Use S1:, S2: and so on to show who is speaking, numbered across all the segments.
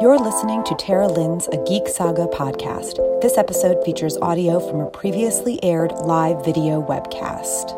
S1: You're listening to Tara Lynn's A Geek Saga podcast. This episode features audio from a previously aired live video webcast.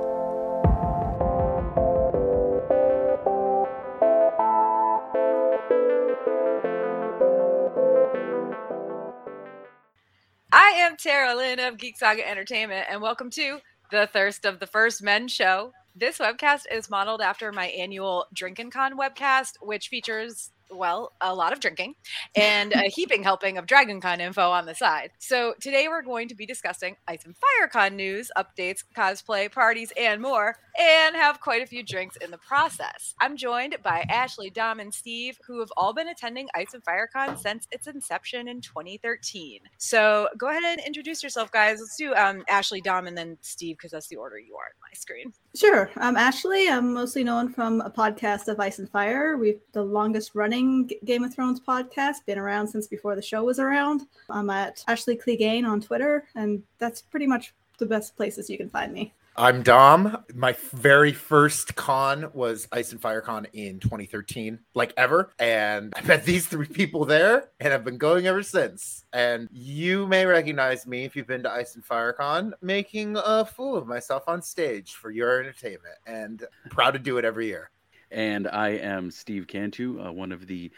S2: I am Tara Lynn of Geek Saga Entertainment, and welcome to the Thirst of the First Men show. This webcast is modeled after my annual Drinkin' Con webcast, which features well, a lot of drinking and a heaping helping of DragonCon info on the side. So today we're going to be discussing Ice and FireCon news, updates, cosplay, parties, and more, and have quite a few drinks in the process. I'm joined by Ashley, Dom, and Steve, who have all been attending Ice and FireCon since its inception in 2013. So go ahead and introduce yourself, guys. Let's do um, Ashley, Dom, and then Steve, because that's the order you are on my screen.
S3: Sure. I'm Ashley. I'm mostly known from a podcast of Ice and Fire. We've the longest running Game of Thrones podcast, been around since before the show was around. I'm at Ashley Clegane on Twitter, and that's pretty much the best places you can find me.
S4: I'm Dom. My very first con was Ice and Fire Con in 2013, like ever. And I met these three people there and I've been going ever since. And you may recognize me if you've been to Ice and Fire Con, making a fool of myself on stage for your entertainment. And proud to do it every year.
S5: And I am Steve Cantu, uh, one of the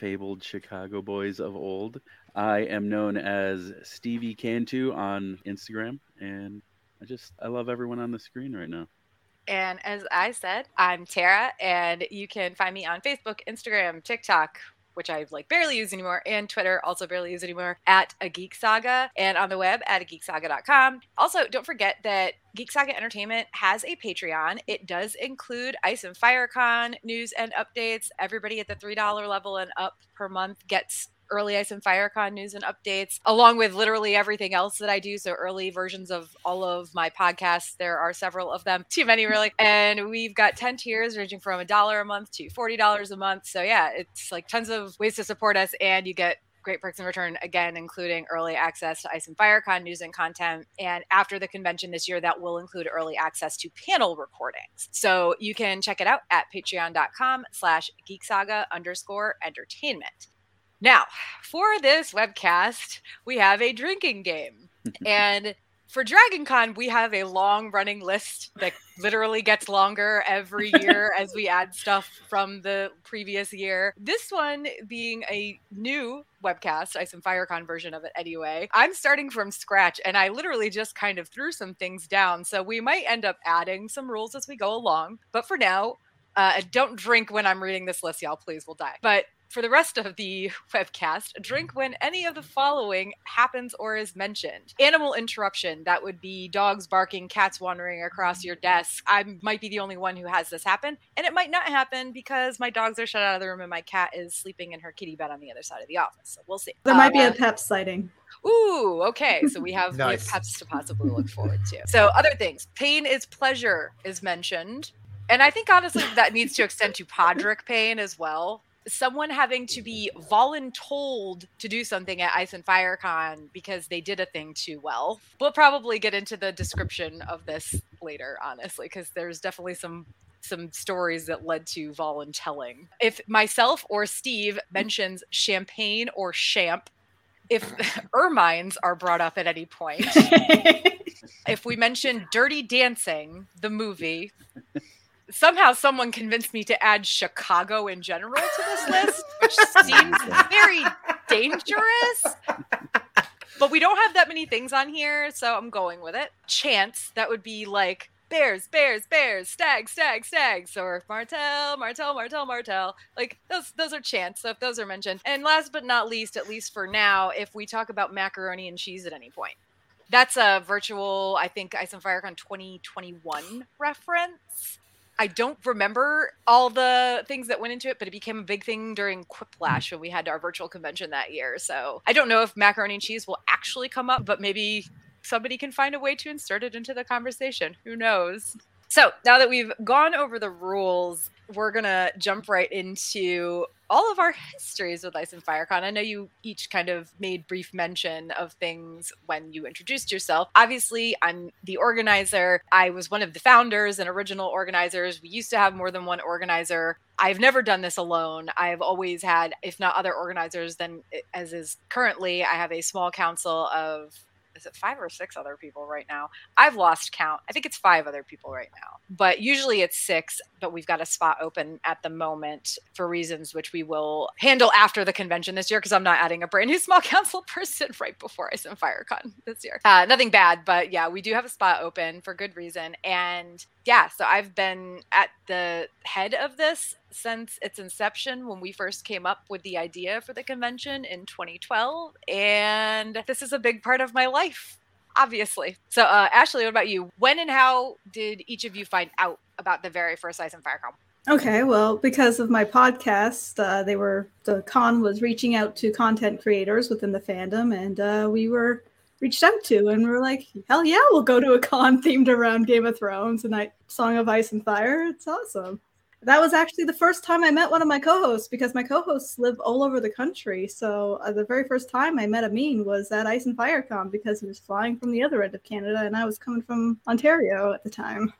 S5: fabled Chicago boys of old. I am known as Stevie Cantu on Instagram, and I just I love everyone on the screen right now.
S2: And as I said, I'm Tara, and you can find me on Facebook, Instagram, TikTok, which I like barely use anymore, and Twitter, also barely use anymore, at a Geek Saga, and on the web at a geeksaga.com. Also, don't forget that Geek Saga Entertainment has a Patreon. It does include Ice and FireCon news and updates. Everybody at the $3 level and up per month gets early Ice and FireCon news and updates, along with literally everything else that I do. So early versions of all of my podcasts. There are several of them, too many really. And we've got 10 tiers ranging from a dollar a month to $40 a month. So yeah, it's like tons of ways to support us and you get great perks in return again including early access to ice and firecon news and content and after the convention this year that will include early access to panel recordings so you can check it out at patreon.com slash geeksaga underscore entertainment now, for this webcast, we have a drinking game. and for Dragon Con, we have a long running list that literally gets longer every year as we add stuff from the previous year. This one being a new webcast, Ice and FireCon version of it anyway. I'm starting from scratch and I literally just kind of threw some things down. So we might end up adding some rules as we go along. But for now, uh, don't drink when I'm reading this list, y'all. Please, we'll die. But for the rest of the webcast, drink when any of the following happens or is mentioned. Animal interruption, that would be dogs barking, cats wandering across your desk. I might be the only one who has this happen, and it might not happen because my dogs are shut out of the room and my cat is sleeping in her kitty bed on the other side of the office. So we'll see.
S3: There might be a uh, pep sighting.
S2: Ooh, okay. So we have, nice. we have peps to possibly look forward to. So other things, pain is pleasure is mentioned. And I think honestly that needs to extend to Podrick Payne as well someone having to be voluntold to do something at Ice and Fire Con because they did a thing too well. We'll probably get into the description of this later, honestly, because there's definitely some some stories that led to voluntelling. If myself or Steve mentions champagne or champ, if ermines are brought up at any point, if we mention Dirty Dancing, the movie, somehow someone convinced me to add Chicago in general to this list, which seems very dangerous. But we don't have that many things on here, so I'm going with it. Chance, that would be like bears, bears, bears, stag, stag, stags, or Martell, Martell, Martell, Martell. Like those, those are chants. So if those are mentioned, and last but not least, at least for now, if we talk about macaroni and cheese at any point, that's a virtual, I think, Ice and FireCon 2021 reference. I don't remember all the things that went into it, but it became a big thing during Quiplash when we had our virtual convention that year. So I don't know if macaroni and cheese will actually come up, but maybe somebody can find a way to insert it into the conversation. Who knows? So now that we've gone over the rules, we're gonna jump right into all of our histories with Ice and FireCon. I know you each kind of made brief mention of things when you introduced yourself. Obviously, I'm the organizer. I was one of the founders and original organizers. We used to have more than one organizer. I've never done this alone. I've always had, if not other organizers, then as is currently, I have a small council of is it five or six other people right now? I've lost count. I think it's five other people right now, but usually it's six. But we've got a spot open at the moment for reasons which we will handle after the convention this year because I'm not adding a brand new small council person right before Ice and FireCon this year. Uh, nothing bad, but yeah, we do have a spot open for good reason. And yeah, so I've been at the head of this since its inception when we first came up with the idea for the convention in 2012. And this is a big part of my life, obviously. So, uh, Ashley, what about you? When and how did each of you find out about the very first Ice and FireCon?
S3: Okay, well, because of my podcast, uh, they were the con was reaching out to content creators within the fandom, and uh, we were reached out to, and we're like, hell yeah, we'll go to a con themed around Game of Thrones and Night Song of Ice and Fire. It's awesome. That was actually the first time I met one of my co-hosts because my co-hosts live all over the country. So uh, the very first time I met Amin was at Ice and FireCon because he was flying from the other end of Canada and I was coming from Ontario at the time.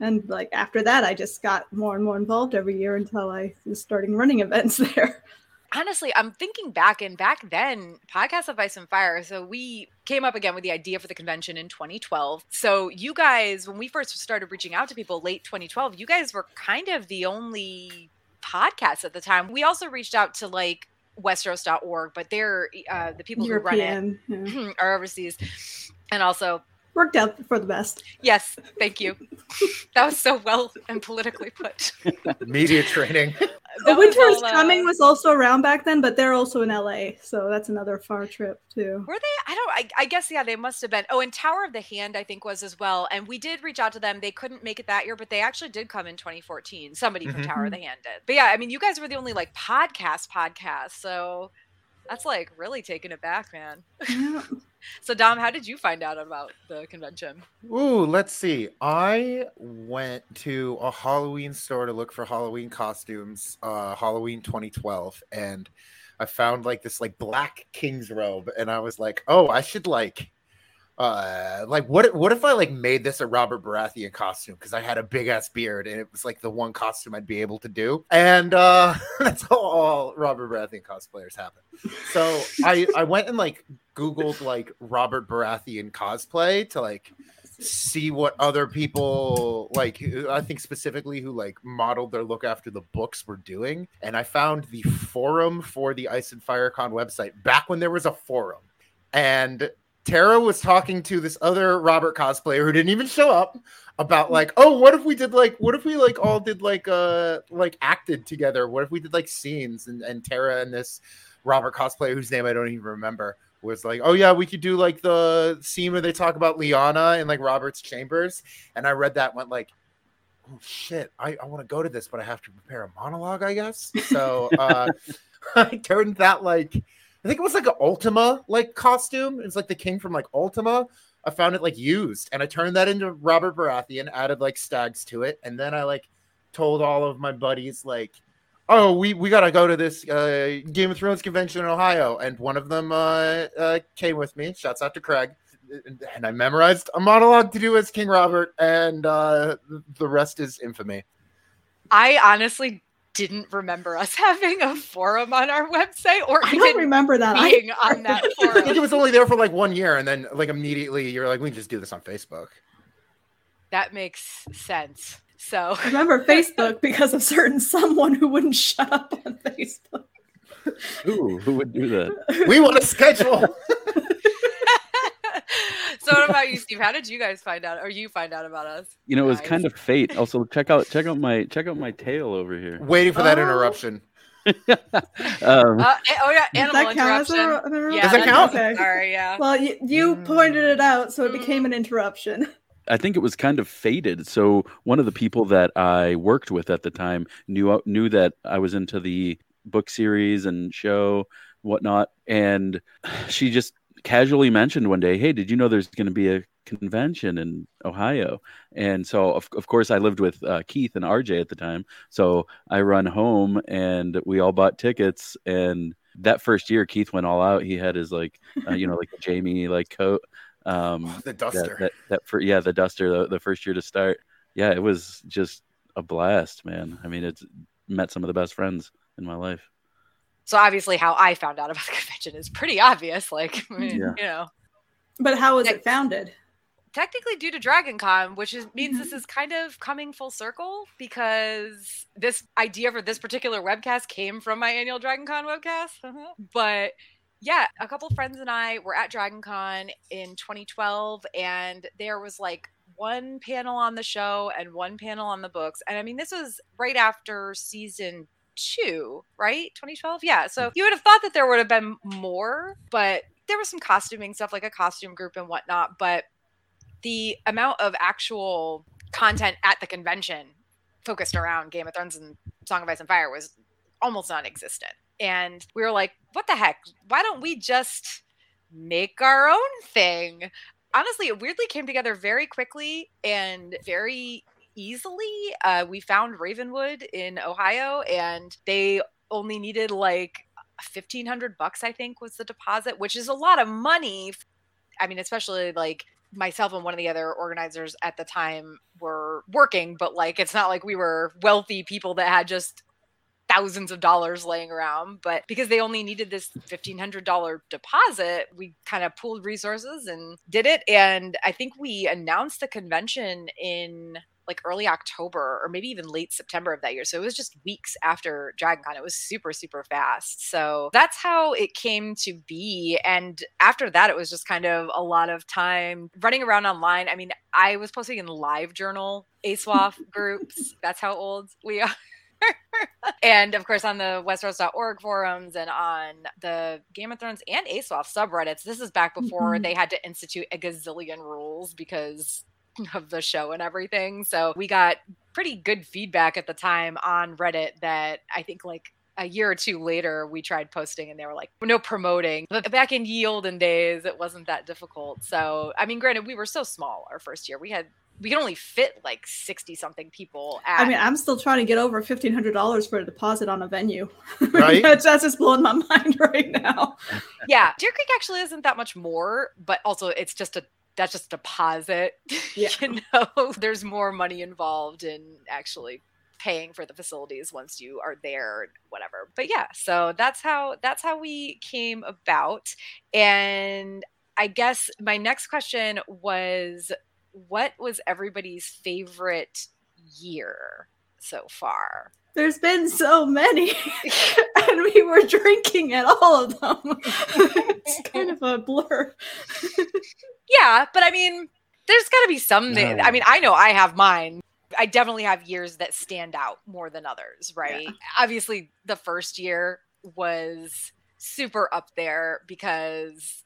S3: And like after that, I just got more and more involved every year until I was starting running events there
S2: honestly, I'm thinking back and back then, Podcast of Ice and Fire. So we came up again with the idea for the convention in 2012. So you guys, when we first started reaching out to people late 2012, you guys were kind of the only podcast at the time. We also reached out to like Westeros.org, but they're uh, the people
S3: European,
S2: who run it yeah. are overseas. And also
S3: worked out for the best.
S2: Yes, thank you. that was so well and politically put.
S4: Media training.
S3: The Winter is uh, Coming was also around back then, but they're also in LA, so that's another far trip too.
S2: Were they? I don't. I, I guess yeah, they must have been. Oh, and Tower of the Hand, I think was as well. And we did reach out to them. They couldn't make it that year, but they actually did come in 2014. Somebody from mm-hmm. Tower of the Hand did. But yeah, I mean, you guys were the only like podcast podcast, so that's like really taking it back, man. Yeah. so Dom, how did you find out about the convention?
S4: Ooh, let's see. I went to a Halloween store to look for Halloween costumes, uh Halloween 2012, and I found like this like black king's robe, and I was like, oh, I should like uh like what what if i like made this a robert baratheon costume? Because i had a big ass beard and it was like the one costume i'd be able to do. And uh that's how all robert baratheon cosplayers happen. So i i went and like googled like robert baratheon cosplay to like see what other people like i think specifically who like modeled their look after the books were doing. And i found the forum for the ice and fire con website back when there was a forum. And Tara was talking to this other Robert cosplayer who didn't even show up about like, oh, what if we did like, what if we like all did like uh like acted together? What if we did like scenes? And and Tara and this Robert cosplayer whose name I don't even remember was like, oh yeah, we could do like the scene where they talk about Lyanna in like Robert's chambers. And I read that went like, oh shit, I, I want to go to this, but I have to prepare a monologue, I guess. So uh I turned that like I think it was like an Ultima like costume. It's like the king from like Ultima. I found it like used and I turned that into Robert Baratheon, added like stags to it, and then I like told all of my buddies like, "Oh, we we gotta go to this uh, Game of Thrones convention in Ohio," and one of them uh, uh, came with me. Shouts out to Craig, and I memorized a monologue to do as King Robert, and uh, the rest is infamy.
S2: I honestly didn't remember us having a forum on our website or
S3: I don't remember that
S2: being I... on that forum.
S4: I think it was only there for like one year and then like immediately you're like we can just do this on Facebook.
S2: That makes sense. So
S3: remember Facebook because of certain someone who wouldn't shut up on Facebook.
S5: Ooh, who would do that?
S4: We want to schedule.
S2: So what about you, Steve? How did you guys find out, or you find out about us?
S5: You know, it was kind of fate. Also, check out check out my check out my tail over here.
S4: Waiting for that oh. interruption.
S5: um,
S2: uh, oh yeah, animal interruption. A,
S4: yeah, Does that count?
S2: Okay. Sorry, yeah.
S3: Well, you, you mm. pointed it out, so it became an interruption.
S5: I think it was kind of fated. So one of the people that I worked with at the time knew knew that I was into the book series and show whatnot, and she just casually mentioned one day, "Hey, did you know there's going to be a convention in Ohio?" And so, of, of course, I lived with uh, Keith and RJ at the time. So I run home, and we all bought tickets. And that first year, Keith went all out. He had his like, uh, you know, like Jamie like coat. Um,
S4: Oh, the duster.
S5: That, that, that for yeah, the duster, the, the first year to start. Yeah, it was just a blast, man. I mean, it's met some of the best friends in my life.
S2: So obviously, how I found out about the convention is pretty obvious. Like, I mean,
S5: Yeah.
S2: you know,
S3: But how was it founded?
S2: technically due to Dragon Con, which is, means this mm-hmm. is kind of coming full circle because this idea for this particular webcast came from my annual Dragon Con webcast. Mm-hmm. but yeah, a couple friends and I were at Dragon Con in 2012, and there was like one panel on the show and one panel on the books. And I mean, this was right after season two, right? 2012? Yeah. Hmm. So you would have thought that there would have been more, but there was some costuming stuff, like a costume group and whatnot. But the amount of actual content at the convention focused around Game of Thrones and Song of Ice and Fire was almost non-existent. And we were like, what the heck? Why don't we just make our own thing? Honestly, it weirdly came together very quickly and very easily. Uh, we found Ravenwood in Ohio, and they only needed like fifteen hundred bucks, I think, was the deposit, which is a lot of money. I mean, especially like myself and one of the other organizers at the time were working, but like it's not like we were wealthy people that had just thousands of dollars laying around. But because they only needed this $1,500 deposit, we kind of pooled resources and did it. And I think we announced the convention in like early October or maybe even late September of that year. So it was just weeks after DragonCon. It was super, super fast. So that's how it came to be. And after that, it was just kind of a lot of time running around online. I mean, I was posting in live journal ASOIAF groups. That's how old we are. and of course on the westeros.org forums and on the game of thrones and ASOIAF subreddits this is back before
S3: Mhm.
S2: they had to institute a gazillion rules because of the show and everything so we got pretty good feedback at the time on reddit that i think like a year or two later we tried posting and they were like no promoting but back in ye olden days it wasn't that difficult so i mean granted we were so small our first year we had we could only fit like 60 something people at
S3: I mean, I'm still trying to get over fifteen hundred dollars for a deposit on a venue.
S4: Right?
S3: that's, that's just blowing my mind right now.
S2: yeah deer creek actually isn't that much more but also it's just a that's just a deposit
S3: Yeah.
S2: you know? There's more money involved in actually paying for the facilities once you are there whatever. But yeah so that's how that's how we came about. And i guess my next question was what was everybody's favorite year so far
S3: There's been so many, and we were drinking at all of them. it's kind of a blur.
S2: Yeah, but I mean, there's got to be some. that-
S5: No.
S2: I mean, I know I have mine. I definitely have years that stand out more than others, right? Obviously, the first year was super up there because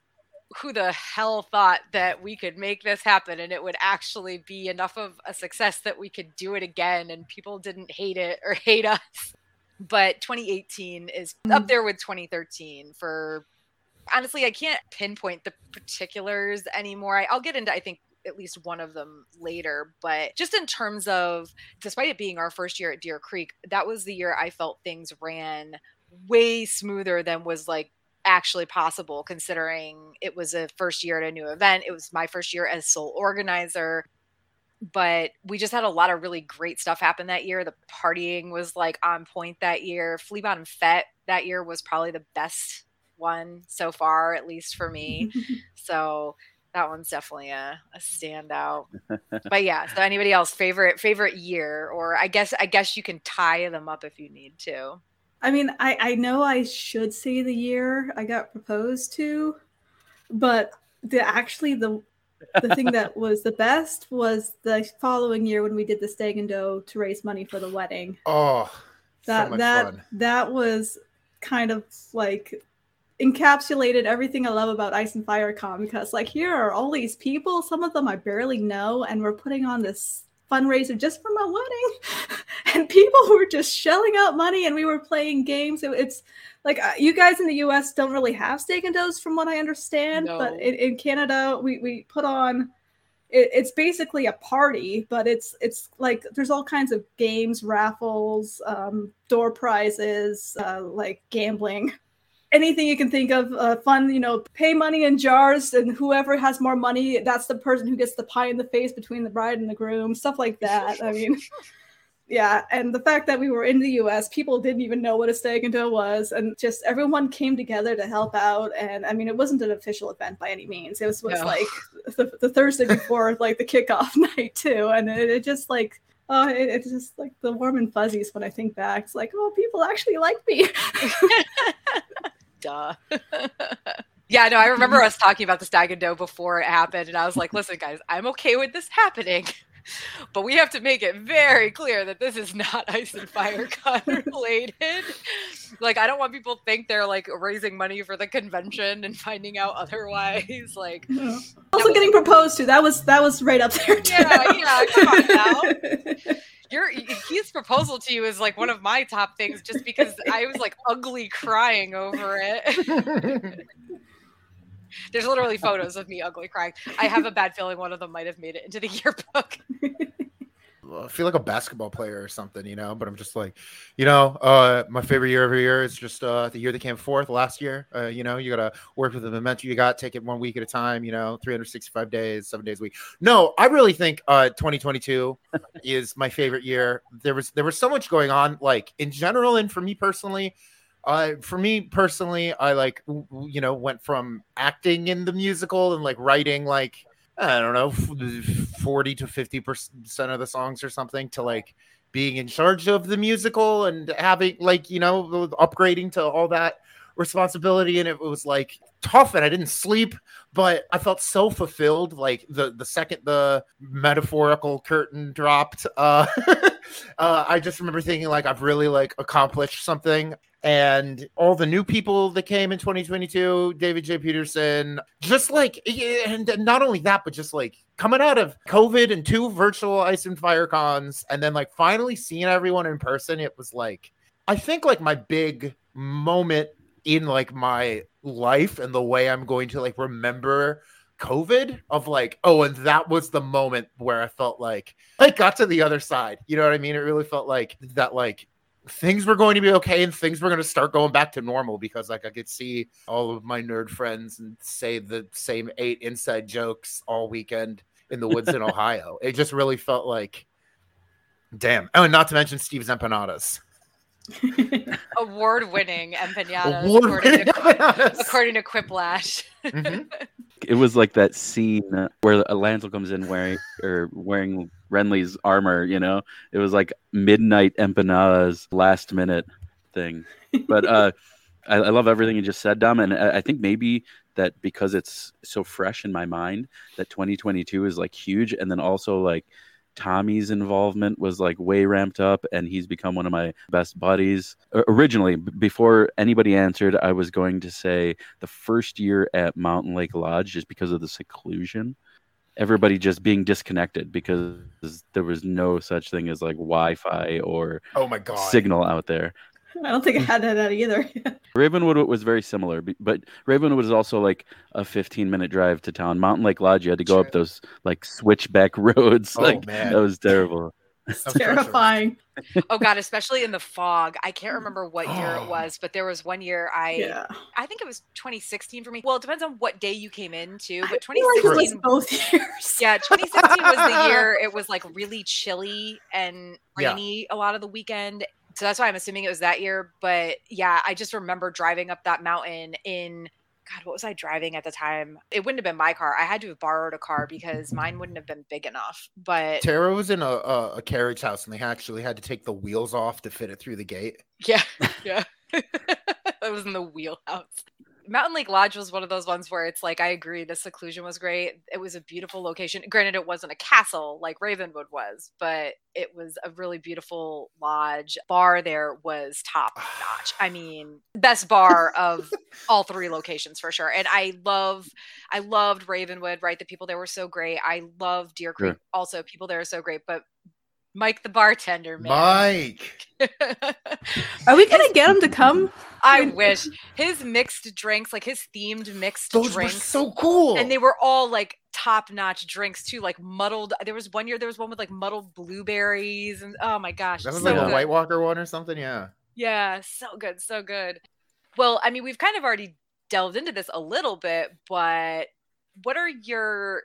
S2: who the hell thought that we could make this happen and it would actually be enough of a success that we could do it again and people didn't hate it or hate us. But 2018 is up
S3: Mm.
S2: there with 2013 for honestly, I can't pinpoint the particulars anymore. I, I'll get into, I think, at least one of them later. But just in terms of, despite it being our first year at Deer Creek, that was the year I felt things ran way smoother than was like actually possible considering it was a first year at a new event. It was my first year as sole organizer. But we just had a lot of really great stuff happen that year. The partying was like on point that year. Flea Bottom Fet that year was probably the best one so far, at least for me. So that one's definitely a, a standout. but yeah, so anybody else favorite favorite year, or I guess I guess you can tie them up if you need to.
S3: I mean, I, I know I should say the year I got proposed to, but the actually the the thing that was the best was the following year when we did the stag and doe to raise money for the wedding.
S4: Oh,
S3: That
S4: so
S3: that
S4: fun.
S3: that was kind of like encapsulated everything I love about Ice and Fire Con because like here are all these people, some of them I barely know, and we're putting on this fundraiser just for my wedding, and people were just shelling out money, and we were playing games. It, it's like uh, you guys in the U.S. don't really have steak and doughs, from what I understand,
S2: No.
S3: but in, in Canada, we we put on. It, it's basically a party, but it's it's like there's all kinds of games, raffles, um, door prizes, uh, like gambling anything you can think of uh, fun you know pay money in jars and whoever has more money that's the person who gets the pie in the face between the bride and the groom stuff like that i mean yeah and the fact that we were in the us people didn't even know what a stag and doe was and just everyone came together to help out and i mean it wasn't an official event by any means it was, was
S2: No.
S3: like the, the thursday before like the kickoff night too and it, it just like Oh, it, it's just like the warm and fuzzies when I think back. It's like, oh, people actually like me.
S2: Duh. yeah, no, I remember us talking about the stag and doe before it happened, and I was like, listen, guys, I'm okay with this happening. But we have to make it very clear that this is not Ice and Fire Con related. Like, I don't want people to think they're like raising money for the convention and finding out otherwise. Like,
S3: also getting proposed to. That was that was right up there. Too.
S2: Yeah, yeah, come on now. your Keith's proposal to you is like one of my top things, just because I was like ugly crying over it. There's literally photos of me ugly crying. I have a bad feeling one of them might have made it into the yearbook.
S4: I feel like a basketball player or something, you know. But I'm just like, you know, uh, my favorite year every year is just uh, the year that came fourth last year. Uh, you know, you gotta work with the momentum you got, take it one week at a time. You know, 365 days, seven days a week. No, I really think uh, 2022 is my favorite year. There was there was so much going on, like in general, and for me personally. For me personally, I like you know went from acting in the musical and like writing like I don't know, 40 to 50% of the songs or something to like being in charge of the musical and having like, you know, upgrading to all that responsibility. And it was like tough and I didn't sleep, but I felt so fulfilled. Like the, the second the metaphorical curtain dropped, uh, uh, I just remember thinking like I've really like accomplished something and all the new people that came in 2022 david j peterson just like and not only that but just like coming out of covid and two virtual ice and fire cons and then like finally seeing everyone in person it was like i think like my big moment in like my life and the way i'm going to like remember covid of like oh and that was the moment where i felt like i got to the other side you know what i mean it really felt like that like things were going to be okay and things were going to start going back to normal because like I could see all of my nerd friends and say the same eight inside jokes all weekend in the woods in Ohio. It just really felt like damn. Oh, and not to mention Steve's empanadas.
S2: Award winning empanadas,
S4: Award-winning
S2: according, to,
S4: empanadas.
S2: according to Quiplash.
S4: Mhm.
S5: It was like that scene where Lancel comes in wearing or wearing Renly's armor. You know, it was like midnight empanadas, last minute thing. But uh, I, I love everything you just said, Dom, and I, I think maybe that because it's so fresh in my mind that 2022 is like huge, and then also like Tommy's involvement was like way ramped up, and he's become one of my best buddies. Originally, before anybody answered, I was going to say the first year at Mountain Lake Lodge, just because of the seclusion, everybody just being disconnected because there was no such thing as like Wi-Fi or
S4: Oh my god.
S5: signal out there.
S3: I don't think I had that either.
S5: Ravenwood was very similar, but Ravenwood was also like a 15 minute drive to town. Mountain Lake Lodge, you had to go up those like switchback roads.
S4: Oh,
S5: like
S4: man.
S5: that was terrible.
S3: It's
S4: Of course it was.
S3: terrifying.
S2: oh god, especially in the fog. I can't mm. remember what year it oh. was, but there was one year I
S3: Yeah.
S2: I think it was 2016 for me. Well, it depends on what day you came in too, but
S3: I feel like it was
S2: 2016
S3: both years.
S2: Yeah, 2016 was the year it was like really chilly and
S4: Yeah.
S2: rainy a lot of the weekend. So that's why I'm assuming it was that year. But yeah, I just remember driving up that mountain in God, what was I driving at the time? It wouldn't have been my car. I had to have borrowed a car because mine wouldn't have been big enough. But
S4: Tara was in a, a, a carriage house and they actually had to take the wheels off to fit it through the gate.
S2: yeah, yeah. that was in the wheelhouse. Mountain Lake Lodge was one of those ones where it's like I agree the seclusion was great. It was a beautiful location. Granted, it wasn't a castle like Ravenwood was, but it was a really beautiful lodge. Bar there was top notch. I mean, best bar of all three locations for sure. And I love, I loved Ravenwood. Right, the people there were so great. I love Deer Creek.
S5: Sure.
S2: Also, people there are so great. But Mike the bartender, man.
S4: Mike.
S3: Are we gonna get him to come?
S2: I wish his mixed drinks, like his themed mixed
S4: Those
S2: drinks,
S4: were so cool.
S2: and they were all like top notch drinks too, like muddled. There was one year there was one with like muddled blueberries, and oh my gosh,
S4: that was
S2: so
S4: like
S5: Yeah.
S4: a. White Walker one or something. Yeah.
S2: Yeah, so good, so good. Well, I mean, we've kind of already delved into this a little bit, but what are your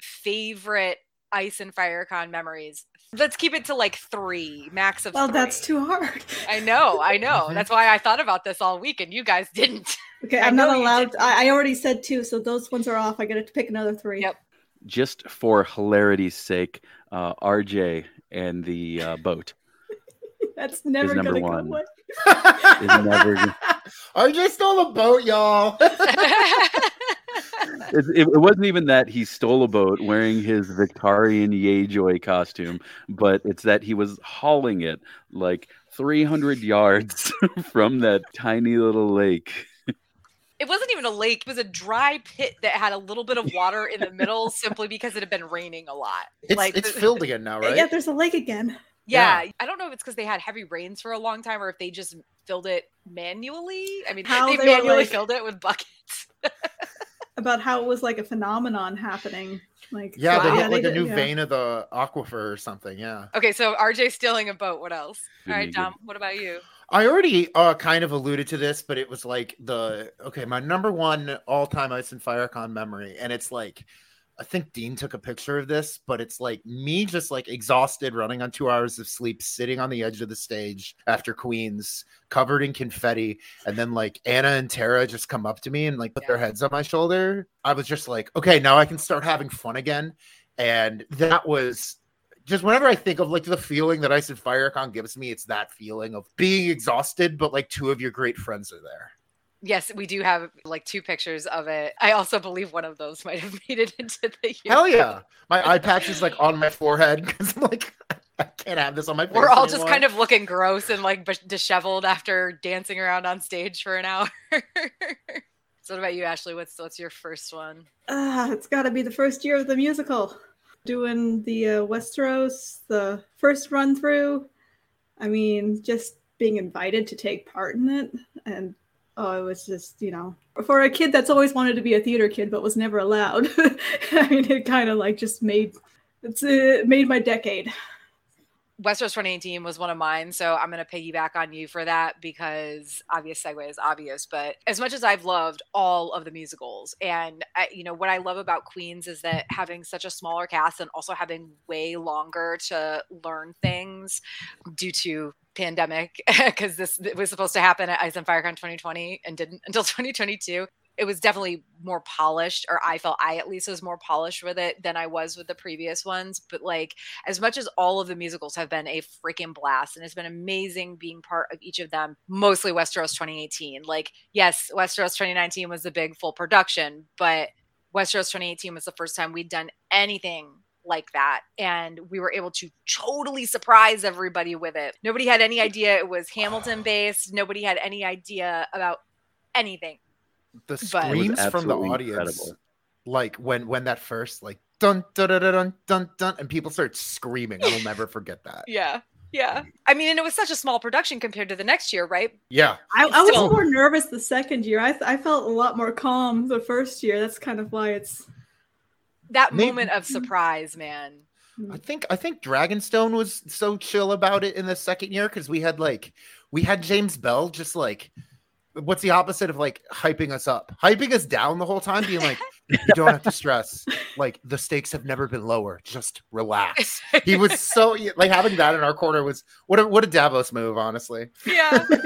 S2: favorite Ice and FireCon memories? Let's keep it to like three, max of
S3: Well,
S2: three.
S3: that's too hard.
S2: I know, I know.
S4: Mhm.
S2: That's why I thought about this all week, and you guys didn't.
S3: Okay,
S2: I
S3: I'm not allowed. I, I already said two, so those ones are off. I got to pick another three.
S2: Yep.
S5: Just for hilarity's sake, uh, RJ and the uh, boat.
S3: That's never
S5: number
S3: gonna
S5: one.
S3: go away.
S5: Is never
S4: RJ stole a boat, y'all.
S5: It, it, it wasn't even that he stole a boat wearing his Victarion Greyjoy costume, but it's that he was hauling it like 300 yards from that tiny little lake.
S2: it wasn't even a lake. It was a dry pit that had a little bit of water in the middle simply because it had been raining a lot.
S4: It's,
S2: Like,
S4: it's filled again now, right?
S3: Yeah, there's a lake again.
S2: Yeah, I don't know if it's because they had heavy rains for a long time or if they just filled it manually. I mean,
S3: How
S2: they,
S3: they
S2: manually
S3: like-
S2: filled it with buckets.
S3: About how it was like a phenomenon happening. Like
S4: Yeah,
S3: so,
S4: they hit like
S3: they
S4: a new
S3: yeah.
S4: vein of the aquifer or something. Yeah.
S2: Okay, so RJ stealing a boat. What else? All right, Dom, what about you?
S4: I already uh, kind of alluded to this, but it was like the okay, my number one all time Ice and FireCon memory, and it's like I think Dean took a picture of this, but it's like me just like exhausted, running on two hours of sleep, sitting on the edge of the stage after Queens, covered in confetti, and then like Anna and Tara just come up to me and like put their heads on my shoulder. I was just like, okay, now I can start having fun again, and that was just whenever I think of like the feeling that Ice and FireCon gives me, it's that feeling of being exhausted, but like two of your great friends are there.
S2: Yes, we do have like two pictures of it. I also believe one of those might have made it into the.
S4: Hell yeah. My eye patch is like on my forehead because I'm like, I can't have this on my face.
S2: We're all just kind of looking gross and like disheveled after dancing around on stage for an hour. so, what about you, Ashley? What's what's your first one?
S3: Ah, it's got to be the first year of the musical. Doing the uh, Westeros, the first run through. I mean, just being invited to take part in it, and oh, it was just you know, for a kid that's always wanted to be a theater kid but was never allowed. I mean, it kind of like just made it's uh, made my decade.
S2: Westeros 2018 was one of mine, so I'm going to piggyback on you for that because obvious segue is obvious. But as much as I've loved all of the musicals, and I, you know what I love about Queens is that having such a smaller cast and also having way longer to learn things due to pandemic because this was supposed to happen at Ice and FireCon 2020 and didn't until 2022 it was definitely more polished or i felt i at least was more polished with it than i was with the previous ones but like as much as all of the musicals have been a freaking blast and it's been amazing being part of each of them mostly westeros 2018 like yes westeros 2019 was the big full production but westeros 2018 was the first time we'd done anything like that and we were able to totally surprise everybody with it. Nobody had any idea it was hamilton based nobody had any idea about anything
S4: the
S2: but- It was
S4: screams from the audience.
S5: incredible.
S4: Like when when that first like dun dun dun dun dun dun, dun and people start screaming. I will never forget that.
S2: yeah yeah i mean and it was such a small production compared to the next year right
S4: Yeah.
S3: I, I was more nervous the second year. I, I felt a lot more calm the first year. That's kind of why it's
S2: that
S4: Maybe-
S2: moment of surprise man
S4: I think I think Dragonstone was so chill about it in the second year because we had like we had James Bell just like what's the opposite of like hyping us up, hyping us down the whole time, being like, you don't have to stress. Like the stakes have never been lower. Just relax. He was so like having that in our corner was what a what a Davos move, honestly.
S2: yeah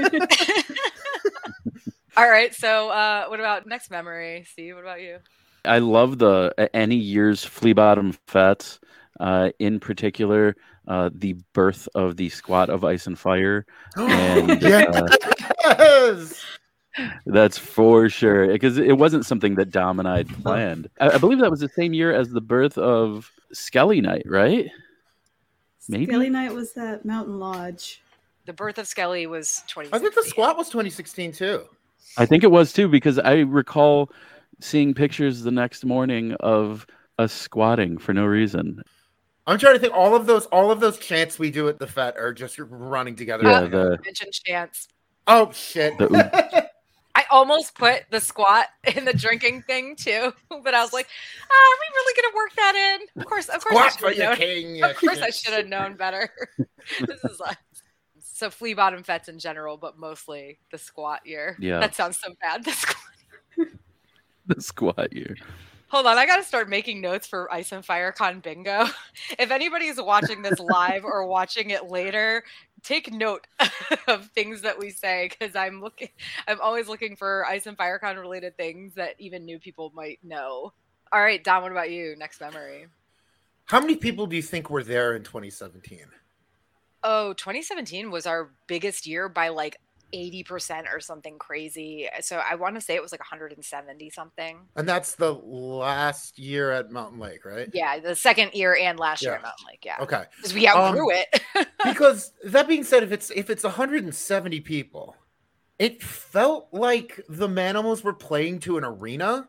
S2: all right so uh what about next memory steve what about you
S5: I love the any year's flea bottom fets, uh, in particular, uh, the birth of the squad of ice and fire. And, uh,
S4: yes.
S5: That's for sure. Because it wasn't something that Dom and I had planned. I, I believe that was the same year as the birth of Skelly Knight, right? Maybe.
S3: Skelly Night was at Mountain Lodge.
S2: The birth of Skelly was
S4: I think the squat was 2016 too.
S5: I think it was too, because I recall seeing pictures the next morning of us squatting for no reason.
S4: I'm trying to think. All of those, all of those chants we do at the Fet are just running together.
S5: Yeah, the
S2: Mention chance.
S4: oh shit!
S5: The-
S2: I almost put the squat in the drinking thing too, but I was like, ah, "Are we really gonna work that in?" Of course, of course, I
S4: Squat for
S2: should have known.
S4: king.
S2: Of course, I should have known better. this is like so flea bottom fets in general, but mostly the squat year.
S5: Yeah.
S2: that sounds so bad. The squat.
S5: the squat year.
S2: Hold on, I gotta start making notes for Ice and Fire Con bingo. If anybody's watching this live or watching it later, take note of things that we say because I'm looking. I'm always looking for Ice and Fire Con related things that even new people might know. All right, Dom, what about you? Next memory.
S4: How many people do you think were there in 2017?
S2: Oh, 2017 was our biggest year by like 80% or something crazy. So I want to say it was like 170 something.
S4: And that's the last year at Mountain Lake, right?
S2: Yeah, the second year and last year at Mountain Lake. Yeah.
S4: Okay.
S2: Because we outgrew
S4: Um,
S2: it.
S4: because that being said, if it's if it's 170 people, it felt like the Manimals were playing to an arena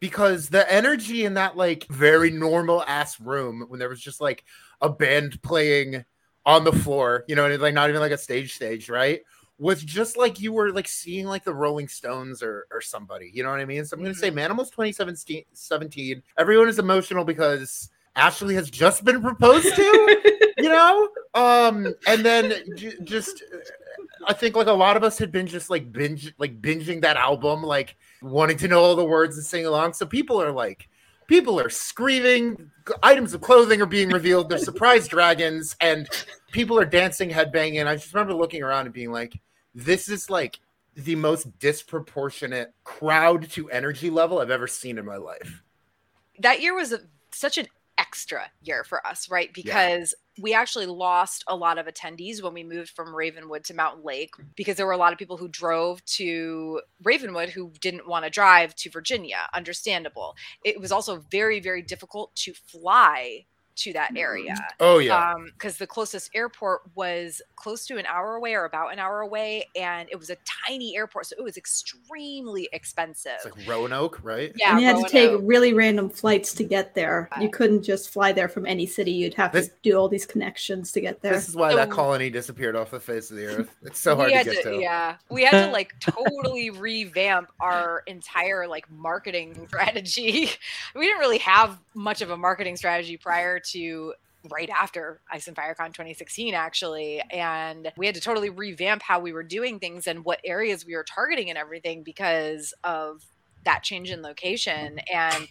S4: because the energy in that like very normal ass room when there was just like a band playing on the floor, you know, and it's like not even like a stage stage, right? Was just like you were like seeing like the Rolling Stones or or somebody, you know what I mean? So I'm gonna say Manimals 2017 17. Everyone is emotional because Ashley has just been proposed to you know um and then j- just uh, i think like a lot of us had been just like binge like binging that album like wanting to know all the words and sing along so people are like people are screaming items of clothing are being revealed they're surprise dragons and people are dancing headbanging i just remember looking around and being like this is like the most disproportionate crowd to energy level i've ever seen in my life
S2: that year was a, such an extra year for us, right? Because we actually lost a lot of attendees when we moved from Ravenwood to Mountain Lake because there were a lot of people who drove to Ravenwood who didn't want to drive to Virginia. Understandable. It was also very, very difficult to fly to that area mm.
S4: oh yeah um,
S2: because the closest airport was close to an hour away or about an hour away and it was a tiny airport so it was extremely expensive
S4: it's like roanoke right
S2: yeah
S3: and you had to take really random flights to get there. You couldn't just fly there from any city. You'd have
S4: This-
S3: to do all these connections to get there.
S4: This is why
S2: So-
S4: that colony disappeared off the face of the earth. It's so hard to
S2: had
S4: get to.
S2: Yeah, we had to like totally revamp our entire like marketing strategy. We didn't really have much of a marketing strategy prior to right after Ice and FireCon 2016 actually and we had to totally revamp how we were doing things and what areas we were targeting and everything because of that change in location and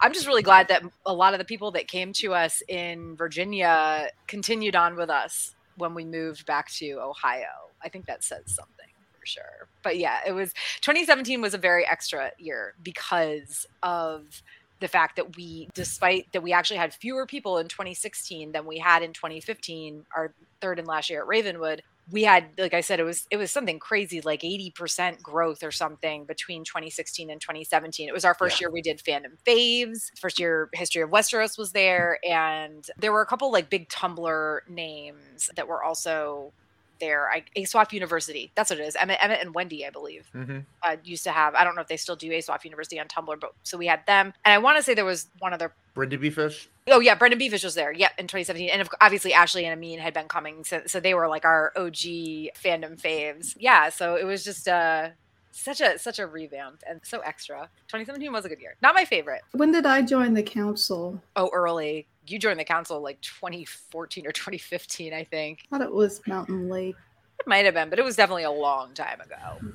S2: i'm just really glad that a lot of the people that came to us in virginia continued on with us when we moved back to ohio. I think that says something for sure. But yeah it was 2017 was a very extra year because of the fact that we despite that we actually had fewer people in 2016 than we had in 2015 our third and last year at ravenwood we had like i said it was it was something crazy like 80% growth or something between 2016 and 2017 it was our first
S4: Yeah.
S2: year we did fandom faves. First year history of westeros was there. And there were a couple like big tumblr names that were also there I, ASOIAF university that's what it is emmett, emmett and wendy i believe
S4: Mhm.
S2: uh, used to have i don't know if they still do ASOIAF university on tumblr but so we had them and i want to say there was one other
S4: Brendan Beavish.
S2: Oh yeah, Brendan Beavish was there. Yep, in 2017, and of- obviously Ashley and Amin had been coming, so so they were like our OG fandom faves. Yeah, so it was just uh such a such a revamp and so extra. 2017 was a good year. Not my favorite.
S3: When did I join the council?
S2: Oh, early. You joined the council like 2014 or 2015, I think.
S3: I thought it was Mountain Lake.
S2: It might have been, but it was definitely a long time ago.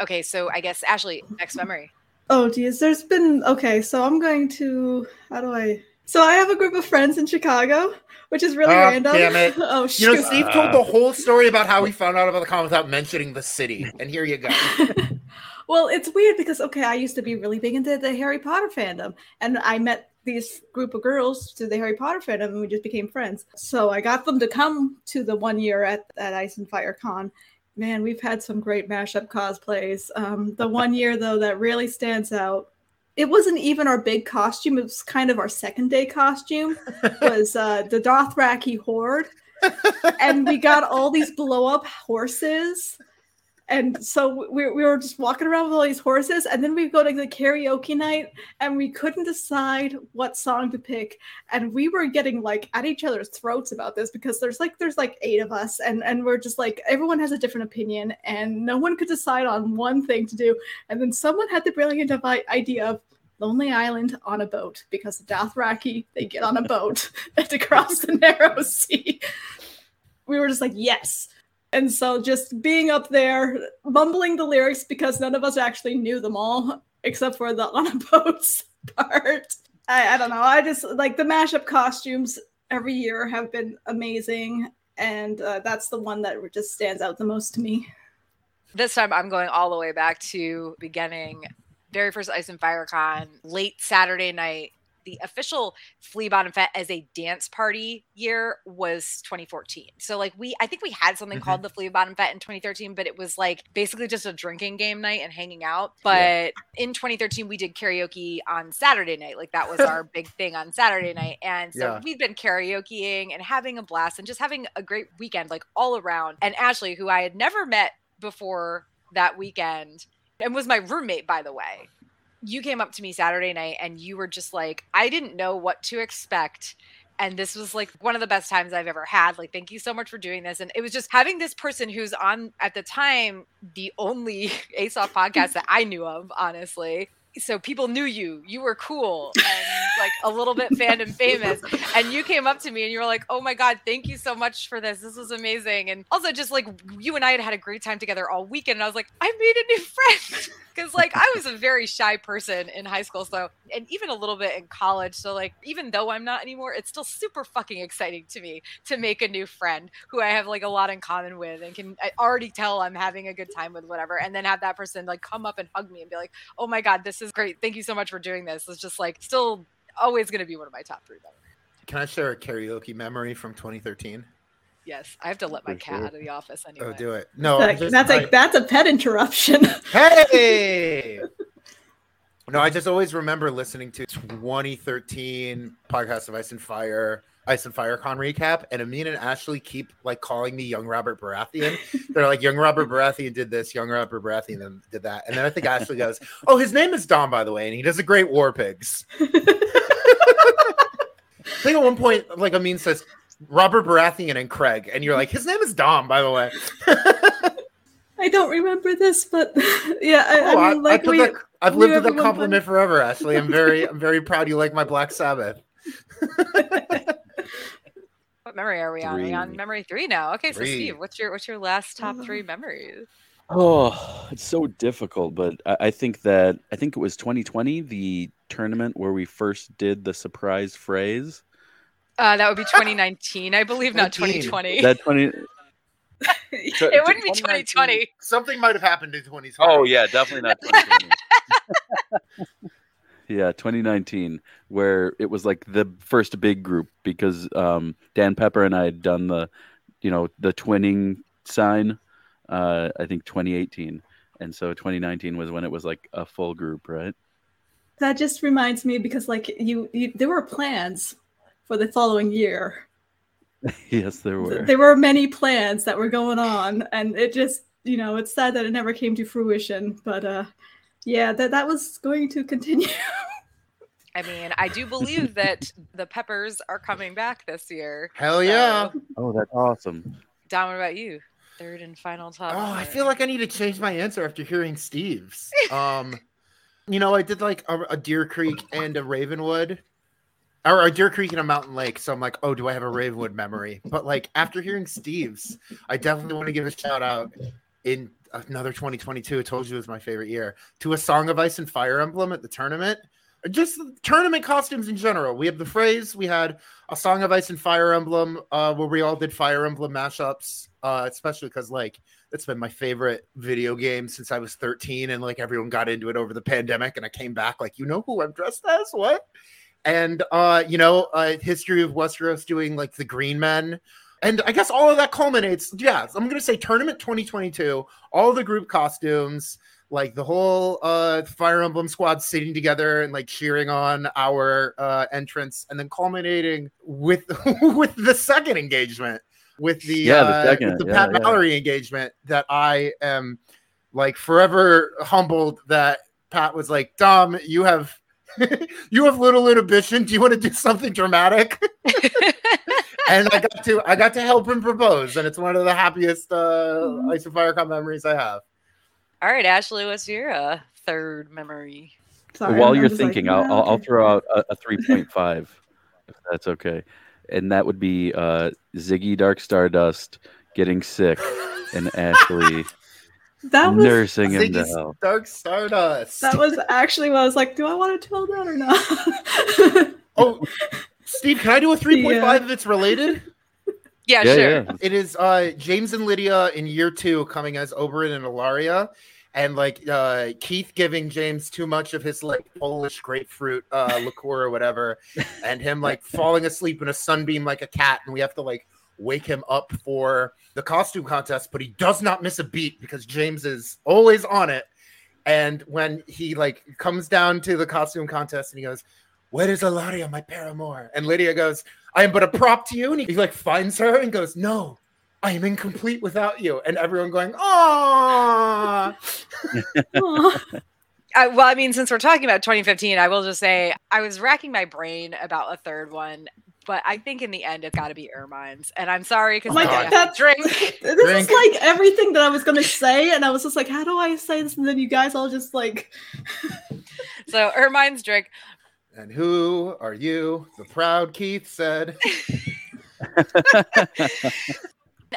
S2: Okay, so I guess Ashley, next memory.
S3: Oh, geez. There's been. Okay, so I'm going to. How do I. So I have a group of friends in Chicago, which is really
S4: Ah,
S3: random.
S4: damn it.
S3: oh,
S4: You know,
S3: shoot.
S4: Steve told the whole story about how he found out about the con without mentioning the city, and here you go.
S3: well, it's weird because okay, I used to be really big into the Harry Potter fandom, and I met these group of girls to the Harry Potter fandom, and we just became friends. So I got them to come to the one year at at Ice and Fire Con. Man, we've had some great mashup cosplays. Um, the one year though that really stands out, it wasn't even our big costume. It was kind of our second day costume. was uh, the Dothraki horde, and we got all these blow up horses and so we, we were just walking around with all these horses and then we go to the karaoke night and we couldn't decide what song to pick. And we were getting like at each other's throats about this because there's like there's like eight of us and and we're just like everyone has a different opinion and no one could decide on one thing to do. And then someone had the brilliant idea of Lonely Island on a boat because the Dothraki they get on a boat to cross the narrow sea. We were just like, yes, and so just being up there, mumbling the lyrics because none of us actually knew them all, except for the on a boats part. I, I don't know. I just like the mashup costumes every year have been amazing. And uh, that's the one that just stands out the most to me.
S2: This time I'm going all the way back to beginning very first Ice and Fire Con, late Saturday night the official Flea Bottom Fete as a dance party year was 2014. So like we I think we had something mm-hmm. called the Flea Bottom Fete in 2013, but it was like basically just a drinking game night and hanging out. But yeah. in 2013 we did karaoke on Saturday night. Like that was our big thing on Saturday night. And so yeah. we've been karaokeing and having a blast and just having a great weekend like all around. And Ashley, who I had never met before that weekend and was my roommate by the way you came up to me Saturday night and you were just like, I didn't know what to expect. And this was like one of the best times I've ever had. Like, thank you so much for doing this. And it was just having this person who's on at the time the only ASOP podcast that I knew of, honestly, so people knew you you were cool and like a little bit fandom famous. And you came up to me and you were like oh my god thank you so much for this. This was amazing. And also just like you and i had had a great time together all weekend and i was like i made a new friend. Because like i was a very shy person in high school so and even a little bit in college so like even though i'm not anymore it's still super fucking exciting to me to make a new friend who i have like a lot in common with and can I already tell i'm having a good time with whatever and then have that person like come up and hug me and be like oh my god this is great. Thank you so much for doing this. It's just like still always going to be one of my top three memories.
S4: Can I share a karaoke memory from 2013?
S2: Yes, I have to let my cat sure. out of the office oh, anyway.
S4: Oh, do it. No,
S3: just, that's like that's a pet interruption.
S4: Hey. no, I just always remember listening to 2013 podcast of Ice and Fire Ice and Fire Con recap, and Amin and Ashley keep like calling me young Robert Baratheon. They're like, young Robert Baratheon did this, young Robert Baratheon did that. And then I think Ashley goes, Oh, his name is Dom, by the way, and he does a great War Pigs. I think at one point, like Amin says, Robert Baratheon and Craig, and you're like, his name is Dom, by the way.
S3: I don't remember this, but yeah, I, oh, I mean, like I we,
S4: that, I've lived with that compliment forever, Ashley. I'm very, I'm very proud you like my Black Sabbath.
S2: What memory are we on? Are we on memory three now? Okay, so Steve, what's your what's your last top three memories?
S5: Oh, it's so difficult, but I, I think that I think it was 2020, the tournament where we first did the surprise phrase.
S2: Uh, that would be 2019, I believe, not 2020.
S5: That 20.
S2: it wouldn't be 2020.
S4: Something might have happened in 2020.
S5: Oh yeah, definitely not 2020. Yeah, 2019, where it was like the first big group because um, Dan Pepper and I had done the, you know, the twinning sign. Uh, I think 2018, and so 2019 was when it was like a full group, right?
S3: That just reminds me because like you, you there were plans for the following year.
S5: yes, there were.
S3: There were many plans that were going on, and it just you know it's sad that it never came to fruition, but uh yeah, that that was going to continue.
S2: I mean, I do believe that the Peppers are coming back this year.
S4: Hell so. yeah!
S5: Oh, that's awesome.
S2: Dom, what about you? Third and final top.
S4: Oh, I feel like I need to change my answer after hearing Steve's. Um, you know, I did like a, a Deer Creek and a Ravenwood, or a Deer Creek and a Mountain Lake. So I'm like, oh, do I have a Ravenwood memory? But like after hearing Steve's, I definitely want to give a shout out in another 2022. I told you it was my favorite year to a Song of Ice and Fire emblem at the tournament. Just tournament costumes in general. We have the phrase. We had a Song of Ice and Fire emblem uh, where we all did Fire Emblem mashups. Uh, especially because like it's been my favorite video game since I was 13, and like everyone got into it over the pandemic, and I came back like, you know who I'm dressed as? What? And uh, you know, uh, history of Westeros doing like the Green Men and I guess all of that culminates. Yeah, I'm gonna say tournament 2022. All the group costumes, like the whole uh Fire Emblem squad sitting together and like cheering on our uh entrance, and then culminating with with the second engagement with the
S5: Yeah, the
S4: uh, with the
S5: yeah,
S4: Pat
S5: yeah.
S4: Mallory engagement that I am like forever humbled that Pat was like, Dom, you have you have little inhibition. Do you want to do something dramatic? and I got to I got to help him propose, and it's one of the happiest uh, Ice and Firecon memories I have.
S2: All right, Ashley, what's your uh, third memory?
S3: Sorry,
S5: While
S3: I'm
S5: you're
S3: just like,
S5: thinking, I'll,
S3: yeah,
S5: I'll, I'll throw out a, a 3.5 if that's okay. And that would be uh, Ziggy Dark Stardust getting sick and Ashley
S3: That was
S5: nursing him to hell.
S4: Dark Stardust.
S3: that was actually what I was like. Do I want to tell that or not?
S4: oh, Steve, can I do a 3.5
S3: Yeah.
S4: if it's related?
S2: Yeah,
S5: Yeah,
S2: sure.
S5: yeah.
S4: It is uh James and Lydia in year two coming as Oberyn and Ellaria. And like uh Keith giving James too much of his like Polish grapefruit uh liqueur or whatever, and him like falling asleep in a sunbeam like a cat, and we have to like wake him up for the costume contest, but he does not miss a beat because James is always on it. And when he like comes down to the costume contest and he goes, Where is Ellaria, my paramour? And Lydia goes, I am but a prop to you. And he like finds her and goes, No, I am incomplete without you. And everyone going, Oh,
S3: Aw.
S2: I, well, I mean, since we're talking about 2015, I will just say I was racking my brain about a third one, but I think in the end it got to be Ermine's. And I'm sorry because
S4: Oh
S3: Like,
S4: my
S2: I
S4: God.
S2: have
S3: that's-
S2: drink.
S3: this
S4: Drink.
S3: is like everything that I was gonna say, and I was just like, how do I say this? And then you guys all just like,
S2: So Ermine's drink.
S4: and who are you? The proud Keith said.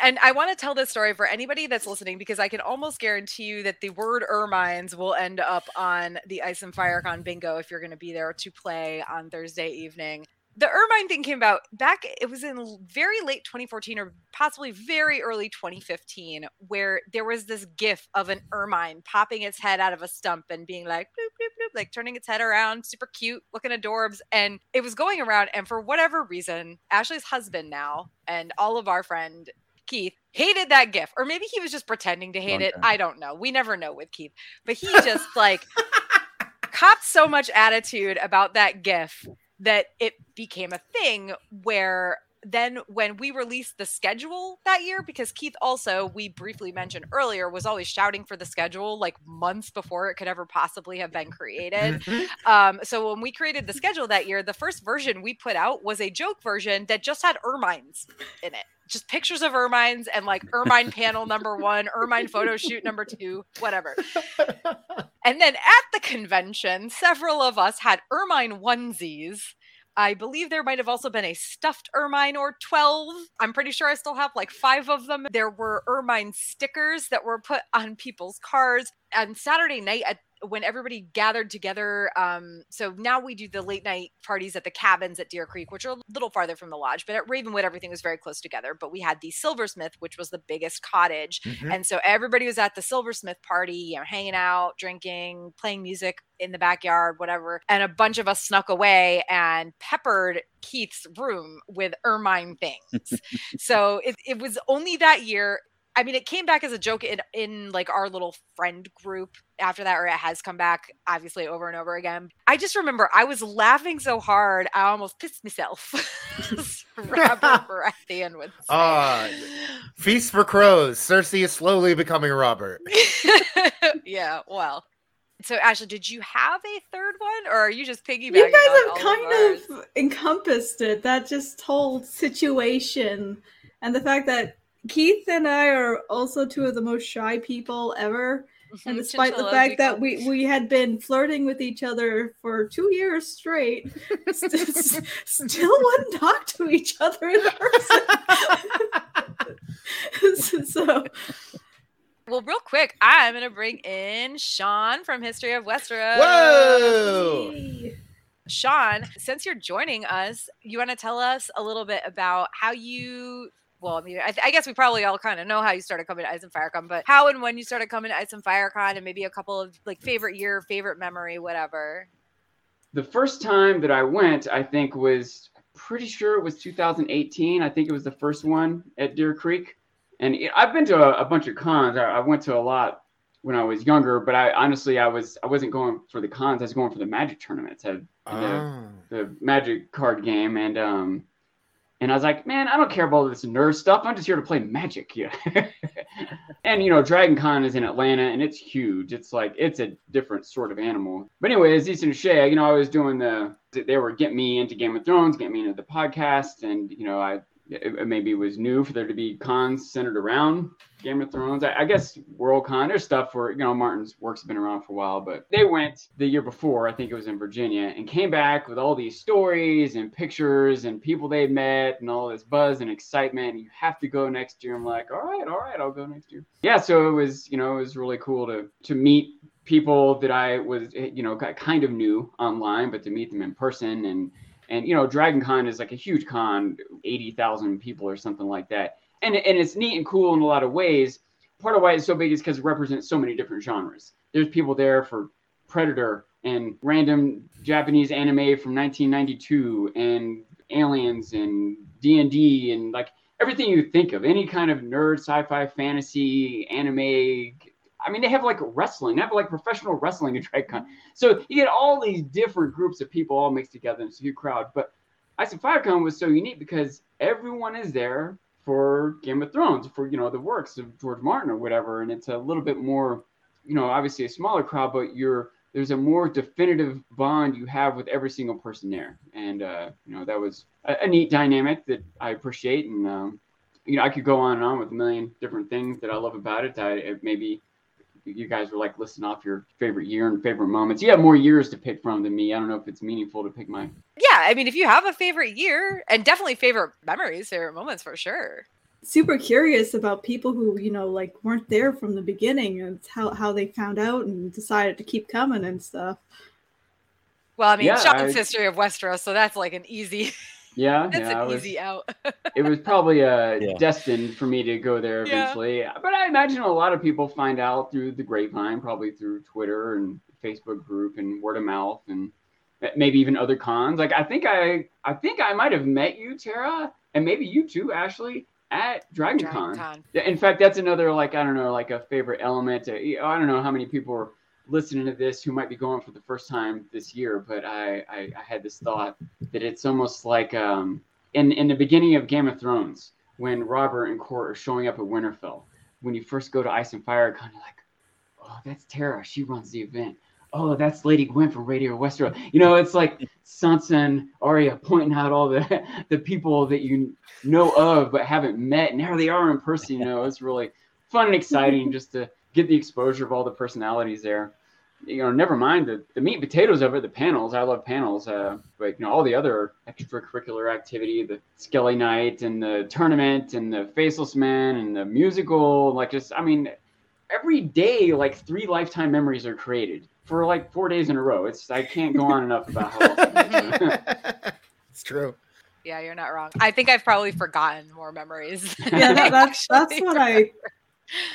S2: And I want to tell this story for anybody that's listening because I can almost guarantee you that the word Ermines will end up on the Ice and Firecon bingo if you're going to be there to play on Thursday evening. The Ermine thing came about back, it was in very late 2014 or possibly very early 2015, where there was this gif of an Ermine popping its head out of a stump and being like, bloop, bloop, bloop, like turning its head around, super cute, looking adorbs. And it was going around. And for whatever reason, Ashley's husband now and all of our friend Keith hated that gif, or maybe he was just pretending to hate it. I don't know. We never know with Keith, but he just like copped so much attitude about that gif that it became a thing where then when we released the schedule that year because keith also we briefly mentioned earlier was always shouting for the schedule like months before it could ever possibly have been created
S4: Mhm.
S2: um, so when we created the schedule that year, the first version we put out was a joke version that just had ermines in it. Just pictures of ermines and like ermine panel number one, ermine photo shoot number two, whatever. And then at the convention, several of us had ermine onesies. I believe there might have also been a stuffed ermine or 12. I'm pretty sure I still have like five of them. There were ermine stickers that were put on people's cars. And Saturday night at when everybody gathered together, um, so now we do the late night parties at the cabins at Deer Creek, which are a little farther from the lodge. But at Ravenwood, everything was very close together. But we had the Silversmith, which was the biggest cottage,
S4: Mhm.
S2: and so everybody was at the Silversmith party, you know, hanging out, drinking, playing music in the backyard, whatever. And a bunch of us snuck away and peppered Keith's room with ermine things. so it, it was only that year. I mean, it came back as a joke in, in like our little friend group after that, or it has come back obviously over and over again. I just remember I was laughing so hard, I almost pissed myself. as Robert Baratheon would say.
S4: Ah, Feast for crows. Cersei is slowly becoming Robert.
S2: yeah, well. So Ashley, did you have a third one, or are you just piggybacking?
S3: you
S2: on
S3: guys
S2: all
S3: have kind
S2: ours?
S3: of encompassed it. That just whole situation, and the fact that Keith and I are also two of the most shy people ever. And
S2: Mhm,
S3: despite the
S2: chinchilla
S3: fact that we, we had been flirting with each other for two years straight, st- still wouldn't talk to each other in person. so,
S2: Well, real quick, I'm gonna bring in Sean from History of Westeros.
S4: Whoa!
S3: yay.
S2: Sean, since you're joining us, you want to tell us a little bit about how you. Well, I mean, I, I guess we probably all kind of know how you started coming to Ice and Firecon, but how and when you started coming to Ice and Firecon, and maybe a couple of like favorite year, favorite memory, whatever.
S6: the first time that I went, I think was pretty sure it was 2018. I think it was the first one at Deer Creek. And it, I've been to a, a bunch of cons. I, I, went to a lot when I was younger, but I honestly I was I wasn't going for the cons. I was going for the Magic tournaments, the, oh. the Magic card game, and um, and I was like, man, I don't care about this nerd stuff. I'm just here to play Magic. Yeah. and you know, Dragon Con is in Atlanta and it's huge. It's like it's a different sort of animal. But anyways, Easton Shea, you know, I was doing the they were getting me into Game of Thrones, getting me into the podcast, and you know, I it, maybe it was new for there to be cons centered around Game of Thrones. I, I guess Worldcon, there's stuff where, you know, Martin's work's been around for a while, but they went the year before, I think it was in Virginia, and came back with all these stories and pictures and people they met and all this buzz and excitement. You have to go next year. I'm like, all right, all right, I'll go next year. Yeah, so it was, you know, it was really cool to to meet people that I was, you know, kind of knew online, but to meet them in person and and you know, Dragon Con is like a huge con, eighty thousand people or something like that, and and it's neat and cool in a lot of ways. Part of why it's so big is because it represents so many different genres. There's people there for Predator and random Japanese anime from 1992 and aliens and D&D and like everything you think of, any kind of nerd, sci-fi, fantasy, anime, I mean, they have like wrestling, they have like professional wrestling at DragCon. So you get all these different groups of people all mixed together in a huge crowd. But Ice and FireCon was so unique because everyone is there for Game of Thrones, for you know the works of George Martin or whatever, and it's a little bit more, you know, obviously a smaller crowd, but you're there's a more definitive bond you have with every single person there, and uh, you know that was a, a, neat dynamic that I appreciate, and um, you know I could go on and on with a million different things that I love about it. I maybe you guys were like listing off your favorite year and favorite moments. You have more years to pick from than me. I don't know if it's meaningful to pick my.
S2: Yeah, I mean, if you have a favorite year and definitely favorite memories, favorite moments for sure.
S3: Super curious about people who you know like weren't there from the beginning and how how they found out and decided to keep coming and stuff.
S2: Well, I mean, yeah, Sean's I... history of Westeros, so that's like an easy.
S6: Yeah,
S2: that's
S6: yeah,
S2: an was, easy out.
S6: it was probably uh, yeah. destined for me to go there eventually. Yeah. But I imagine a lot of people find out through the grapevine, probably through Twitter and Facebook group and word of mouth and maybe even other cons. Like I think I I think I might have met you, Tara, and maybe you too, Ashley, at Dragon, Dragon Con. Con. In fact, that's another like I don't know, like a favorite element. To, I don't know how many people are listening to this who might be going for the first time this year, but I, I, I had this thought that it's almost like um, in in the beginning of Game of Thrones when Robert and Court are showing up at Winterfell. When you first go to Ice and Fire, kind of like, oh, that's Tara. She runs the event. Oh, that's Lady Gwen from Radio Westeros. You know, it's like Sansa and Arya pointing out all the the people that you know of but haven't met, and here they are in person. You know, it's really fun and exciting just to get the exposure of all the personalities there. You know, never mind the, the meat and potatoes of it, the panels. I love panels, uh, but you know all the other extracurricular activity, the Skelly Night and the tournament and the Faceless Man and the musical. Like just, I mean, every day, like three lifetime memories are created for like four days in a row. It's I can't go on enough about how.
S4: it's true.
S2: Yeah, you're not wrong. I think I've probably forgotten more memories.
S3: Yeah, that, that's that's what I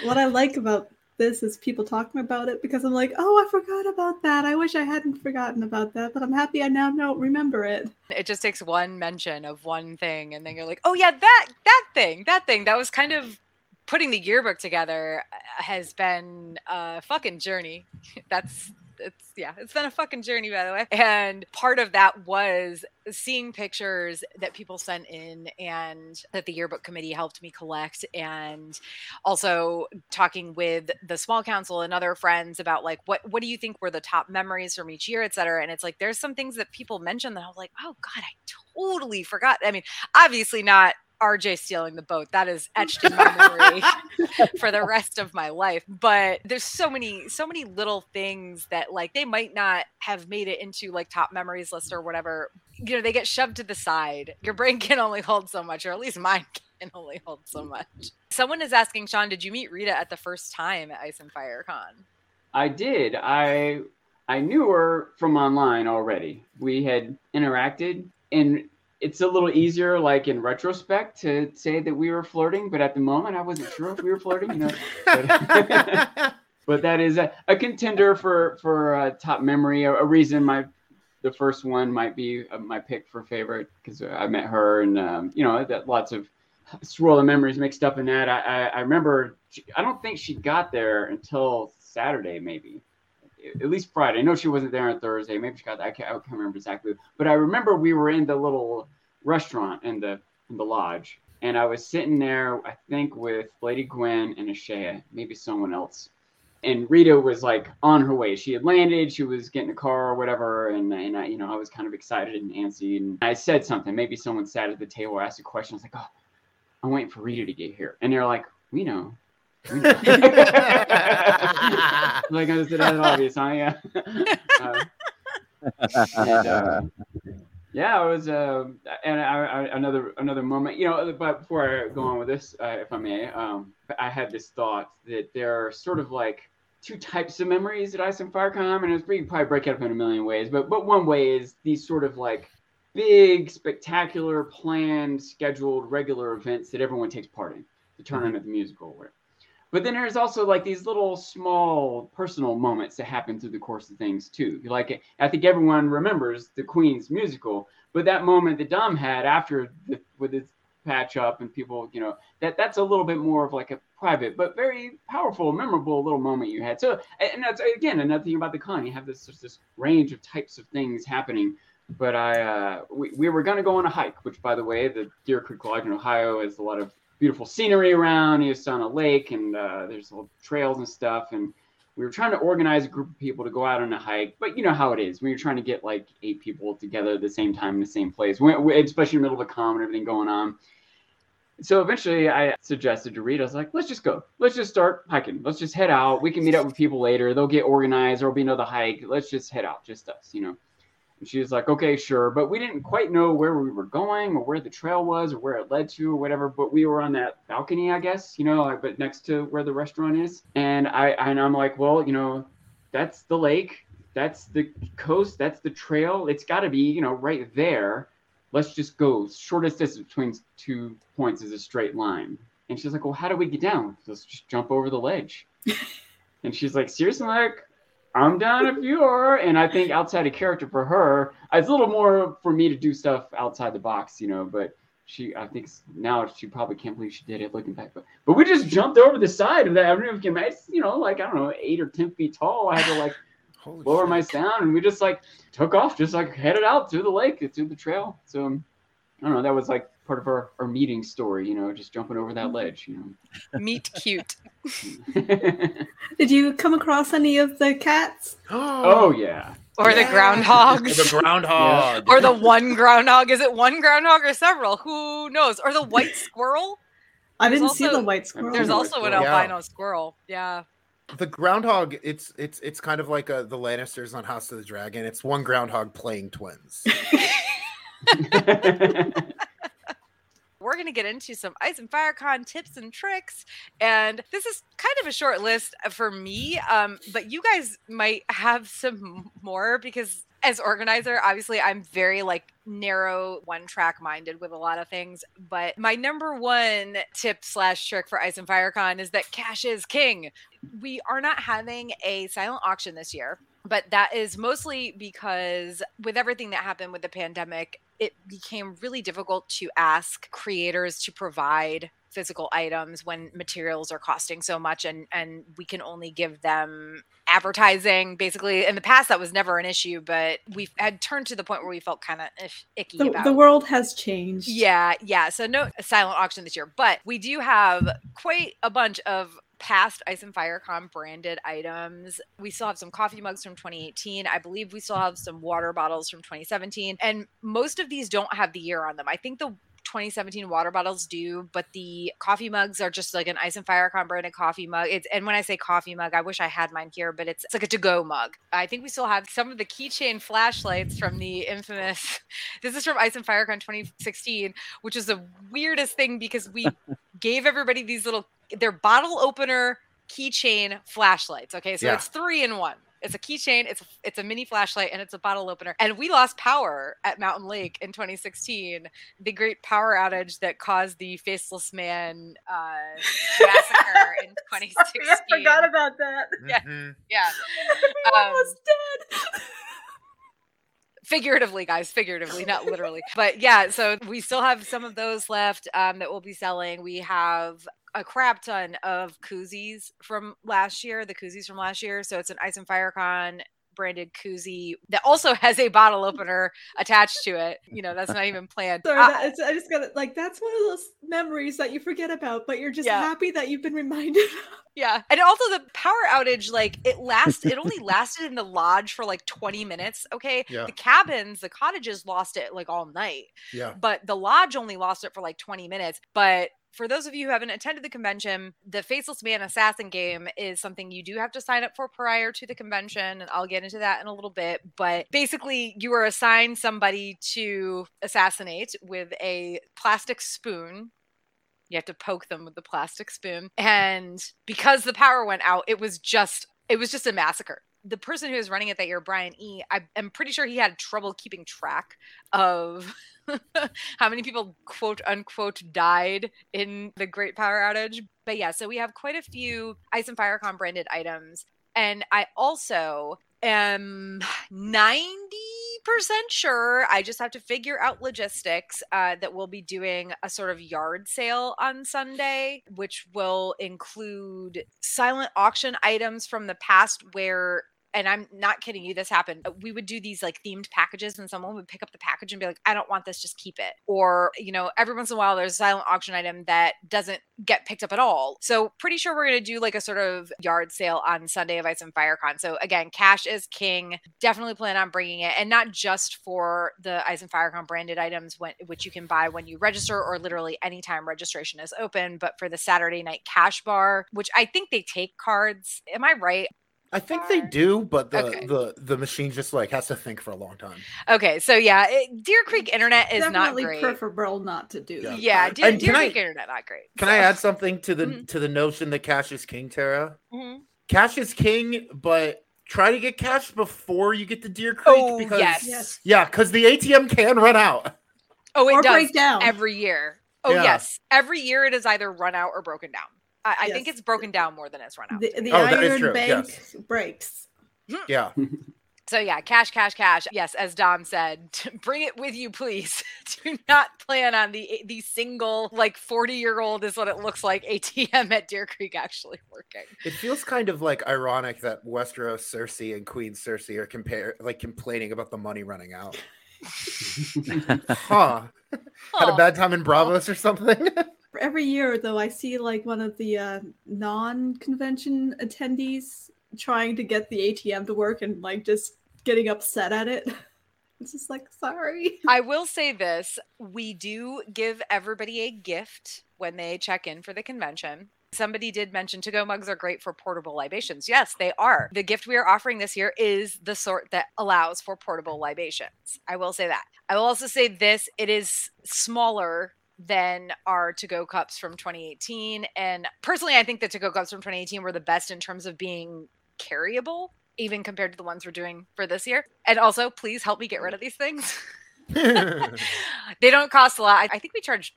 S3: what I like about this is people talking about it because I'm like, oh, I forgot about that. I wish I hadn't forgotten about that, but I'm happy I now don't remember it.
S2: It just takes one mention of one thing, and then you're like, oh yeah, that that thing, that thing. That was kind of putting the yearbook together uh, has been a fucking journey. That's it's yeah, it's been a fucking journey by the way. And part of that was seeing pictures that people sent in and that the yearbook committee helped me collect and also talking with the small council and other friends about like what what do you think were the top memories from each year, et cetera. And it's like there's some things that people mentioned that I was like, oh God, I totally forgot. I mean, obviously not RJ stealing the boat. That is etched in my memory for the rest of my life. But there's so many, so many little things that like they might not have made it into like top memories list or whatever. You know, they get shoved to the side. Your brain can only hold so much, or at least mine can only hold so mm. much. Someone is asking Sean, did you meet Rita at the first time at Ice and Fire Con?
S6: I did. I I knew her from online already. We had interacted and it's a little easier, like in retrospect, to say that we were flirting, but at the moment, I wasn't sure if we were flirting. You know, but, but that is a, a, contender for for a top memory. A, a, reason my the first one might be uh, my pick for favorite because I met her and um, you know that lots of swirl of memories mixed up in that. I, I, I remember she, I don't think she got there until Saturday maybe. At least Friday. I know she wasn't there on Thursday. Maybe she got. I can't, I can't remember exactly. But I remember we were in the little restaurant in the in the lodge, and I was sitting there. I think with Lady Gwen and Ashea, maybe someone else and Rita was like on her way. She had landed. She was getting a car or whatever, and and I, you know, I was kind of excited and antsy. And I said something. Maybe someone sat at the table or asked a question. I was like, "Oh, I'm waiting for Rita to get here," and they're like, "We know." Like I said, that's obvious, huh? Yeah. Uh, and, uh, yeah, it was uh, and I, I, another another moment. You know, but before I go on with this, uh, if I may, um, I had this thought that there are sort of like two types of memories at Ice and Firecon, and it's probably break it up in a million ways. But but one way is these sort of like big, spectacular, planned, scheduled, regular events that everyone takes part in, the tournament, mm-hmm. the musical, whatever. But then there's also like these little small personal moments that happen through the course of things too. Like I think everyone remembers the Queen's musical, but that moment that Dom had after the, with his patch up and people, you know, that that's a little bit more of like a private but very powerful, memorable little moment you had. So and that's again another thing about the con. You have this this range of types of things happening. But I uh, we, we were gonna go on a hike, which by the way, the Deer Creek Lodge in Ohio has a lot of beautiful scenery around. He was on a lake, and uh, there's little trails and stuff. And we were trying to organize a group of people to go out on a hike. But you know how it is when you're trying to get like eight people together at the same time in the same place, especially in the middle of a calm and everything going on. So eventually, I suggested to Rita, I was like, let's just go. Let's just start hiking. Let's just head out. We can meet up with people later. They'll get organized. There'll be another hike. Let's just head out, just us, you know. And she was like, okay, sure. But we didn't quite know where we were going or where the trail was or where it led to or whatever. But we were on that balcony, I guess, you know, like, but next to where the restaurant is. And I and I'm like, well, you know, that's the lake. That's the coast. That's the trail. It's got to be, you know, right there. Let's just go. Shortest distance between two points is a straight line. And she's like, well, how do we get down? Let's just jump over the ledge. and she's like, seriously, like, I'm down if you are. And I think outside of character for her, it's a little more for me to do stuff outside the box, you know. But she, I think now she probably can't believe she did it looking back. But but we just jumped over the side of that. I don't you you know, like I don't know, eight or ten feet tall. I had to like lower shit. my sound, and we just like took off, just like headed out through the lake, through the trail. So I don't know. That was like part of our, our meeting story, you know, just jumping over that mm-hmm. ledge, you know.
S2: Meet cute.
S3: Did you come across any of the cats?
S6: Oh, oh yeah.
S2: Or yeah. the groundhogs.
S4: the groundhog.
S2: Yeah. Or the one groundhog. Is it one groundhog or several? Who knows? Or the white squirrel?
S3: I didn't also, see the white squirrel.
S2: There's also an albino yeah. squirrel. Yeah.
S4: The groundhog, it's it's it's kind of like a, the Lannisters on House of the Dragon. It's one groundhog playing twins.
S2: we're going to get into some Ice and FireCon tips and tricks. And this is kind of a short list for me, um, but you guys might have some more because as organizer obviously i'm very like narrow one track minded with a lot of things but my number one tip slash trick for ice and firecon is that cash is king we are not having a silent auction this year but that is mostly because with everything that happened with the pandemic it became really difficult to ask creators to provide physical items when materials are costing so much and and we can only give them advertising. Basically in the past that was never an issue but we had turned to the point where we felt kind of icky
S3: the,
S2: about
S3: the world has changed.
S2: Yeah yeah so no silent auction this year but we do have quite a bunch of past Ice and Firecon branded items. We still have some coffee mugs from 2018. I believe we still have some water bottles from 2017. And most of these don't have the year on them. I think the 2017 water bottles do, but the coffee mugs are just like an Ice and Firecon branded coffee mug. It's and when I say coffee mug, I wish I had mine here, but it's, it's like a to-go mug. I think we still have some of the keychain flashlights from the infamous. This is from Ice and Firecon 2016, which is the weirdest thing because we gave everybody these little they're bottle opener keychain flashlights. Okay, so yeah. it's three in one. It's a keychain, it's a, it's a mini flashlight, and it's a bottle opener. And we lost power at Mountain Lake in 2016. The great power outage that caused the Faceless Man uh, massacre in 2016. I
S3: forgot about that.
S2: Yeah, mm-hmm. yeah.
S3: Um, almost dead
S2: figuratively guys figuratively not literally. But yeah so we still have some of those left um, that we'll be selling. We have a crap ton of koozies from last year the koozies from last year. So it's an ice and fire con branded koozie that also has a bottle opener attached to it you know that's not even planned
S3: Sorry,
S2: Uh,
S3: that, I just got it. Like that's one of those memories that you forget about, but you're just
S2: Yeah.
S3: happy that you've been reminded.
S2: Yeah. And also the power outage, like it lasts it only lasted in the lodge for like 20 minutes. Okay.
S4: Yeah.
S2: The cabins, the cottages lost it like all night.
S4: Yeah.
S2: But the lodge only lost it for like 20 minutes. But for those of you who haven't attended the convention, the Faceless Man Assassin game is something you do have to sign up for prior to the convention. And I'll get into that in a little bit. But basically, you are assigned somebody to assassinate with a plastic spoon. You have to poke them with the plastic spoon. And because the power went out, it was just it was just a massacre. The person who was running it that year, Brian E, I am pretty sure he had trouble keeping track of how many people quote unquote died in the Great Power Outage. But yeah, so we have quite a few Ice and Firecon branded items. And I also am 90% sure I just have to figure out logistics uh, that we'll be doing a sort of yard sale on Sunday, which will include silent auction items from the past where and I'm not kidding you, this happened. uh, We would do these like themed packages, and someone would pick up the package and be like, I don't want this, just keep it. Or, you know, every once in a while there's a silent auction item that doesn't get picked up at all. So, pretty sure we're going to do like a sort of yard sale on Sunday of Ice and Firecon. So, again, cash is king. Definitely plan on bringing it, and not just for the Ice and Firecon branded items, when, which you can buy when you register or literally anytime registration is open, but for the Saturday night cash bar, which I think they take cards. Am I right?
S4: I think they do, but the
S2: Okay.
S4: the the machine just like has to think for a long time.
S2: Okay, so yeah, it, Deer Creek Internet is not
S3: Definitely
S2: great.
S3: preferable not to do.
S4: Yeah.
S2: Yeah, Deer,
S4: And
S2: Deer
S4: can I-
S2: Creek Internet not great.
S4: Can
S2: so.
S4: I add something to the
S2: Mhm.
S4: to the notion that cash is king, Tara?
S2: Mhm.
S4: Cash is king, but try to get cash before you get to Deer Creek
S2: Oh
S4: because
S2: yes.
S3: Yes.
S4: yeah, because the ATM can run out.
S2: Oh, it
S3: or
S2: does
S3: break down.
S2: every year. Oh
S4: Yeah.
S2: yes, every year it is either run out or broken down. I, I think it's broken down more than it's run out.
S3: the, the
S4: Oh,
S3: Iron
S4: true,
S3: Bank
S4: yes.
S3: breaks. Hmm.
S4: Yeah,
S2: So yeah, cash, cash, cash. Yes, as Dom said, bring it with you, please. Do not plan on the the single like forty year old is what it looks like ATM at Deer Creek actually working.
S4: it feels kind of like ironic that Westeros Cersei and Queen Cersei are compare like complaining about the money running out. Huh? Had a bad time in Braavos or something?
S3: Every year, though, I see like one of the uh, non-convention attendees trying to get the ATM to work and like just getting upset at it. It's just like, sorry.
S2: I will say this: we do give everybody a gift when they check in for the convention. Somebody did mention to go mugs are great for portable libations. Yes, they are. The gift we are offering this year is the sort that allows for portable libations. I will say that. I will also say this it is smaller than our to go cups from 2018. And personally, I think the to go cups from 2018 were the best in terms of being carryable, even compared to the ones we're doing for this year. And also, please help me get rid of these things. they don't cost a lot. I- I think we charge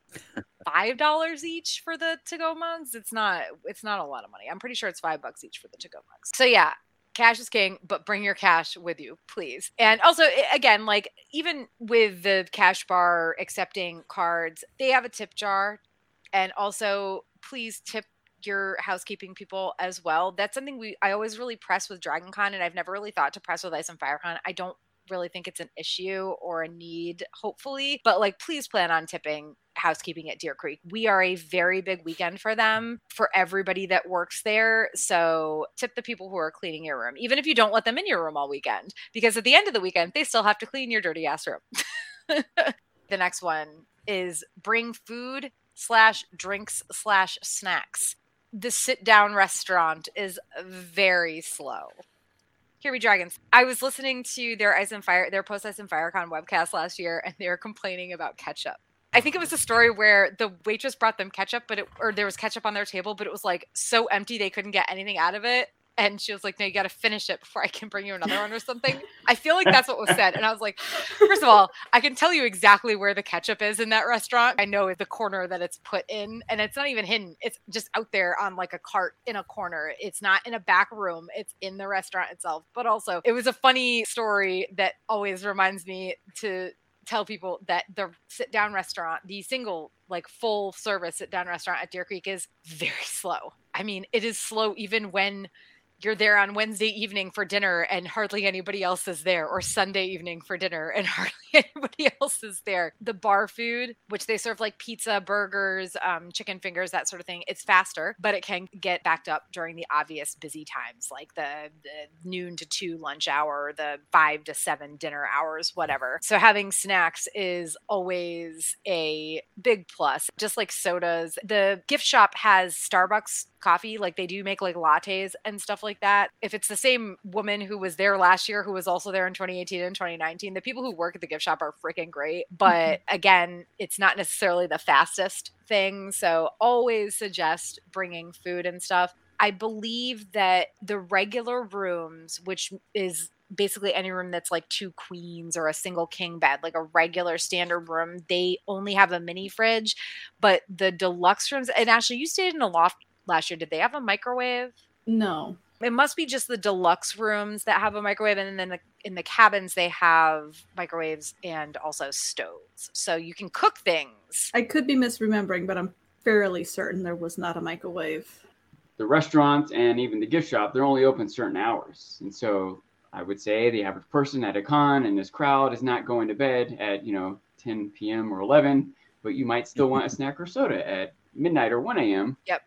S2: five dollars each for the to-go mugs. It's not it's not a lot of money. I'm pretty sure it's five bucks each for the to-go mugs. So yeah, cash is king, but bring your cash with you, please. And also again, like even with the cash bar accepting cards, they have a tip jar. And also please tip your housekeeping people as well. That's something we I always really press with Dragon Con and I've never really thought to press with Ice and Firecon. I don't really think it's an issue or a need, hopefully. But like, please plan on tipping housekeeping at Deer Creek. We are a very big weekend for them, for everybody that works there. So tip the people who are cleaning your room, even if you don't let them in your room all weekend, because at the end of the weekend, they still have to clean your dirty ass room. the next one is bring food slash drinks slash snacks. The sit down restaurant is very slow. We dragons. I was listening to their Ice and Fire, their post Ice and Firecon webcast last year, and they were complaining about ketchup. I think it was a story where the waitress brought them ketchup, but it, or there was ketchup on their table, but it was like so empty they couldn't get anything out of it. And she was like, No, you got to finish it before I can bring you another one or something. I feel like that's what was said. And I was like, First of all, I can tell you exactly where the ketchup is in that restaurant. I know the corner that it's put in, and it's not even hidden. It's just out there on like a cart in a corner. It's not in a back room, it's in the restaurant itself. But also, it was a funny story that always reminds me to tell people that the sit down restaurant, the single like full service sit down restaurant at Deer Creek is very slow. I mean, it is slow even when you're there on Wednesday evening for dinner and hardly anybody else is there, or Sunday evening for dinner and hardly anybody else is there. The bar food, which they serve like pizza, burgers, um, chicken fingers, that sort of thing, it's faster, but it can get backed up during the obvious busy times like the, the noon to two lunch hour, the five to seven dinner hours, whatever. So having snacks is always a big plus, just like sodas. The gift shop has Starbucks coffee like they do make like lattes and stuff like that if it's the same woman who was there last year who was also there in 2018 and 2019 the people who work at the gift shop are freaking great but mm-hmm. again it's not necessarily the fastest thing so always suggest bringing food and stuff i believe that the regular rooms which is basically any room that's like two queens or a single king bed, like a regular standard room, they only have a mini fridge. But the deluxe rooms, and actually, you stayed in a loft last year. Did they have a microwave?
S3: No.
S2: It must be just the deluxe rooms that have a microwave, and then the, in the cabins they have microwaves and also stoves, so you can cook things.
S3: I could be misremembering, but I'm fairly certain there was not a microwave.
S6: The restaurant and even the gift shop, they're only open certain hours. And so I would say the average person at a con in this crowd is not going to bed at, you know, 10 p.m. or 11, but you might still want a snack or soda at midnight or 1 a.m.
S2: Yep.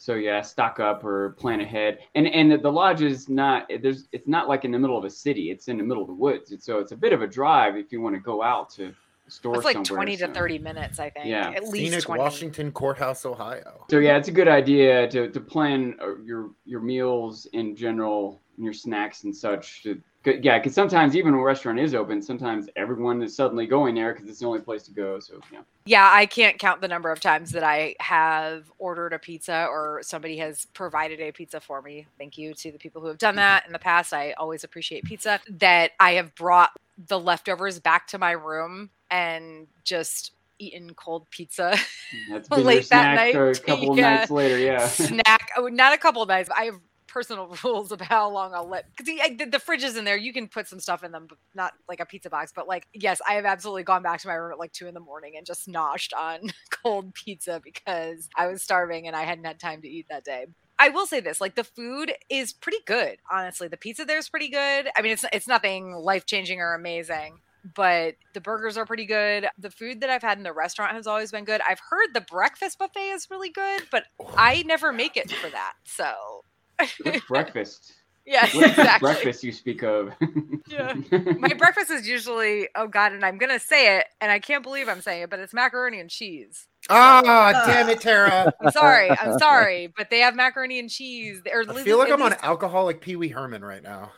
S6: So yeah, stock up or plan ahead. And and the lodge is not there's it's not like in the middle of a city. It's in the middle of the woods. And so it's a bit of a drive if you want to go out to a store
S2: It's like 20 to 30 minutes, I think.
S6: Yeah.
S2: At least
S4: Scenic
S2: 20.
S4: Washington Court House, Ohio.
S6: So yeah, it's a good idea to, to plan uh, your your meals in general, and your snacks and such. To, 'cause- yeah, because sometimes even when a restaurant is open, sometimes everyone is suddenly going there because it's the only place to go. So yeah,
S2: Yeah, I can't count the number of times that I have ordered a pizza or somebody has provided a pizza for me. Thank you to the people who have done mm-hmm. that in the past. I always appreciate pizza. That I have brought the leftovers back to my room and just eaten cold pizza
S6: mm, that's your
S2: Late that night,
S6: a couple
S2: yeah.
S6: nights later. Yeah,
S2: snack. Oh, not a couple of nights. But I have personal rules about how long I'll let because the, the fridge is in there. You can put some stuff in them, but not like a pizza box. But like, yes, I have absolutely gone back to my room at like two in the morning and just noshed on cold pizza because I was starving and I hadn't had time to eat that day. I will say this: like the food is pretty good. Honestly, the pizza there is pretty good. I mean, it's it's nothing life changing or amazing. But the burgers are pretty good. The food that I've had in the restaurant has always been good. I've heard the breakfast buffet is really good, but oh I never make it for that. So
S6: What's breakfast?
S2: Yes,
S6: What's
S2: exactly.
S6: breakfast you speak of?
S2: Yeah. My breakfast is usually oh god, and I'm gonna say it, and I can't believe I'm saying it, but it's macaroni and cheese.
S4: Ah, damn it, Tara.
S2: I'm sorry, I'm sorry, but they have macaroni and cheese. Or
S4: I feel like I'm on
S2: least
S4: alcoholic Pee Wee Herman right now.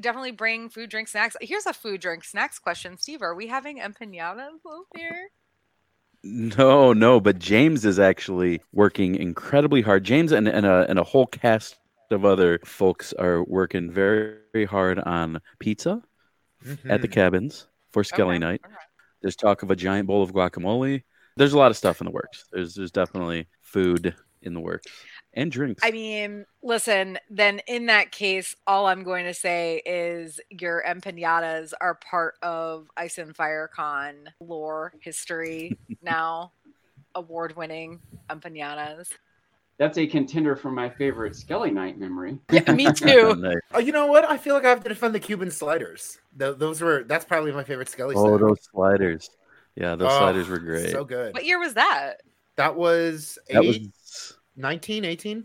S2: Definitely bring food, drink, snacks. Here's a food, drink, snacks question, Steve. Are we having empanadas over here?
S5: No, no, but James is actually working incredibly hard. James and, and, a, and a whole cast of other folks are working very, very hard on pizza at the
S4: Mhm.
S5: cabins for Skelly
S2: Okay,
S5: night.
S2: right.
S5: There's talk of a giant bowl of guacamole. There's a lot of stuff in the works. There's there's definitely food in the works and drinks.
S2: I mean, listen, then in that case, all I'm going to say is your empanadas are part of Ice and Fire Con lore history now. Award winning empanadas.
S6: That's a contender for my favorite Skelly Night memory.
S2: Yeah, me too.
S5: Nice.
S4: Oh, you know what? I feel like I have to defend the Cuban sliders. Th- those were that's probably my favorite Skelly.
S5: Oh,
S4: snack.
S5: those sliders. Yeah, those
S4: Oh,
S5: sliders were great.
S4: So good.
S2: What year was that?
S4: That was,
S5: that
S4: eight,
S5: was
S4: 19, 18?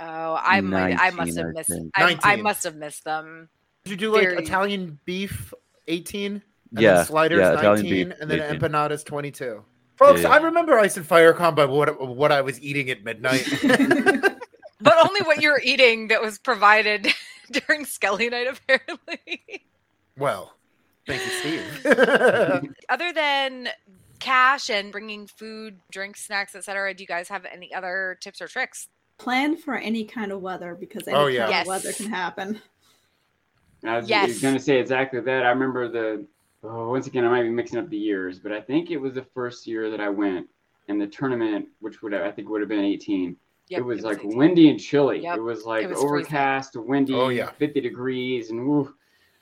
S2: Oh, I might I must have missed. I, I must have missed them.
S4: Did you do like
S2: Very-
S4: Italian beef 18? And
S5: Yeah,
S4: then sliders
S5: yeah,
S4: 19,
S5: beef
S4: and then
S5: 18.
S4: empanadas 22. Folks,
S5: yeah.
S4: I remember Ice and Fire Con by what what I was eating at midnight.
S2: But only what you're eating that was provided during Skelly night, apparently.
S4: well, thank you, Steve.
S2: other than cash and bringing food, drinks, snacks, etc., do you guys have any other tips or tricks
S3: Plan for any kind of weather because any
S4: Oh,
S3: kind
S4: yeah.
S3: of weather can happen.
S6: I was
S2: Yes.
S6: going to say exactly that. I remember the, oh, once again, I might be mixing up the years, but I think it was the first year that I went and the tournament, which would have, I think would have been 18.
S2: Yep,
S6: it was like
S2: 18.
S6: windy and chilly.
S2: Yep.
S6: It was like
S2: was freezing.
S6: overcast, windy,
S4: Oh, yeah.
S6: 50 degrees, and woo.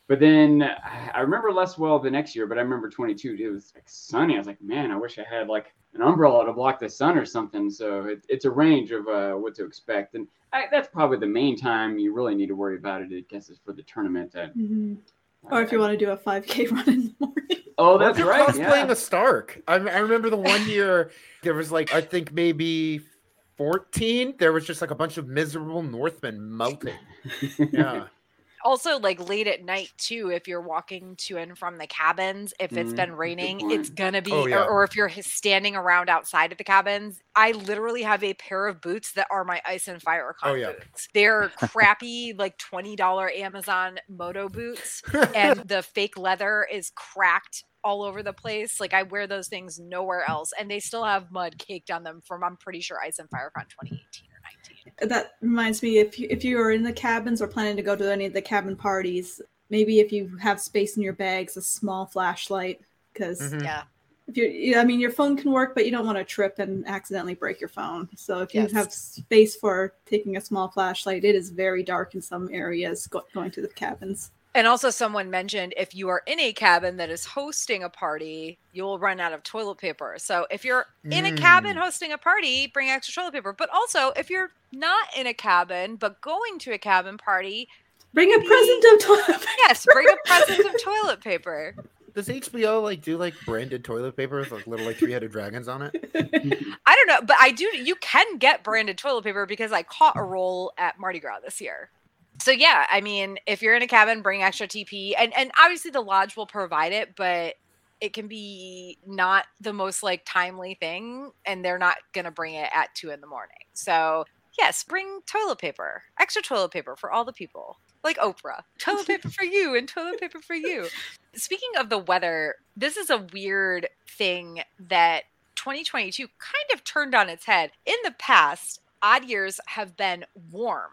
S6: But then I I remember less well the next year, but I remember 22. It was like sunny. I was like, man, I wish I had like an umbrella to block the sun or something. So it, it's a range of uh, what to expect, and I, that's probably the main time you really need to worry about it. I guess is for the tournament. That,
S3: Mhm. Or if you want to do a 5K run in the morning.
S6: oh, that's
S4: if you're
S6: right.
S4: Cosplaying
S6: Yeah.
S4: a Stark. I, I remember the one year there was like I think maybe 14. There was just like a bunch of miserable Northmen melting. Yeah.
S2: Also like late at night too if you're walking to and from the cabins if it's
S6: Mhm,
S2: been raining it's gonna be
S4: Oh, yeah.
S2: or, or if you're standing around outside of the cabins i literally have a pair of boots that are my ice and fire con
S4: Oh, yeah.
S2: boots they're crappy like $20 amazon moto boots and the fake leather is cracked all over the place like i wear those things nowhere else and they still have mud caked on them from i'm pretty sure ice and firecon 2018 or 19
S3: That reminds me, if you, if you are in the cabins or planning to go to any of the cabin parties, maybe if you have space in your bags, a small flashlight, because
S4: Mhm.
S2: yeah
S3: if you, you- I mean, your phone can work, but you don't want to trip and accidentally break your phone. So if you
S2: Yes.
S3: have space for taking a small flashlight, it is very dark in some areas go, going to the cabins.
S2: And also, someone mentioned if you are in a cabin that is hosting a party, you will run out of toilet paper. So, if you're in a cabin
S4: Mm.
S2: hosting a party, bring extra toilet paper. But also, if you're not in a cabin but going to a cabin party,
S3: Bring a present of toilet paper.
S2: yes, bring a present of toilet paper.
S4: Does HBO like do like branded toilet paper with like little like three headed dragons on it?
S2: I don't know, but I do. You can get branded toilet paper because I caught a roll at Mardi Gras this year. So yeah, I mean, if you're in a cabin, bring extra TP, and and obviously the lodge will provide it, but it can be not the most like timely thing, and they're not gonna bring it at two in the morning. So yes, bring toilet paper, extra toilet paper for all the people, like Oprah. Toilet paper for you and toilet paper for you. Speaking of the weather, this is a weird thing that 2022 kind of turned on its head. In the past, odd years have been warm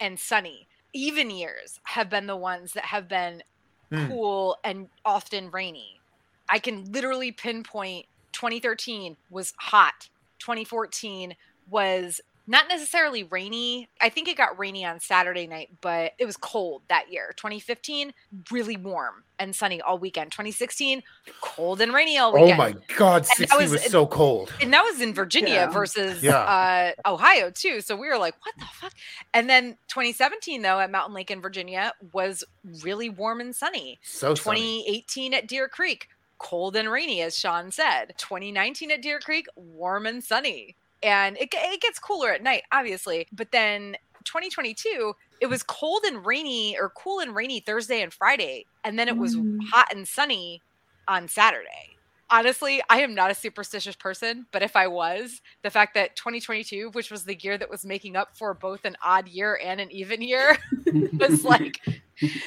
S2: and sunny. Even years have been the ones that have been
S4: Hmm.
S2: cool and often rainy. I can literally pinpoint 2013 was hot. 2014 was not necessarily rainy. I think it got rainy on Saturday night, but it was cold that year. 2015, really warm and sunny all weekend. 2016, cold and rainy all weekend.
S4: Oh my god,
S2: that
S4: was,
S2: was-
S4: so cold.
S2: And that was in Virginia
S6: Yeah.
S2: versus
S4: Yeah.
S2: uh, Ohio too. So we were like, what the fuck? And then 2017 though at Mountain Lake in Virginia was really warm and sunny.
S4: So sunny.
S2: 2018 at Deer Creek, cold and rainy, as Sean said. 2019 at Deer Creek, warm and sunny. And it, it gets cooler at night, obviously. But then 2022, it was cold and rainy or cool and rainy Thursday and Friday. And then it was
S3: Mm.
S2: hot and sunny on Saturday. Honestly, I am not a superstitious person, but if I was, the fact that 2022, which was the year that was making up for both an odd year and an even year, was like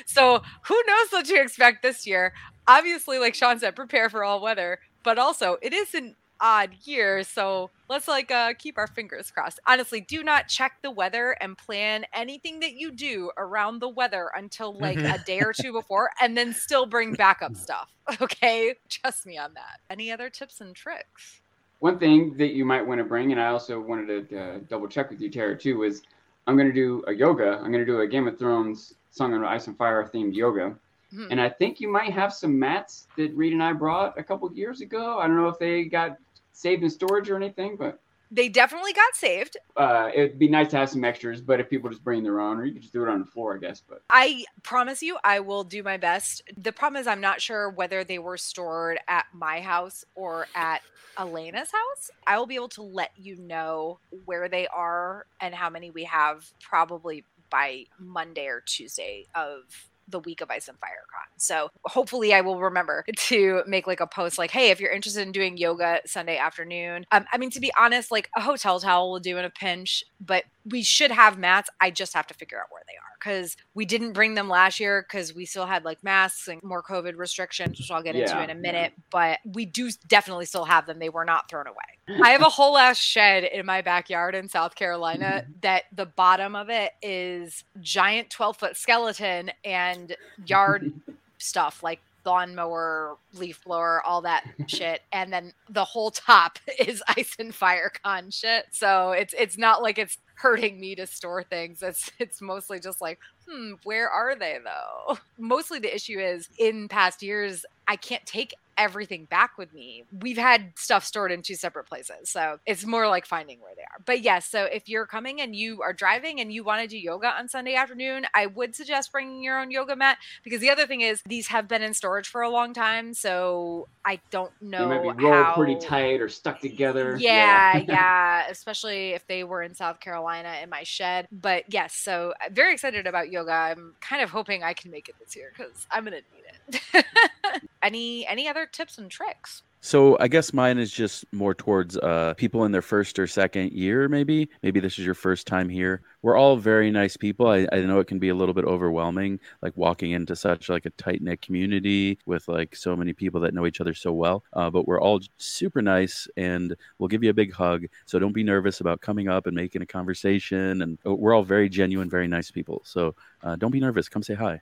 S2: so who knows what to expect this year obviously like sean said prepare for all weather but also it is an odd year so let's like uh keep our fingers crossed honestly do not check the weather and plan anything that you do around the weather until like
S4: Mhm.
S2: a day or two before and then still bring backup stuff okay trust me on that any other tips and tricks
S6: One thing that you might want to bring, and I also wanted to uh, double check with you, Tara, too, was I'm going to do a yoga. I'm going to do a Game of Thrones Song of Ice and Fire themed yoga.
S2: Mhm.
S6: And I think you might have some mats that Reed and I brought a couple years ago. I don't know if they got saved in storage or anything, but
S2: they definitely got saved
S6: uh, it'd be nice to have some extras. But if people just bring their own, or you could just do it on the floor, I guess. But
S2: I promise you, I will do my best. The problem is, I'm not sure whether they were stored at my house or at Elena's house. I will be able to let you know where they are and how many we have probably by Monday or Tuesday of the week of Ice and Fire Con. So hopefully I will remember to make like a post like, hey, if you're interested in doing yoga Sunday afternoon. Um, I mean, to be honest, like a hotel towel will do in a pinch, but we should have mats. I just have to figure out where they are because we didn't bring them last year because we still had like masks and more COVID restrictions, which I'll get into in a minute. But we do definitely still have them. They were not thrown away. I have a whole ass shed in my backyard in South Carolina that the bottom of it is giant 12 foot skeleton and yard stuff like lawnmower, leaf blower, all that shit. And then the whole top is ice and fire con shit. So it's it's not like it's hurting me to store things. It's it's mostly just like, hmm, where are they though? Mostly the issue is in past years, I can't take everything back with me. We've had stuff stored in two separate places. So it's more like finding where they are. But yes, so if you're coming and you are driving and you want to do yoga on Sunday afternoon, I would suggest bringing your own yoga mat because the other thing is these have been in storage for a long time. So I don't know.
S6: They might be rolled
S2: how...
S6: pretty tight or stuck together.
S2: Yeah, yeah, especially if they were in South Carolina in my shed. But yes, so I'm very excited about yoga. I'm kind of hoping I can make it this year because I'm gonna need it. any any other tips and tricks?
S5: So I guess mine is just more towards uh, people in their first or second year, maybe. Maybe this is your first time here. We're all very nice people. I, I know it can be a little bit overwhelming, like walking into such like a tight knit community with like so many people that know each other so well. Uh, but we're all super nice, and we'll give you a big hug. So don't be nervous about coming up and making a conversation. And uh, we're all very genuine, very nice people. So uh, don't be nervous. Come say hi.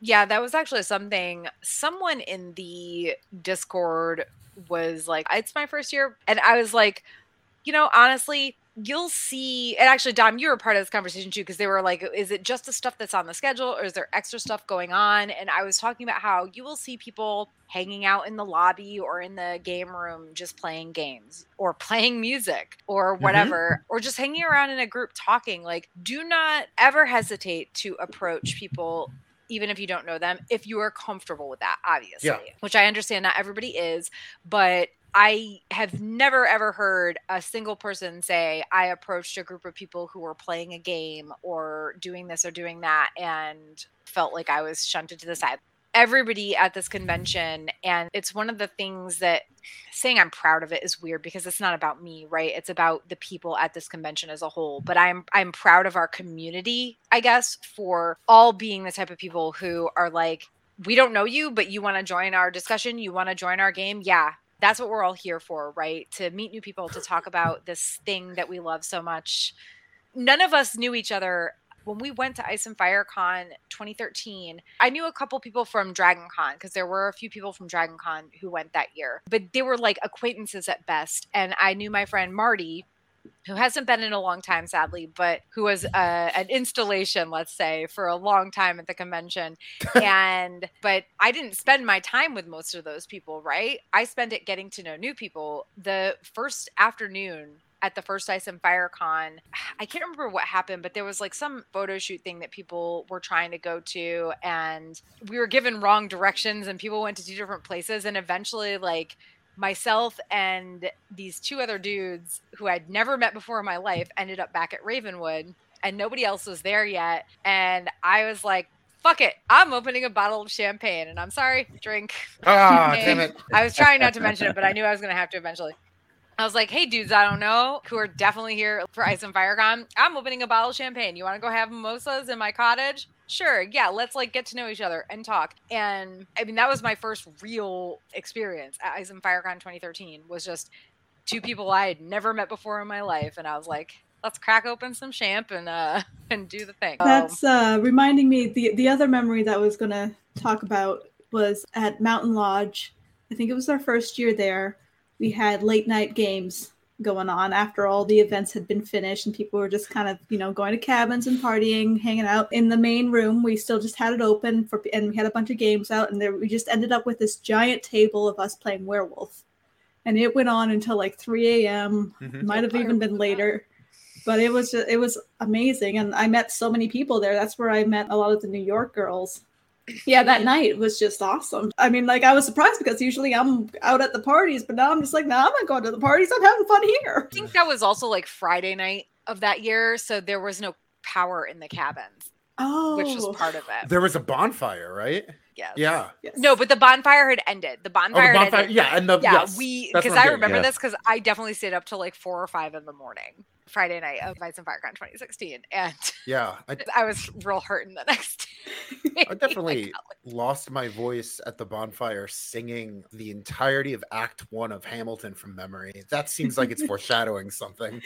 S2: Yeah, that was actually something someone in the Discord was like, it's my first year. And I was like, you know, honestly, you'll see. And actually, Dom, you were part of this conversation too, because they were like, is it just the stuff that's on the schedule or is there extra stuff going on? And I was talking about how you will see people hanging out in the lobby or in the game room just playing games or playing music or mm-hmm. whatever or just hanging around in a group talking like do not ever hesitate to approach people even if you don't know them, if you are comfortable with that, obviously,
S4: Yeah.
S2: which I understand not everybody is, but I have never ever heard a single person say, I approached a group of people who were playing a game or doing this or doing that and felt like I was shunted to the side. Everybody at this convention, and it's one of the things that saying I'm proud of it is weird because it's not about me, right? It's about the people at this convention as a whole. But I'm I'm proud of our community, I guess, for all being the type of people who are like, we don't know you, but you want to join our discussion, you want to join our game. Yeah, that's what we're all here for, right? To meet new people, to talk about this thing that we love so much. None of us knew each other when we went to Ice and Fire Con 2013, I knew a couple people from Dragon Con because there were a few people from Dragon Con who went that year, but they were like acquaintances at best. And I knew my friend Marty, who hasn't been in a long time, sadly, but who was uh, an installation, let's say, for a long time at the convention. and, but I didn't spend my time with most of those people, right? I spent it getting to know new people. The first afternoon, at the first Ice and Fire Con, I can't remember what happened, but there was like some photo shoot thing that people were trying to go to, and we were given wrong directions, and people went to two different places, and eventually, like, myself and these two other dudes who I'd never met before in my life ended up back at Ravenwood, and nobody else was there yet, and I was like. Fuck it. I'm opening a bottle of champagne and I'm sorry, drink.
S4: Ah,
S2: champagne."
S4: damn it.
S2: I was trying not to mention it, but I knew I was going to have to eventually. I was like, hey, dudes, I don't know, who are definitely here for Ice and Firecon. I'm opening a bottle of champagne. You want to go have mimosas in my cottage? Sure. Yeah, let's like get to know each other and talk. And I mean, that was my first real experience at Ice and Firecon 2013 was just two people I had never met before in my life. And I was like, let's crack open some champ and uh and do the thing.
S3: That's uh, reminding me the the other memory that I was gonna talk about was at Mountain Lodge. I think it was our first year there. We had late night games going on after all the events had been finished and people were just kind of you know going to cabins and partying hanging out in the main room. We still just had it open for and we had a bunch of games out and there we just ended up with this giant table of us playing werewolf. And it went on until like 3 a.m
S4: Mhm.
S3: might have even been later. But it was just, it was amazing and i met so many people there. That's where i met a lot of the new york girls yeah that night was just awesome i mean like i was surprised because usually i'm out at the parties but now i'm just like no i'm not going to the parties i'm having fun here
S2: I think that was also like Friday night of that year, so there was no power in the cabins.
S3: Oh,
S2: which was oh. part of it.
S4: There was a bonfire, right?
S2: Yes.
S4: Yeah.
S3: Yes.
S2: No, but the bonfire had ended. The
S4: Oh,
S2: bonfire,
S4: the
S2: had
S4: bonfire.
S2: ended.
S4: Yeah, and the
S2: yeah,
S4: yes,
S2: we because
S4: I'm
S2: I
S4: getting
S2: remember
S5: at.
S2: this because I definitely stayed up till like four or five in the morning, Friday night of Ice and FireCon 2016, and
S4: Yeah, I,
S2: I was real hurting the next day.
S4: I definitely lost my voice at the bonfire singing the entirety of Act One of Hamilton from memory. That seems like it's foreshadowing something.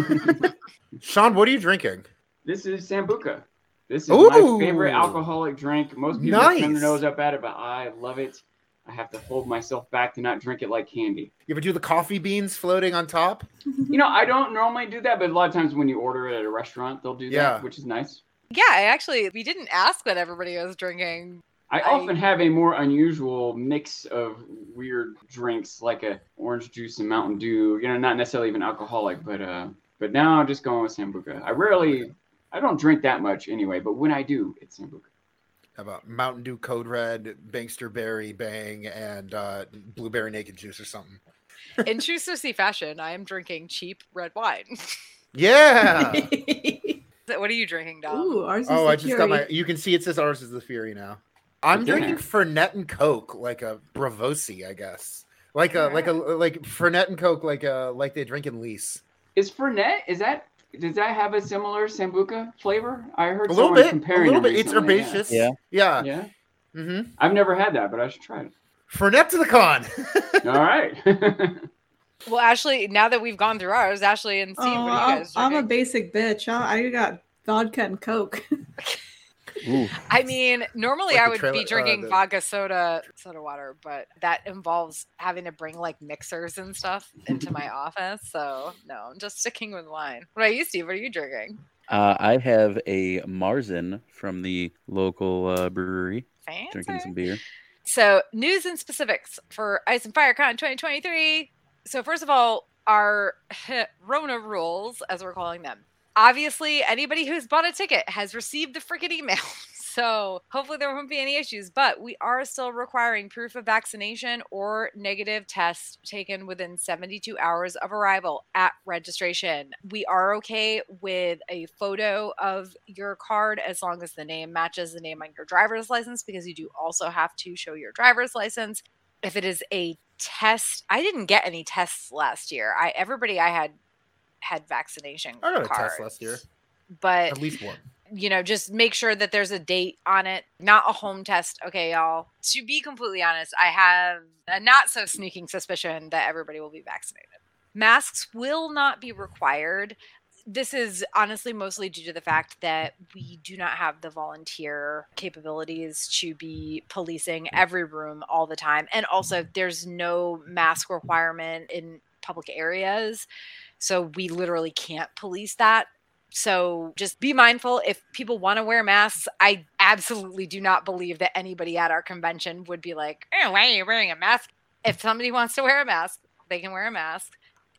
S4: Sean, what are you drinking?
S6: This is Sambuca. This is
S4: Ooh.
S6: my favorite alcoholic drink. Most people turn their nose up at it, but I love it. I have to hold myself back to not drink it like candy.
S4: You ever do the coffee beans floating on top?
S6: You know, I don't normally do that, but a lot of times when you order it at a restaurant, they'll do
S4: Yeah.
S6: that, which is nice.
S2: Yeah, I actually we didn't ask what everybody was drinking.
S6: I,
S2: I-
S6: often have a more unusual mix of weird drinks, like a orange juice and Mountain Dew. You know, not necessarily even alcoholic, but uh, but now I'm just going with Sambuca. I rarely, I don't drink that much anyway, but when I do, it's Sambuca.
S4: How about Mountain Dew Code Red, Bangster Berry Bang, and uh, Blueberry Naked Juice or something?
S2: In true Susie fashion, I am drinking cheap red wine.
S4: Yeah.
S2: what are you drinking, Dom?
S3: Ooh, ours is
S4: oh,
S3: the
S4: I just got my. You can see it says ours is the Fury now. I'm
S6: Okay.
S4: drinking Fernet and Coke, like a Braavosi, I guess. Like a like a like Fernet and Coke, like a like they drink in Lys.
S6: Is Fernet? Is that? Does that have a similar Sambuca flavor? I heard
S4: A little
S6: someone
S4: bit, a
S6: comparing
S4: little bit. It's herbaceous.
S5: Yeah.
S4: yeah.
S6: Yeah. yeah.
S4: Mm-hmm.
S6: I've never had that, but I should try it.
S4: For Net to the con.
S6: All right.
S2: Well, Ashley, now that we've gone through ours, Ashley and Steve,
S3: Oh,
S2: what you
S3: I'm,
S2: guys
S3: I'm a basic bitch. I, I got vodka and coke.
S5: Ooh.
S2: I mean, normally
S4: Like
S2: I would be
S4: uh,
S2: drinking
S4: the-
S2: vodka soda, soda water, but that involves having to bring like mixers and stuff into my office. So no, I'm just sticking with wine. What about you, Steve? What are you drinking?
S5: Uh, I have a Marzen from the local uh, brewery, drinking some beer.
S2: So, news and specifics for Ice and Fire Con 2023. So, first of all, our Rona rules, as we're calling them. Obviously, anybody who's bought a ticket has received the freaking email. So, hopefully, there won't be any issues, but we are still requiring proof of vaccination or negative test taken within 72 hours of arrival at registration. We are okay with a photo of your card as long as the name matches the name on your driver's license because you do also have to show your driver's license. If it is a test, I didn't get any tests last year. I everybody I had had vaccination
S4: I got a
S2: cards,
S4: test last year.
S2: But
S4: At least one.
S2: you know, just make sure that there's a date on it, not a home test. Okay, y'all. To be completely honest, I have a not so sneaking suspicion that everybody will be vaccinated. Masks will not be required. This is honestly mostly due to the fact that we do not have the volunteer capabilities to be policing every room all the time. And also, there's no mask requirement in public areas. So we literally can't police that so just be mindful if people want to wear masks. I absolutely do not believe that anybody at our convention would be like, eh, why are you wearing a mask? If somebody wants to wear a mask, they can wear a mask.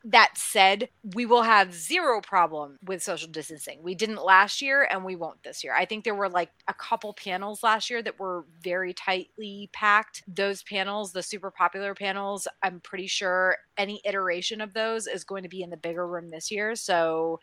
S2: That said, we will have zero problem with social distancing. We didn't last year and we won't this year. I think there were like a couple panels last year that were very tightly packed. Those panels, the super popular panels, I'm pretty sure any iteration of those is going to be in the bigger room this year. So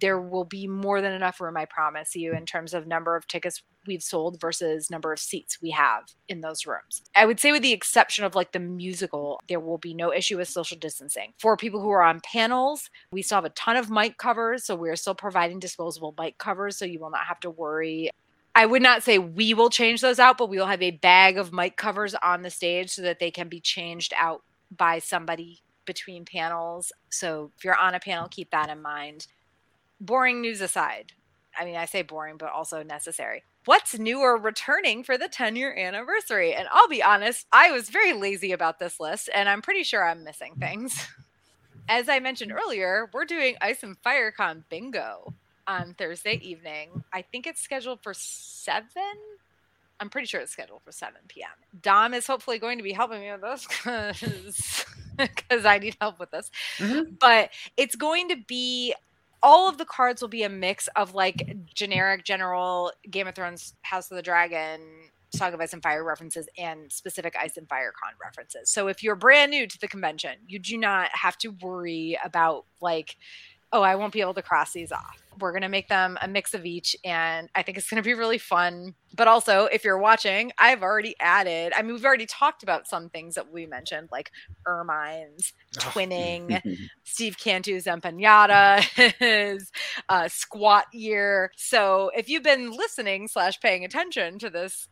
S2: there will be more than enough room, I promise you, in terms of number of tickets we've sold versus number of seats we have in those rooms. I would say, with the exception of like the musical, there will be no issue with social distancing. For people who are on panels, we still have a ton of mic covers. So we're still providing disposable mic covers. So you will not have to worry. I would not say we will change those out, but we will have a bag of mic covers on the stage so that they can be changed out by somebody between panels. So if you're on a panel, keep that in mind boring news aside, I mean, I say boring, but also necessary. What's new or returning for the 10 year anniversary? And I'll be honest, I was very lazy about this list, and I'm pretty sure I'm missing things. As I mentioned earlier, we're doing Ice and FireCon bingo on Thursday evening. I think it's scheduled for 7. I'm pretty sure it's scheduled for 7 p.m. Dom is hopefully going to be helping me with this because I need help with this.
S4: Mhm.
S2: But it's going to be all of the cards will be a mix of like generic general Game of Thrones House of the Dragon Song of Ice and Fire references and specific Ice and Fire Con references. So if you're brand new to the convention, you do not have to worry about like oh, I won't be able to cross these off. We're going to make them a mix of each. And I think it's going to be really fun. But also, if you're watching, I've already added, I mean, we've already talked about some things that we mentioned, like ermines, twinning, Steve Cantu's empanada, his uh, squat year. So if you've been listening slash paying attention to this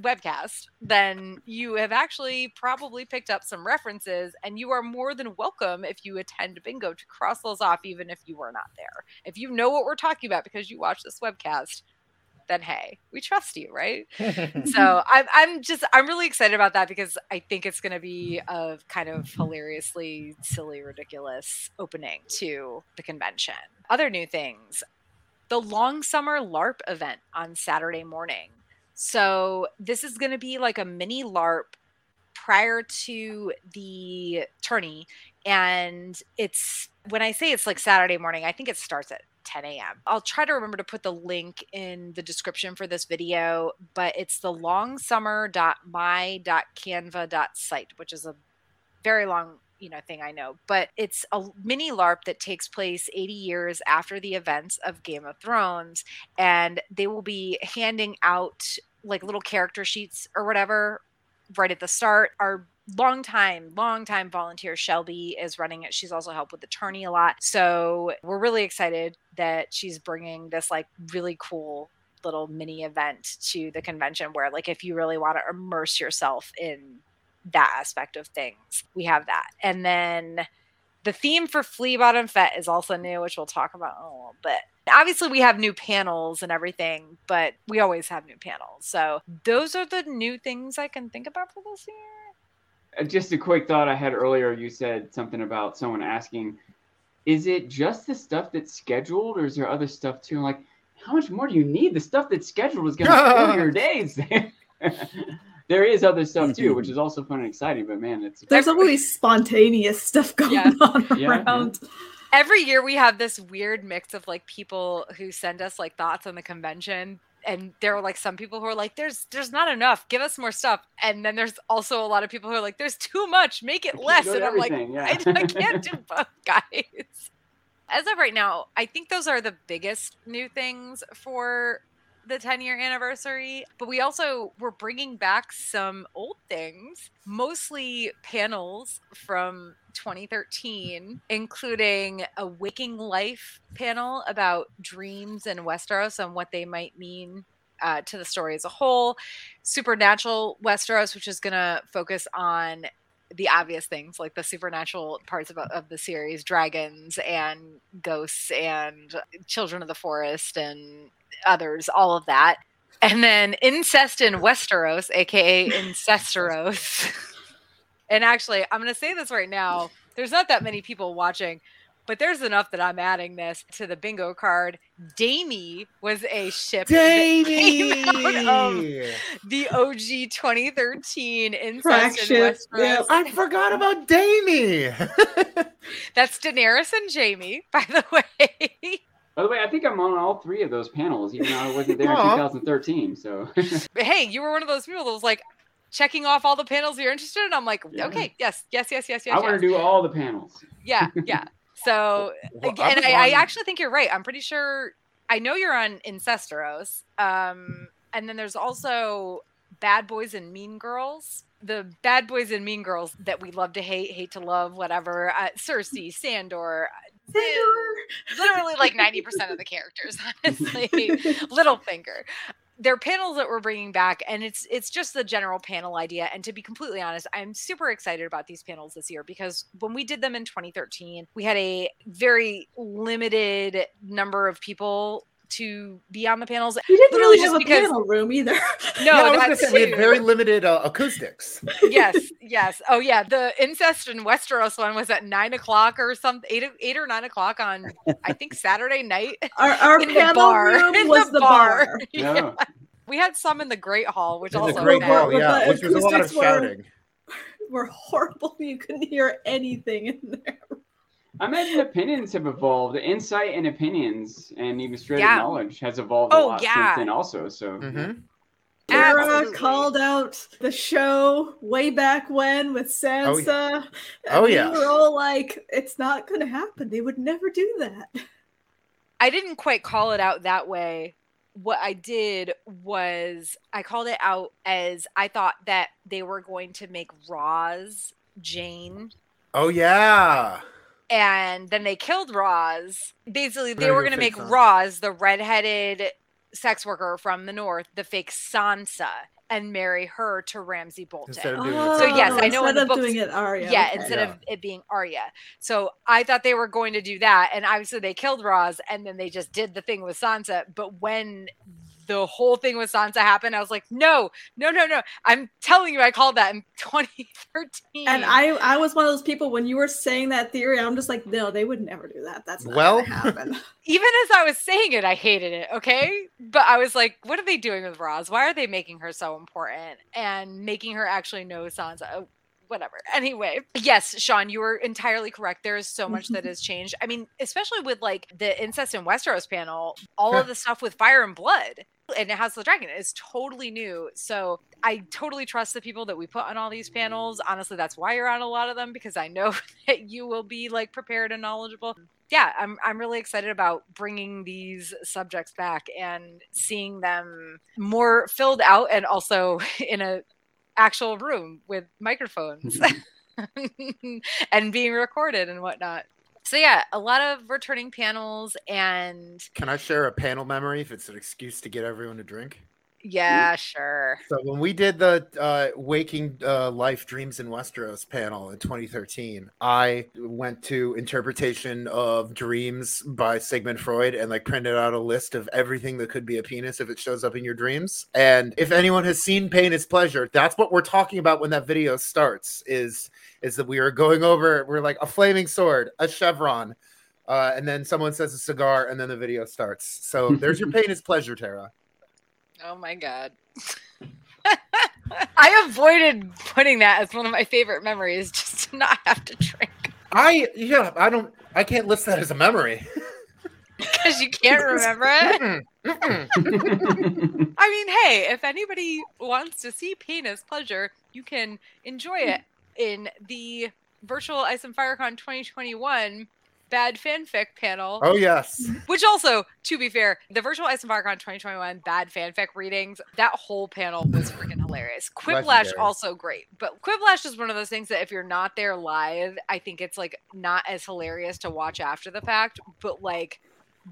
S2: webcast, then you have actually probably picked up some references, and you are more than welcome if you attend bingo to cross those off, even if you were not there. If you know what we're talking about because you watch this webcast, then hey, we trust you, right? so I'm, I'm just, I'm really excited about that because I think it's going to be a kind of hilariously silly, ridiculous opening to the convention. Other new things the Long Summer LARP event on Saturday morning. So this is going to be like a mini LARP prior to the tourney. And it's when I say it's like Saturday morning, I think it starts at 10 a.m. I'll try to remember to put the link in the description for this video, but it's the longsummer.my.canva.site, which is a very long you know thing I know, but it's a mini LARP that takes place 80 years after the events of Game of Thrones, and they will be handing out like little character sheets or whatever right at the start. Our long time, long time volunteer Shelby is running it. She's also helped with the tourney a lot, so we're really excited that she's bringing this like really cool little mini event to the convention where like if you really want to immerse yourself in that aspect of things. We have that. And then the theme for Flea Bottom Fete is also new, which we'll talk about in a little bit. Obviously, we have new panels and everything, but we always have new panels. So those are the new things I can think about for this year.
S6: Uh, just a quick thought I had earlier. You said something about someone asking, "Is it just the stuff that's scheduled, or is there other stuff too?" Like, how much more do you need? The stuff that's scheduled is going to fill your days. there is other stuff too, which mm-hmm. is also fun and exciting. But man, it's
S3: There's always spontaneous stuff going
S2: Yeah.
S3: on
S6: Yeah,
S3: around.
S2: Every year we have this weird mix of like people who send us like thoughts on the convention. And there are like some people who are like, "There's, there's not enough. Give us more stuff." And then there's also a lot of people who are like, "There's too much. Make it less." And I'm like,
S6: yeah.
S2: I, I can't do both, guys. As of right now, I think those are the biggest new things for the 10 year anniversary. But we also were bringing back some old things, mostly panels from 2013, including a Waking Life panel about dreams in Westeros and what they might mean uh, to the story as a whole. Supernatural Westeros, which is going to focus on the obvious things like the supernatural parts of, of the series dragons and ghosts and children of the forest and others all of that. And then incest in westeros aka incesteros. And actually i'm going to say this right now there's not that many people watching but there's enough that i'm adding this to the bingo card damie was a ship that came out of the og 2013 incest in
S3: ship,
S2: westeros
S3: yeah.
S4: I forgot about Damie.
S2: That's Daenerys and Jaime, by the way.
S6: By the way, I think I'm on all three of those panels, even though I wasn't there in 2013. So
S2: But hey, you were one of those people that was like checking off all the panels you're interested in. I'm like,
S6: Yeah.
S2: okay, yes, yes, yes, yes, yes.
S6: I
S2: yes,
S6: want
S2: yes.
S6: to do all the panels.
S2: Yeah, yeah. So,
S4: Well, I
S2: and I, I actually think you're right. I'm pretty sure. I know you're on Incesteros. Um, and then there's also Bad Boys and Mean Girls. The Bad Boys and Mean Girls that we love to hate, hate to love, whatever. Uh, Cersei, Sandor, literally like 90% of the characters, honestly. Littlefinger. They're panels that we're bringing back, and it's it's just the general panel idea. And to be completely honest, I'm super excited about these panels this year because when we did them in 2013, we had a very limited number of people to be on the panels.
S3: You didn't really
S2: just
S3: have a
S2: because-
S3: panel room either.
S2: No,
S4: yeah, I was
S2: that's
S4: say we had very limited uh, acoustics.
S2: yes, yes. Oh yeah, the incest in Westeros one was at nine o'clock or something, eight, eight or nine o'clock on I think Saturday night.
S3: Our, our
S2: in the
S3: panel
S2: bar.
S3: room
S2: in
S3: was the, bar.
S2: Yeah.
S6: No.
S2: We had some in the Great Hall, which
S4: In
S2: also
S4: the Great
S2: had-
S4: Hall, yeah, which was a lot of
S3: acoustics were-
S4: shouting.
S3: Were horrible. You couldn't hear anything in there.
S6: I imagine opinions have evolved. Insight and opinions and even straight
S2: Yeah.
S6: knowledge has evolved
S2: Oh,
S6: a lot
S2: yeah.
S6: since then also. So
S4: Mhm.
S3: Tara
S2: Absolutely.
S3: called out the show way back when with Sansa. and
S4: Oh,
S3: we
S4: yeah.
S3: were all like, "It's not going to happen. They would never do that."
S2: I didn't quite call it out that way. What I did was I called it out as I thought that they were going to make Roz Jeyne
S4: Oh yeah.
S2: And then they killed Roz. Basically, they
S4: There
S2: were going to make
S4: fake Sansa.
S2: Roz the redheaded sex worker from the north, the fake Sansa, and marry her to Ramsay Bolton.
S4: Instead of doing
S3: Oh,
S4: it.
S2: So, yes, I know in
S3: instead
S2: the
S3: of
S2: books-
S3: doing it Arya.
S2: yeah,
S3: okay.
S2: instead
S4: Yeah.
S2: of it being Arya. So I thought they were going to do that, and obviously they killed Roz, and then they just did the thing with Sansa. But when the whole thing with Sansa happened, I was like, no, no, no, no. I'm telling you, I called that in 2013.
S3: And I, I was one of those people when you were saying that theory, I'm just like, no, they would never do that. That's not
S4: Well-
S3: gonna happen.
S2: even as I was saying it, I hated it. Okay. But I was like, what are they doing with Roz? Why are they making her so important and making her actually know Sansa? Whatever. Anyway, yes, Sean, you were entirely correct. There is so much that has changed. I mean, especially with like the incest in Westeros panel, all of the stuff with fire and blood and House of the Dragon is totally new. So I totally trust the people that we put on all these panels. Honestly, that's why you're on a lot of them because I know that you will be like prepared and knowledgeable yeah, I'm I'm really excited about bringing these subjects back and seeing them more filled out and also in a actual room with microphones mm-hmm. and being recorded and whatnot. So yeah, a lot of returning panels and
S4: Can I share a panel memory if it's an excuse to get everyone to drink?
S2: Yeah, sure.
S4: So when we did the uh, Waking uh, Life Dreams in Westeros panel in 2013, I went to interpretation of dreams by Sigmund Freud and like printed out a list of everything that could be a penis if it shows up in your dreams. And if anyone has seen Pain is Pleasure, that's what we're talking about when that video starts. Is is that we are going over we're like a flaming sword, a chevron, uh, and then someone says a cigar, and then the video starts. So there's your Pain is Pleasure, Tara.
S2: Oh my god. I avoided putting that as one of my favorite memories just to not have to drink.
S4: I yeah, I don't I can't list that as a memory.
S2: Because you can't remember it.
S4: Mm-mm, mm-mm.
S2: I mean, hey, if anybody wants to see pain as pleasure, you can enjoy it in the virtual Ice and Firecon 2021 bad fanfic panel.
S4: oh yes.
S2: Which also, to be fair, the virtual Ice and Firecon 2021 bad fanfic readings, that whole panel was freaking hilarious. Quiplash
S4: Legendary.
S2: also great, but Quiplash is one of those things that if you're not there live, I think it's like not as hilarious to watch after the fact. But like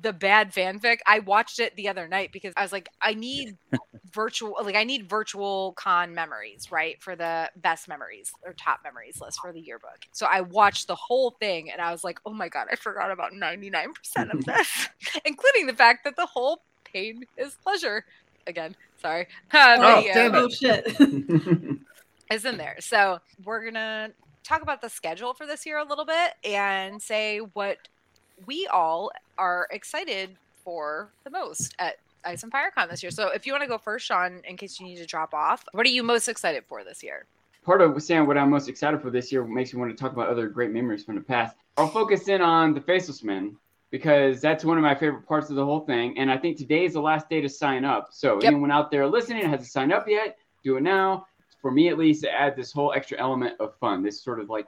S2: the bad fanfic, I watched it the other night because I was like, I need virtual, like I need virtual con memories, right, for the best memories or top memories list for the yearbook. So I watched the whole thing and I was like, oh my god, I forgot about 99% of this, including the fact that the whole pain is pleasure. Again, sorry. Uh,
S4: Oh,
S2: video
S4: damn
S3: oh shit.
S2: is in there. So we're gonna talk about the schedule for this year a little bit and say what we all are excited for the most at Ice and FireCon this year. So if you want to go first, Sean, in case you need to drop off, what are you most excited for this year?
S6: Part of saying what I'm most excited for this year makes me want to talk about other great memories from the past. I'll focus in on the Faceless Men because that's one of my favorite parts of the whole thing. And I think today is the last day to sign up. So
S2: Yep.
S6: anyone out there listening hasn't signed up yet, do it now. For me, at least, to add this whole extra element of fun, this sort of like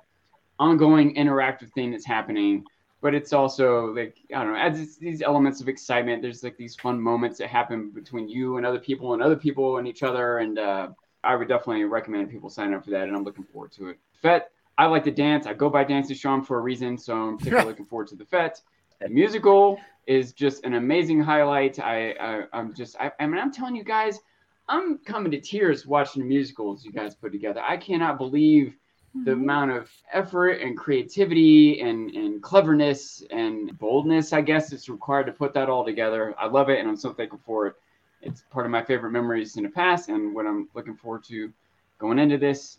S6: ongoing interactive thing that's happening. But it's also like I don't know, adds these elements of excitement. There's like these fun moments that happen between you and other people, and other people and each other. And uh, I would definitely recommend people sign up for that, and I'm looking forward to it. Fete, I like to dance. I go by Dancing Sean for a reason, so I'm particularly looking forward to the Fete. The musical is just an amazing highlight. I, I I'm just I, I mean I'm telling you guys, I'm coming to tears watching the musicals you guys put together. I cannot believe the amount of effort and creativity and, and cleverness and boldness, I guess, is required to put that all together. I love it, and I'm so thankful for it. It's part of my favorite memories in the past, and what I'm looking forward to going into this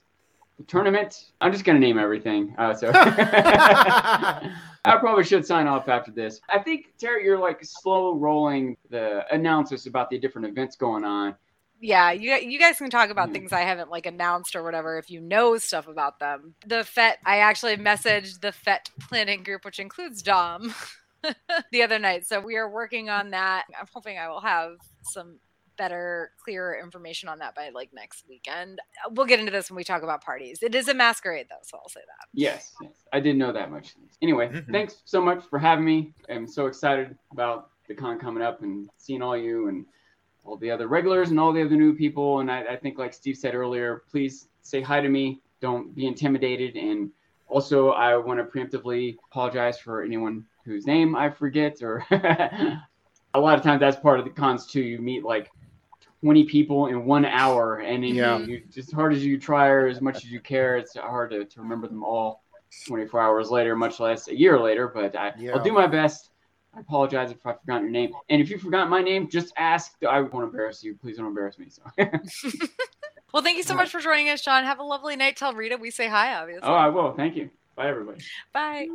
S6: the tournament. I'm just gonna name everything. Uh, so I probably should sign off after this. I think Terry, you're like slow rolling the announcers about the different events going on.
S2: Yeah, you you guys can talk about
S6: Hmm.
S2: things I haven't like announced or whatever if you know stuff about them. The Fete, I actually messaged the Fete planning group, which includes Dom, the other night. So we are working on that. I'm hoping I will have some better, clearer information on that by like next weekend. We'll get into this when we talk about parties. It is a masquerade though, so I'll say that.
S6: Yes, yes. I didn't know that much. Anyway,
S4: Mhm.
S6: thanks so much for having me. I'm so excited about the con coming up and seeing all you and all the other regulars and all the other new people. And I, I think, like Steve said earlier, please say hi to me. Don't be intimidated. And also, I want to preemptively apologize for anyone whose name I forget. Or a lot of times, that's part of the cons too. You meet like 20 people in one hour, and then
S4: Yeah.
S6: you, as hard as you try or as much as you care, it's hard to, to remember them all 24 hours later, much less a year later. But I,
S4: Yeah.
S6: I'll do my best. I apologize if I've forgotten your name. And if you forgot my name, just ask. I won't embarrass you. Please don't embarrass me. So.
S2: Well, thank you so much for joining us, John. Have a lovely night. Tell Rita we say hi, obviously.
S6: oh, I will. Thank you. Bye, everybody.
S2: Bye.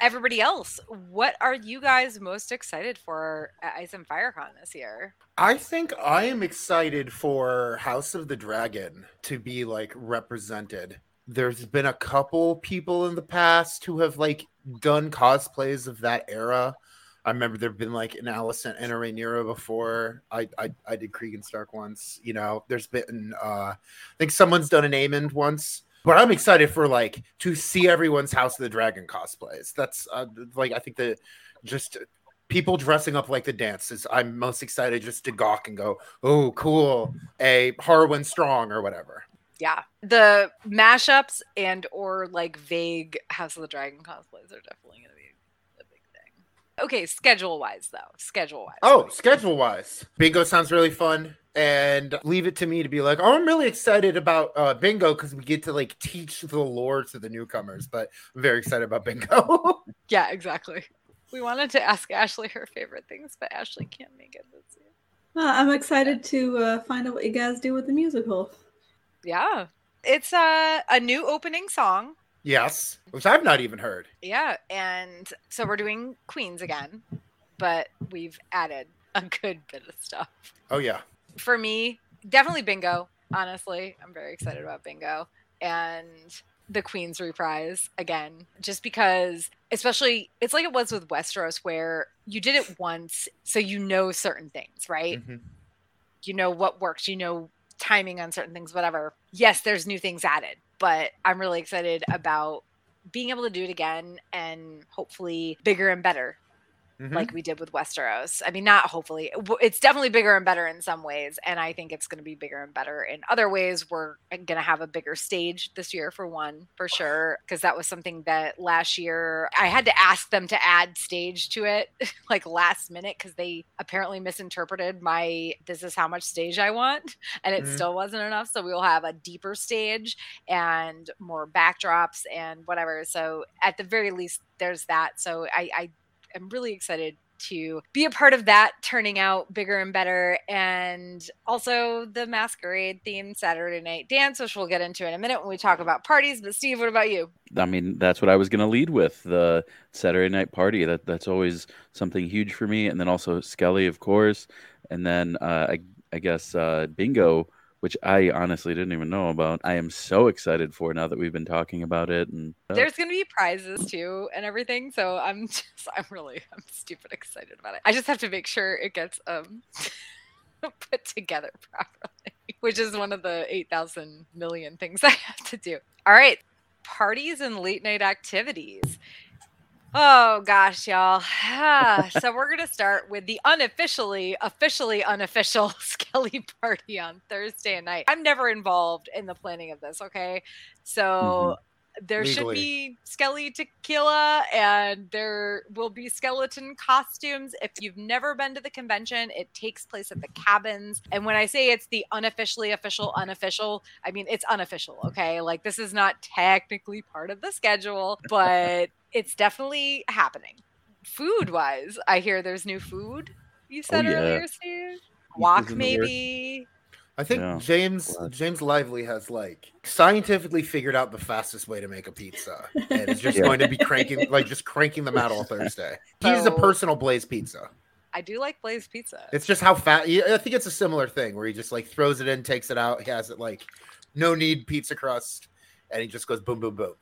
S2: Everybody else, what are you guys most excited for at Ice and FireCon this year?
S4: I think I am excited for House of the Dragon to be like represented. There's been a couple people in the past who have like done cosplays of that era. I remember there've been like an Alicent and a Rhaenyra before. I, I I did Cregan Stark once. You know, there's been uh I think someone's done an Aemond once. But I'm excited for like to see everyone's House of the Dragon cosplays. That's uh, like I think the just people dressing up like the dances. I'm most excited just to gawk and go, "Oh, cool! A Harwin Strong or whatever."
S2: Yeah, the mashups and or like vague House of the Dragon cosplays are definitely going to be a big thing. Okay, schedule wise though, schedule wise.
S4: Oh, schedule wise, bingo sounds really fun. And leave it to me to be like, oh, I'm really excited about uh, bingo because we get to like teach the lore to the newcomers. But I'm very excited about bingo.
S2: yeah, exactly. We wanted to ask Ashley her favorite things, but Ashley can't make it this year.
S3: Uh, I'm excited to uh, find out what you guys do with the musical.
S2: Yeah, it's a a new opening song.
S4: yes, which I've not even heard.
S2: Yeah, and so we're doing Queens again, but we've added a good bit of stuff.
S4: Oh yeah,
S2: For me, definitely Bingo. Honestly, I'm very excited about Bingo and the Queens reprise again, just because, especially, it's like it was with Westeros, where you did it once, so you know certain things, right?
S4: Mhm.
S2: you know what works, you know timing on certain things, whatever. Yes, there's new things added, but I'm really excited about being able to do it again and hopefully bigger and better
S4: Mhm.
S2: like we did with Westeros. I mean, not hopefully. It's definitely bigger and better in some ways, and I think it's going to be bigger and better in other ways. We're going to have a bigger stage this year for one, for sure, because that was something that last year I had to ask them to add stage to it like last minute because they apparently misinterpreted my this is how much stage I want, and it
S4: Mhm.
S2: still wasn't enough. So we will have a deeper stage and more backdrops and whatever. So at the very least, there's that. So I, I am really excited to be a part of that turning out bigger and better and also the masquerade themed saturday night dance which we'll get into in a minute when we talk about parties but steve what about you
S5: I mean, that's what I was going to lead with the Saturday night party. That that's always something huge for me. And then also Skelly, of course. And then uh, I I guess uh, Bingo, which I honestly didn't even know about. I am so excited for now that we've been talking about it. And uh,
S2: there's going to be prizes too and everything so i'm just i'm really i'm stupid excited about it i just have to make sure it gets um put together properly which is one of the 8000 million things i have to do all right parties and late night activities Oh gosh, y'all. Ah, so we're gonna start with the unofficially, officially unofficial Skelly party on Thursday night. I'm never involved in the planning of this, okay? So mm-hmm. There should be Skelly tequila and there will be skeleton costumes. If you've never been to the convention, it takes place at the cabins. And when I say it's the unofficially official unofficial, I mean it's unofficial, okay? Like this is not technically part of the schedule, but it's definitely happening. Food wise, I hear there's new food. You said
S5: yeah.
S2: earlier, Steve. Walk maybe.
S4: I think
S5: Yeah.
S4: James
S5: Glad.
S4: James Lively has like scientifically figured out the fastest way to make a pizza, and is just
S5: Yeah.
S4: going to be cranking like just cranking them out all Thursday. He's a personal Blaze Pizza.
S2: I do like Blaze Pizza.
S4: It's just how fast. I think it's a similar thing where he just like throws it in, takes it out. He has it like no knead pizza crust, and he just goes boom, boom, boom.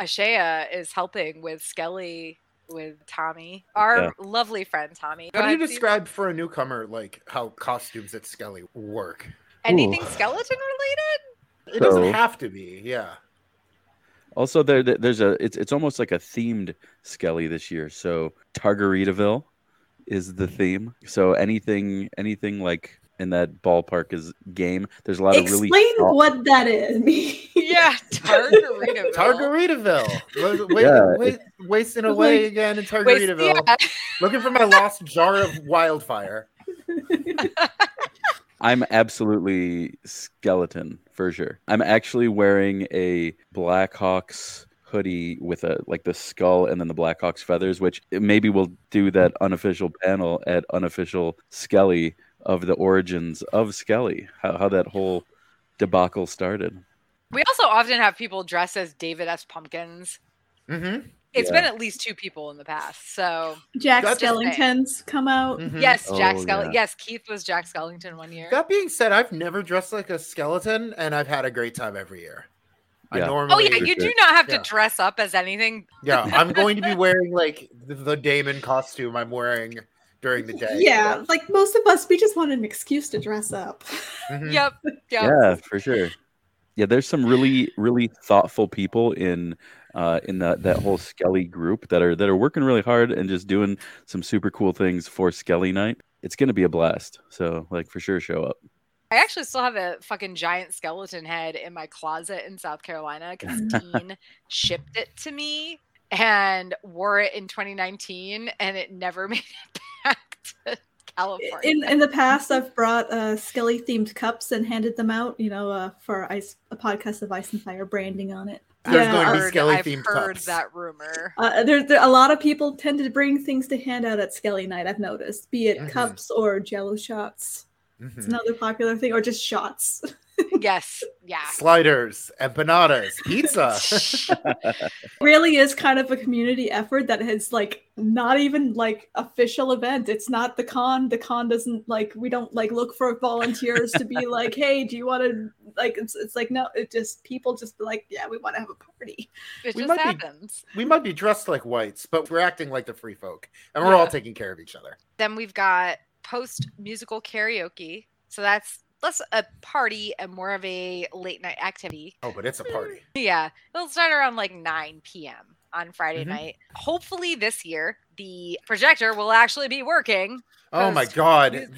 S2: Ashea is helping with Skelly with Tommy, our
S5: Yeah.
S2: lovely friend Tommy. Go
S4: How do you describe for a newcomer like how costumes at Skelly work?
S2: Anything
S5: Ooh.
S2: skeleton related?
S4: It doesn't have to be, yeah.
S5: Also, there there- there's a it's it's almost like a themed Skelly this year. So Targaritaville is the theme. So anything anything like in that ballpark is game. There's a lot of really Explain
S3: what that is.
S2: Yeah, Targarita.
S4: Targaritaville. Wa- wa-
S5: Yeah,
S4: wa- wasting away again in Targaritaville.
S2: yeah.
S4: Looking for my lost jar of wildfire.
S5: I'm absolutely skeleton for sure. I'm actually wearing a Blackhawks hoodie with a like the skull and then the Blackhawks feathers, which maybe we'll do that unofficial panel at unofficial Skelly of the origins of Skelly, how, how that whole debacle started.
S2: We also often have people dress as David S. Pumpkins.
S4: Mm-hmm.
S2: It's
S5: Yeah.
S2: been at least two people in the past. So
S3: Jack
S4: That's
S3: Skellington's come out.
S4: Mm-hmm.
S2: yes, Jack
S5: Oh,
S2: Skellington.
S5: yeah.
S2: Yes, Keith was Jack Skellington one year.
S4: That being said, I've never dressed like a skeleton, and I've had a great time every year. I
S5: Yeah.
S2: Oh yeah, you do not have to dress up as anything.
S4: yeah, I'm going to be wearing like the, the Daemon costume I'm wearing during the day.
S3: Yeah, like most of us, we just want an excuse to dress up.
S4: Mhm.
S2: Yep. Yep.
S5: Yeah, for sure. Yeah, there's some really, really thoughtful people in uh, in that that whole Skelly group that are that are working really hard and just doing some super cool things for Skelly Night. It's gonna be a blast. So, like, for sure, show up.
S2: I actually still have a fucking giant skeleton head in my closet in South Carolina because Dean shipped it to me and wore it in 2019 and it never made it back to California.
S3: In in the past, I've brought uh, Skelly themed cups and handed them out. You know, uh, for ice a podcast of Ice and Fire branding on it.
S4: There's
S3: Yeah.
S4: going to be Skelly
S2: I've
S4: themed
S2: heard
S4: cups.
S2: that rumor.
S3: Uh, there, there, a lot of people tend to bring things to hand out at Skelly Night. I've noticed, be it
S4: Mhm.
S3: cups or Jello shots. It's
S4: Mhm.
S3: another popular thing, or just shots.
S2: yes. Yeah.
S4: Sliders, empanadas, pizza.
S3: really is kind of a community effort that has like not even like official event it's not the con the con doesn't like we don't like look for volunteers to be like hey do you want to like it's, it's like no it just people just be like yeah we want to have a party
S2: It
S4: We
S2: just
S4: might be-
S2: happens.
S4: we might be dressed like whites, but we're acting like the free folk, and we're all taking care of each other.
S2: Then we've got post musical karaoke. So that's less a party and more of a late night activity.
S4: Oh, but it's a party.
S2: Yeah, it'll start around like 9 p.m. on Friday
S4: Mhm.
S2: night. Hopefully, this year the projector will actually be working.
S4: Oh my god!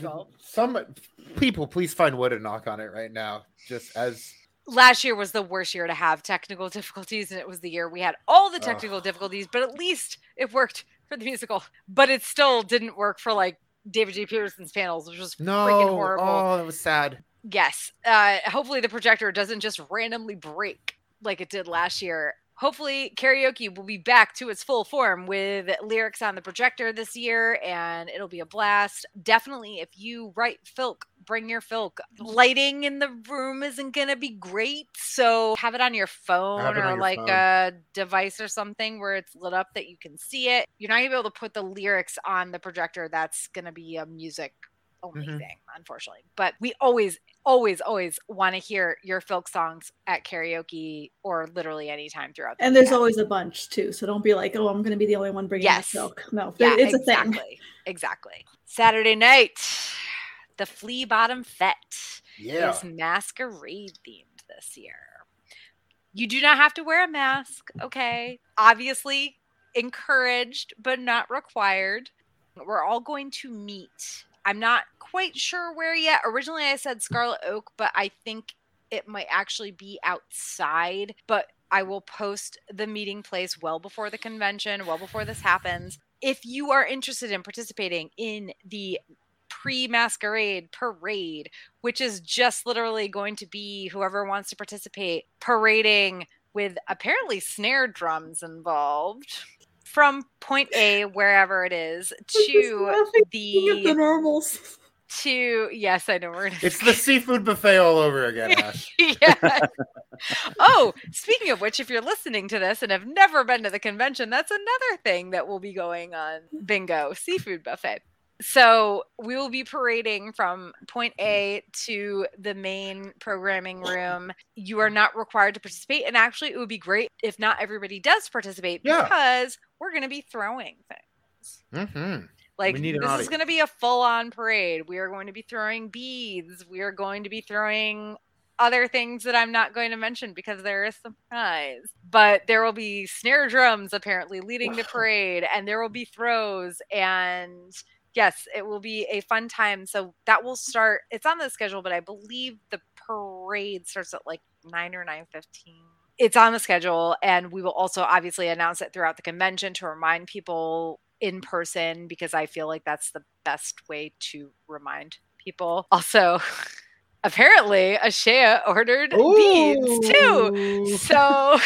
S4: Some people, please find wood and knock on it right now. Just as
S2: Last year was the worst year to have technical difficulties, and it was the year we had all the
S4: Ugh.
S2: technical difficulties, but at least it worked for the musical. But it still didn't work for like David J. Peterson's panels, which was
S4: no,
S2: freaking horrible.
S4: oh, that was sad.
S2: Yes. Uh, hopefully the projector doesn't just randomly break like it did last year. Hopefully karaoke will be back to its full form with lyrics on the projector this year and it'll be a blast. Definitely if you write filk, bring your filk. Lighting in the room isn't going to be great, so have it on your phone
S4: Have it on
S2: or
S4: your
S2: like
S4: phone.
S2: a device or something where it's lit up that you can see it. You're not going to be able to put the lyrics on the projector. That's going to be a music only
S4: Mhm.
S2: thing, unfortunately. But we always, always, always want to hear your folk songs at karaoke or literally anytime throughout. The
S3: and there's
S2: weekend.
S3: always a bunch too so don't be like oh i'm gonna be the only one bringing
S2: Yes.
S3: milk no
S2: yeah,
S3: it's a
S2: exactly,
S3: thing
S2: exactly. Saturday night, the Flea Bottom Fete
S4: Yeah.
S2: is masquerade themed this year. You do not have to wear a mask, okay? Obviously, encouraged but not required. We're all going to meet. I'm not quite sure where yet. Originally, I said Scarlet Oak, but I think it might actually be outside. But I will post the meeting place well before the convention, well before this happens. If you are interested in participating in the pre masquerade parade, which is just literally going to be whoever wants to participate parading with apparently snare drums involved from point A, wherever it is, to
S3: laughing Think of the
S2: the
S3: normals
S2: to yes, I know we're gonna
S4: It's the seafood buffet all over again, Ash.
S2: yeah. oh, speaking of which, if you're listening to this and have never been to the convention, that's another thing that will be going on. Bingo, seafood buffet. So we will be parading from point A to the main programming room. You are not required to participate. And actually, it would be great if not everybody does participate
S4: Yeah.
S2: because we're going to be throwing things.
S4: Mm-hmm.
S2: Like
S4: We need an
S2: this is going to be a full-on parade. We are going to be throwing beads. We are going to be throwing other things that I'm not going to mention because they're a surprise. But there will be snare drums apparently leading the parade, and there will be throws, and yes, it will be a fun time. So that will start. It's on the schedule, but I believe the parade starts at like nine or nine fifteen. It's on the schedule, and we will also obviously announce it throughout the convention to remind people in person because I feel like that's the best way to remind people. Also, apparently, Ashea ordered beads too. So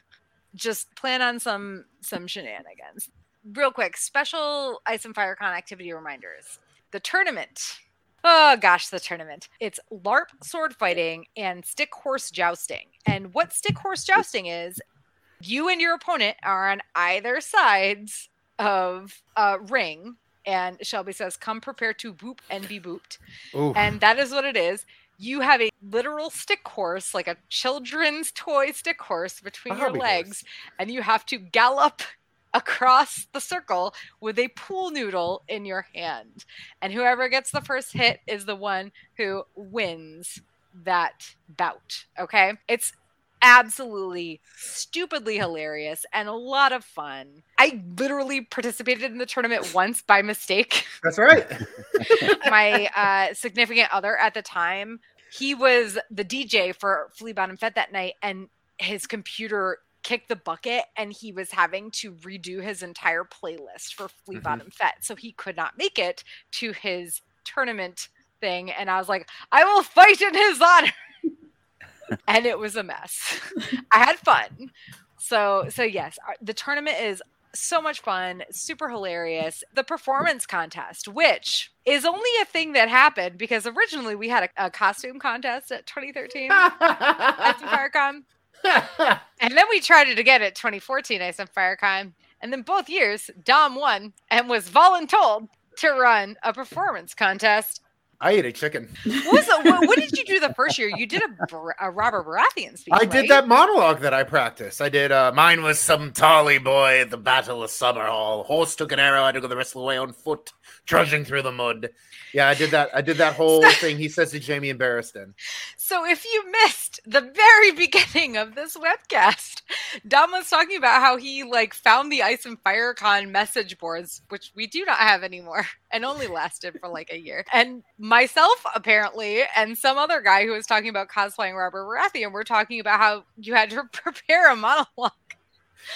S2: just plan on some some shenanigans. Real quick, special Ice and FireCon activity reminders. The tournament. Oh gosh, the tournament. It's LARP sword fighting and stick horse jousting. And what stick horse jousting is, you and your opponent are on either sides of a ring. And Shelby says, come prepare to boop and be booped.
S4: Ooh.
S2: And that is what it is. You have a literal stick horse, like a children's toy stick horse between your legs,
S4: horse.
S2: and you have to gallop across the circle with a pool noodle in your hand. And whoever gets the first hit is the one who wins that bout. Okay? It's absolutely stupidly hilarious and a lot of fun. I literally participated in the tournament once by mistake
S4: That's right.
S2: my uh, significant other at the time, he was the DJ for Flea Bottom Fete that night, and his computer kicked the bucket, and he was having to redo his entire playlist for Flea
S4: Mhm.
S2: Bottom Fete, so he could not make it to his tournament thing. And I was like, I will fight in his honor. and it was a mess. I had fun. So so yes, the tournament is so much fun, super hilarious. The performance contest, which is only a thing that happened because originally we had a, a costume contest at 2013 at FireCon, and then we tried it again at 2014 at some FireCon, and then both years Dom won and was voluntold to run a performance contest.
S4: I ate a chicken.
S2: What, was the, what, what did you do the first year? You did a, a Robert Baratheon speech.
S4: I
S2: right?
S4: did that monologue that I practiced. I did. Uh, Mine was some tally boy at the Battle of Summerhall. Horse took an arrow. I had to go the rest of the way on foot, trudging through the mud. Yeah, I did that. I did that whole thing. He says to Jaime and Barristan.
S2: So if you missed the very beginning of this webcast, Dom was talking about how he like found the Ice and FireCon message boards, which we do not have anymore, and only lasted for like a year. And myself, apparently, and some other guy who was talking about cosplaying Robert Baratheon were talking about how you had to prepare a monologue.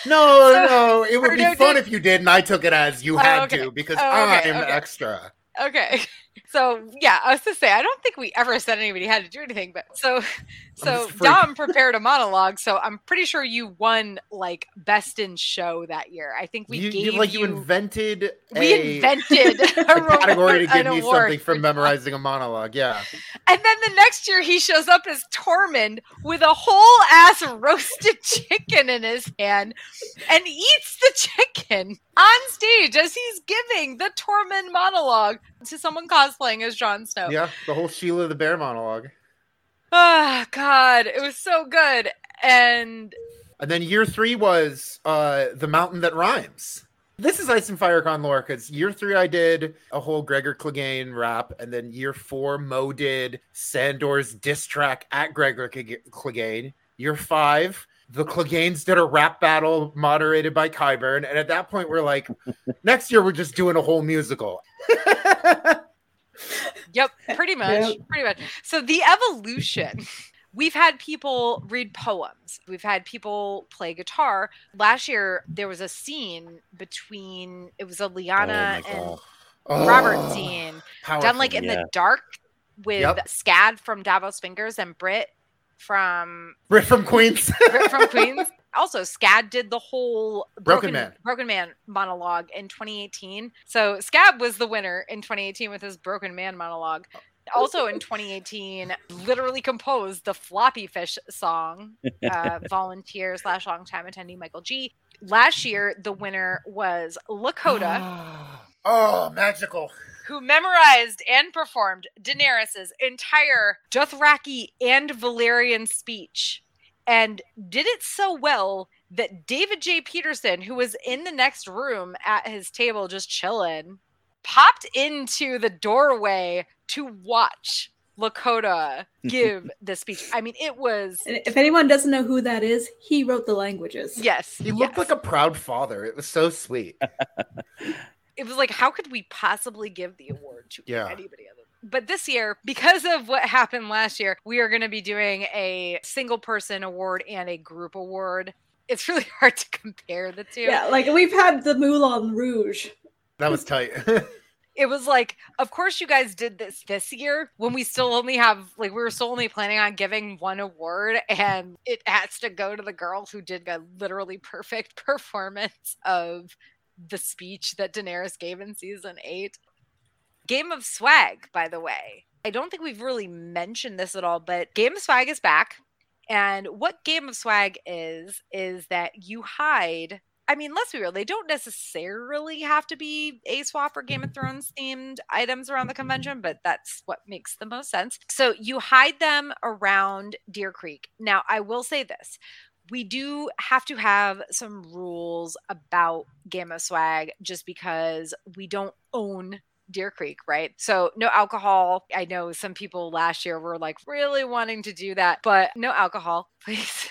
S4: No,
S2: So-
S4: no, it would be
S2: no,
S4: fun
S2: did-
S4: if you did, and I took it as you
S2: Oh,
S4: had
S2: okay.
S4: to because
S2: Oh, okay,
S4: I'm
S2: okay.
S4: extra.
S2: Okay. So yeah, I was to say I don't think we ever said anybody had to do anything, but so so. Dom prepared a monologue, so I'm pretty sure you won like best in show that year. I think we
S4: You,
S2: gave
S4: you like
S2: you,
S4: you invented
S2: we
S4: a,
S2: invented a,
S4: a category to give me something for
S2: for
S4: memorizing a monologue. Yeah.
S2: And then the next year he shows up as Tormund with a whole ass roasted chicken in his hand and eats the chicken on stage as he's giving the Tormund monologue to someone cosplaying as Jon Snow.
S4: Yeah. The whole Sheila the Bear monologue.
S2: Oh God, it was so good. And
S4: And then year three was uh the mountain that rhymes. This is Ice and Fire Con lore because year three I did a whole Gregor Clegane rap, and then year four Mo did Sandor's diss track at Gregor Cleg- Clegane. Year five, the Cleganes did a rap battle moderated by Qyburn, and at that point we're like, next year we're just doing a whole musical.
S2: yep, pretty much, pretty much. So the evolution. We've had people read poems. We've had people play guitar. Last year there was a scene between it was a Lyanna
S5: Oh
S2: and
S5: God.
S2: Robert
S4: Oh,
S2: scene
S4: powerful.
S2: done like in
S5: Yeah.
S2: the dark with
S4: Yep.
S2: Scad from Davos Fingers and Brit from
S4: Brit from Queens.
S2: Brit from Queens. Also, Scad did the whole
S4: Broken Man.
S2: Broken Man monologue in 2018. So Scab was the winner in 2018 with his Broken Man monologue. Also in 2018, literally composed the Floppy Fish song. Uh, volunteer slash long time attendee Michael G. Last year, the winner was Lakota.
S4: oh, magical.
S2: who memorized and performed Daenerys's entire Dothraki and Valyrian speech and did it so well that David J. Peterson, who was in the next room at his table just chilling, popped into the doorway to watch Lakota give the speech. I mean, it was.
S3: And if anyone doesn't know who that is, he wrote the languages.
S2: Yes.
S4: He looked
S2: yes.
S4: like a proud father. It was so sweet.
S2: It was like, how could we possibly give the award to
S4: Yeah.
S2: anybody other? But this year, because of what happened last year, we are going to be doing a single person award and a group award. It's really hard to compare the two.
S3: Yeah, like we've had the Moulin Rouge.
S4: That was tight.
S2: it was like of course you guys did this this year when we still only have like we were still only planning on giving one award and it has to go to the girl who did a literally perfect performance of the speech that Daenerys gave in season 8 Game of Swag by the way I don't think we've really mentioned this at all but Game of Swag is back and what Game of Swag is is that you hide I mean, let's be real, they don't necessarily have to be a swap or Game of Thrones themed items around the convention, but that's what makes the most sense. So you hide them around Deer Creek. Now, I will say this. We do have to have some rules about Game of Swag just because we don't own Deer Creek, right? So no alcohol. I know some people last year were like really wanting to do that, but no alcohol, please.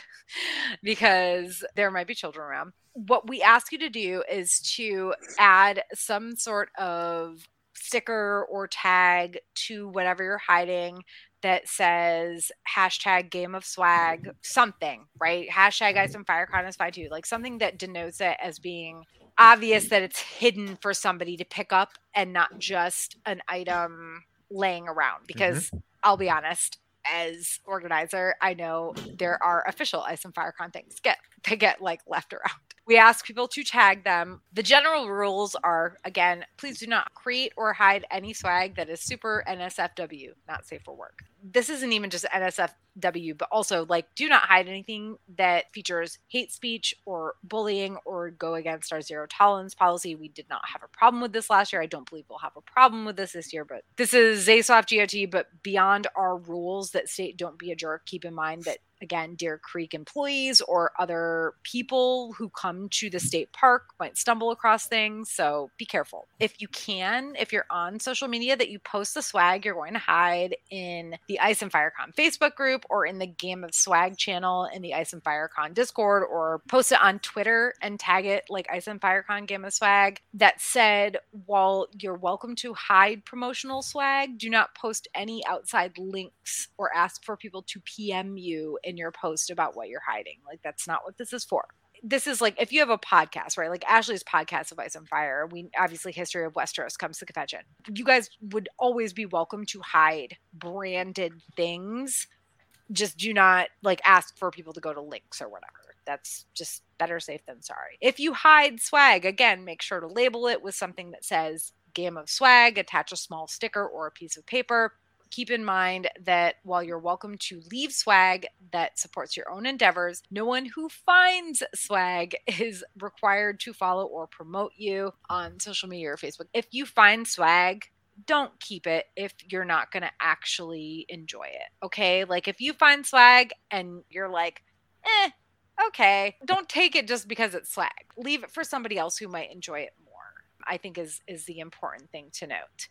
S2: because there might be children around. What we ask you to do is to add some sort of sticker or tag to whatever you're hiding that says hashtag game of swag something right hashtag ice and firecon is fine too like something that denotes it as being obvious that it's hidden for somebody to pick up and not just an item laying around because mm-hmm. i'll be honest as organizer, I know there are official Ice and Firecon things get they get like left around. We ask people to tag them. The general rules are again, please do not create or hide any swag that is super NSFW, not safe for work. This isn't even just NSFW, but also like do not hide anything that features hate speech or bullying or go against our zero tolerance policy. We did not have a problem with this last year. I don't believe we'll have a problem with this this year, but this is Zasoft GOT, but beyond our rules that state don't be a jerk, keep in mind that again, Deer Creek employees or other people who come to the state park might stumble across things. So be careful. If you can, if you're on social media, that you post the swag you're going to hide in the Ice and Firecon Facebook group or in the Game of Swag channel in the Ice and Firecon Discord or post it on Twitter and tag it like Ice and Firecon Game of Swag. That said, while you're welcome to hide promotional swag, do not post any outside links or ask for people to PM you in your post about what you're hiding. Like that's not what this is for. This is like if you have a podcast, right? Like Ashley's podcast of Ice and Fire. We obviously History of Westeros comes to convention. You guys would always be welcome to hide branded things. Just do not like ask for people to go to links or whatever. That's just better safe than sorry. If you hide swag, again, make sure to label it with something that says Game of Swag, attach a small sticker or a piece of paper keep in mind that while you're welcome to leave swag that supports your own endeavors, no one who finds swag is required to follow or promote you on social media or Facebook. If you find swag, don't keep it if you're not going to actually enjoy it. Okay. Like if you find swag and you're like, eh, okay, don't take it just because it's swag. Leave it for somebody else who might enjoy it more. I think is is the important thing to note.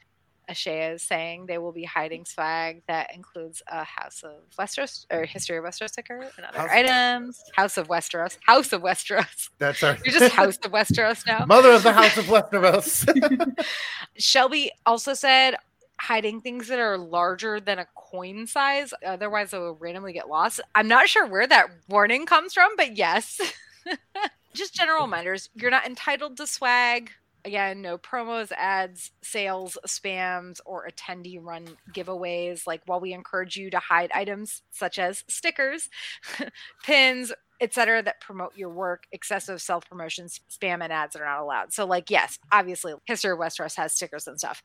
S2: Ashea is saying they will be hiding swag that includes a House of Westeros or mm-hmm. History of Westeros sticker and other
S4: House of
S2: items. House of Westeros. House of Westeros.
S4: That's our
S2: You're just House of Westeros now.
S4: mother of the House of Westeros.
S2: Shelby also said hiding things that are larger than a coin size, otherwise they will randomly get lost. I'm not sure where that warning comes from, but yes. Just general reminders you're not entitled to swag. Again, no promos, ads, sales, spams, or attendee run giveaways. Like, while we encourage you to hide items such as stickers, pins, etc., that promote your work, excessive self-promotion spam, and ads are not allowed. So, like, yes, obviously, History of Westeros has stickers and stuff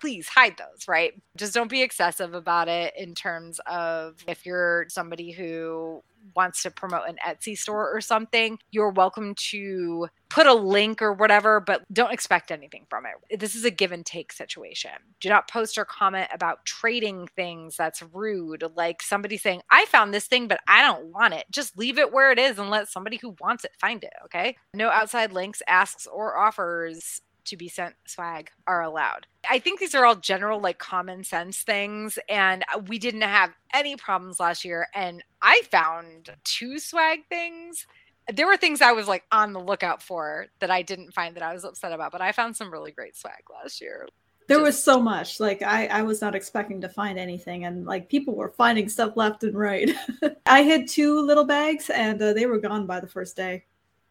S2: please hide those, right? Just don't be excessive about it in terms of if you're somebody who wants to promote an Etsy store or something, you're welcome to put a link or whatever, but don't expect anything from it. This is a give and take situation. Do not post or comment about trading things that's rude, like somebody saying, I found this thing, but I don't want it. Just leave it where it is and let somebody who wants it find it. Okay. No outside links, asks, or offers to be sent swag are allowed. I think these are all general, like common sense things. And we didn't have any problems last year. And I found two swag things. There were things I was like on the lookout for that I didn't find that I was upset about, but I found some really great swag last year.
S3: There was so much. Like I, I was not expecting to find anything, and like people were finding stuff left and right. I had two little bags, and uh, they were gone by the first day.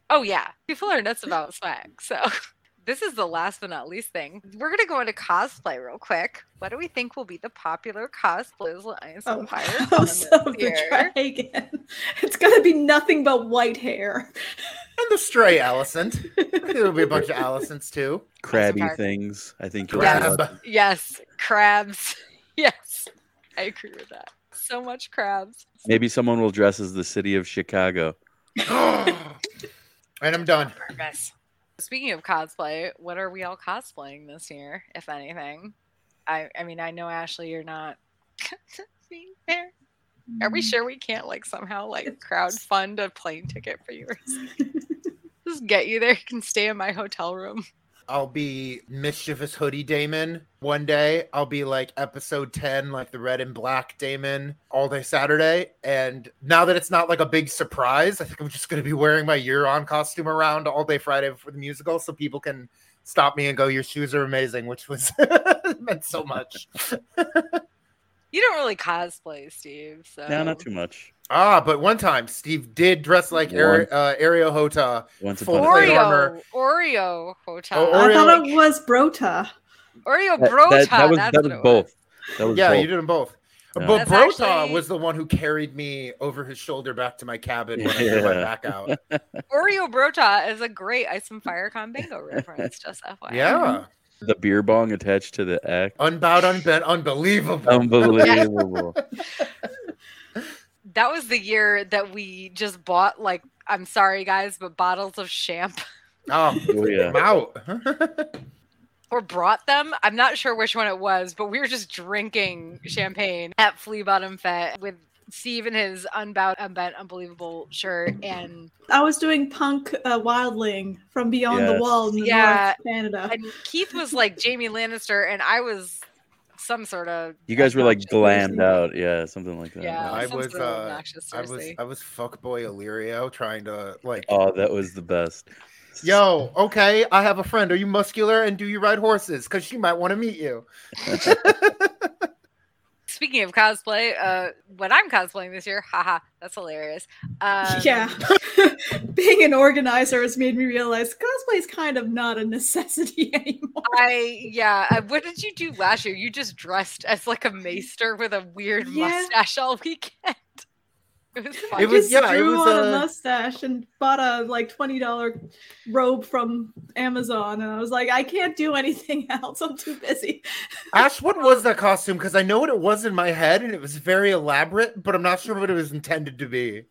S2: Oh yeah, people are nuts about swag. So this is the last but not least thing. We're gonna go into cosplay real quick. What do we think will be the popular cosplays of Ice
S3: Oh,
S2: Empire
S3: House of the? Dragon. It's gonna be nothing but white hair.
S4: And the stray Alicent. I think There'll be a bunch of Alicents too.
S5: Crabby things. I think you'll
S4: Crab.
S5: love.
S2: Yes, crabs. Yes, I agree with that. So much crabs.
S5: Maybe someone will dress as the city of Chicago.
S4: and I'm done.
S2: Purpose. Speaking of cosplay, what are we all cosplaying this year, if anything? I I mean, I know Ashley, you're not being fair. Are we sure we can't like somehow like crowd fund a plane ticket for you? Just get you there. You can stay in my hotel room.
S4: I'll be mischievous hoodie Daemon one day. I'll be like episode 10, like the red and black Daemon all day Saturday. And now that it's not like a big surprise, I think I'm just going to be wearing my year on costume around all day Friday for the musical so people can stop me and go, Your shoes are amazing, which was meant so much.
S2: You don't really cosplay, Steve. So
S5: No, not too much.
S4: Ah, but one time Steve did dress like Ari- uh, Areo Hotah.
S5: Once
S4: Full
S5: upon a
S4: plate
S5: time.
S4: armor.
S2: Oreo, Oreo hotel.
S4: Oh,
S3: I thought it was Brota.
S2: Oreo
S5: That,
S2: Brota.
S5: that, that was,
S2: that's
S5: that was both. That was
S4: Yeah,
S5: both.
S4: you did them both.
S5: Yeah.
S4: But
S2: That's
S4: Brota
S2: actually-
S4: was the one who carried me over his shoulder back to my cabin when I threw my
S5: Yeah.
S4: back out.
S2: Oreo Brota is a great Ice and Fire Con bingo reference. Just FYI.
S4: Yeah.
S5: The beer bong attached to the act.
S4: Unbowed, unbent, unbelievable.
S5: Unbelievable.
S2: That was the year that we just bought like I'm sorry guys, but bottles of champ
S4: Oh,
S5: Oh, yeah.
S4: I'm out.
S2: or brought them. I'm not sure which one it was, but we were just drinking champagne at Flea Bottom Fete with Steve in his unbowed, unbent, unbelievable shirt and
S3: I was doing punk uh, wildling from beyond the wall in the
S2: Yeah.
S3: North Canada.
S2: and Keith was like Jaime Lannister and I was some sort of
S5: You guys were like glammed
S2: person.
S5: out. Yeah, something like that.
S2: Yeah,
S4: I was,
S2: sort of
S4: uh, I was
S2: Cersei.
S4: I was fuckboy Illyrio trying to like
S5: Oh, that was the best.
S4: Yo, okay, I have a friend. Are you muscular and do you ride horses? Because she might want to meet you.
S2: Speaking of cosplay, uh, when I'm cosplaying this year, haha, that's hilarious. Um,
S3: yeah. Being an organizer has made me realize cosplay is kind of not a necessity anymore.
S2: I yeah. uh, What did you do last year? You just dressed as like a maester with a weird
S3: Yeah.
S2: mustache all weekend. It was fun.
S4: It was-
S3: just
S4: yeah, it was,
S3: on
S4: uh,
S3: a mustache and bought a like twenty dollar robe from Amazon, and I was like, I can't do anything else. I'm too busy.
S4: Ash, what was that costume? Because I know what it was in my head and it was very elaborate, but I'm not sure what it was intended to be.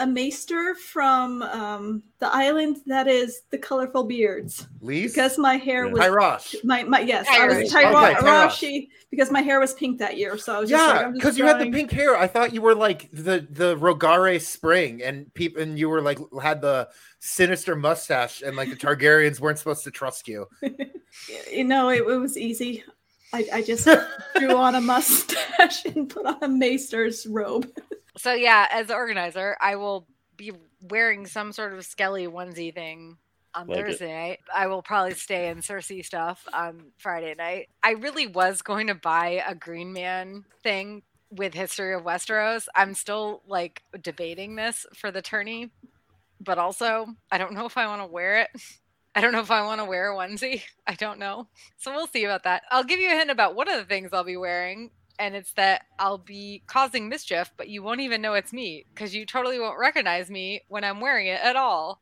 S3: A maester from um, the island that is the colorful beards,
S4: Lys?
S3: because my hair
S5: Yeah.
S3: was
S4: Tyrosh.
S3: my my yes, I was
S2: Tyrosh.
S4: Okay, Tyrosh.
S3: Tyroshi because my hair was pink that year, so I was just
S4: Yeah,
S3: I'm just
S4: because you had the pink hair. I thought you were like the the Rogare Spring, and people, and you were like had the sinister mustache, and like the Targaryens weren't supposed to trust you.
S3: you know, it, it was easy. I, I just drew on a mustache and put on a maester's robe.
S2: So yeah, as the organizer, I will be wearing some sort of skelly onesie thing on
S5: Like it.
S2: Thursday night. I will probably stay in Cersei stuff on Friday night. I really was going to buy a Green Man thing with History of Westeros. I'm still like debating this for the tourney, but also I don't know if I want to wear it. I don't know if I want to wear a onesie. I don't know. So we'll see about that. I'll give you a hint about one of the things I'll be wearing and it's that I'll be causing mischief, but you won't even know it's me because you totally won't recognize me when I'm wearing it at all.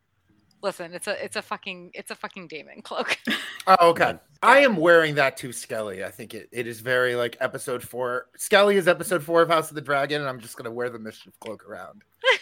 S2: Listen, it's a it's a fucking it's a fucking Daemon cloak.
S4: Oh, okay. I am wearing that to Skelly. I think it, it is very like episode four. Skelly is episode four of House of the Dragon, and I'm just gonna wear the mischief cloak around.
S2: it's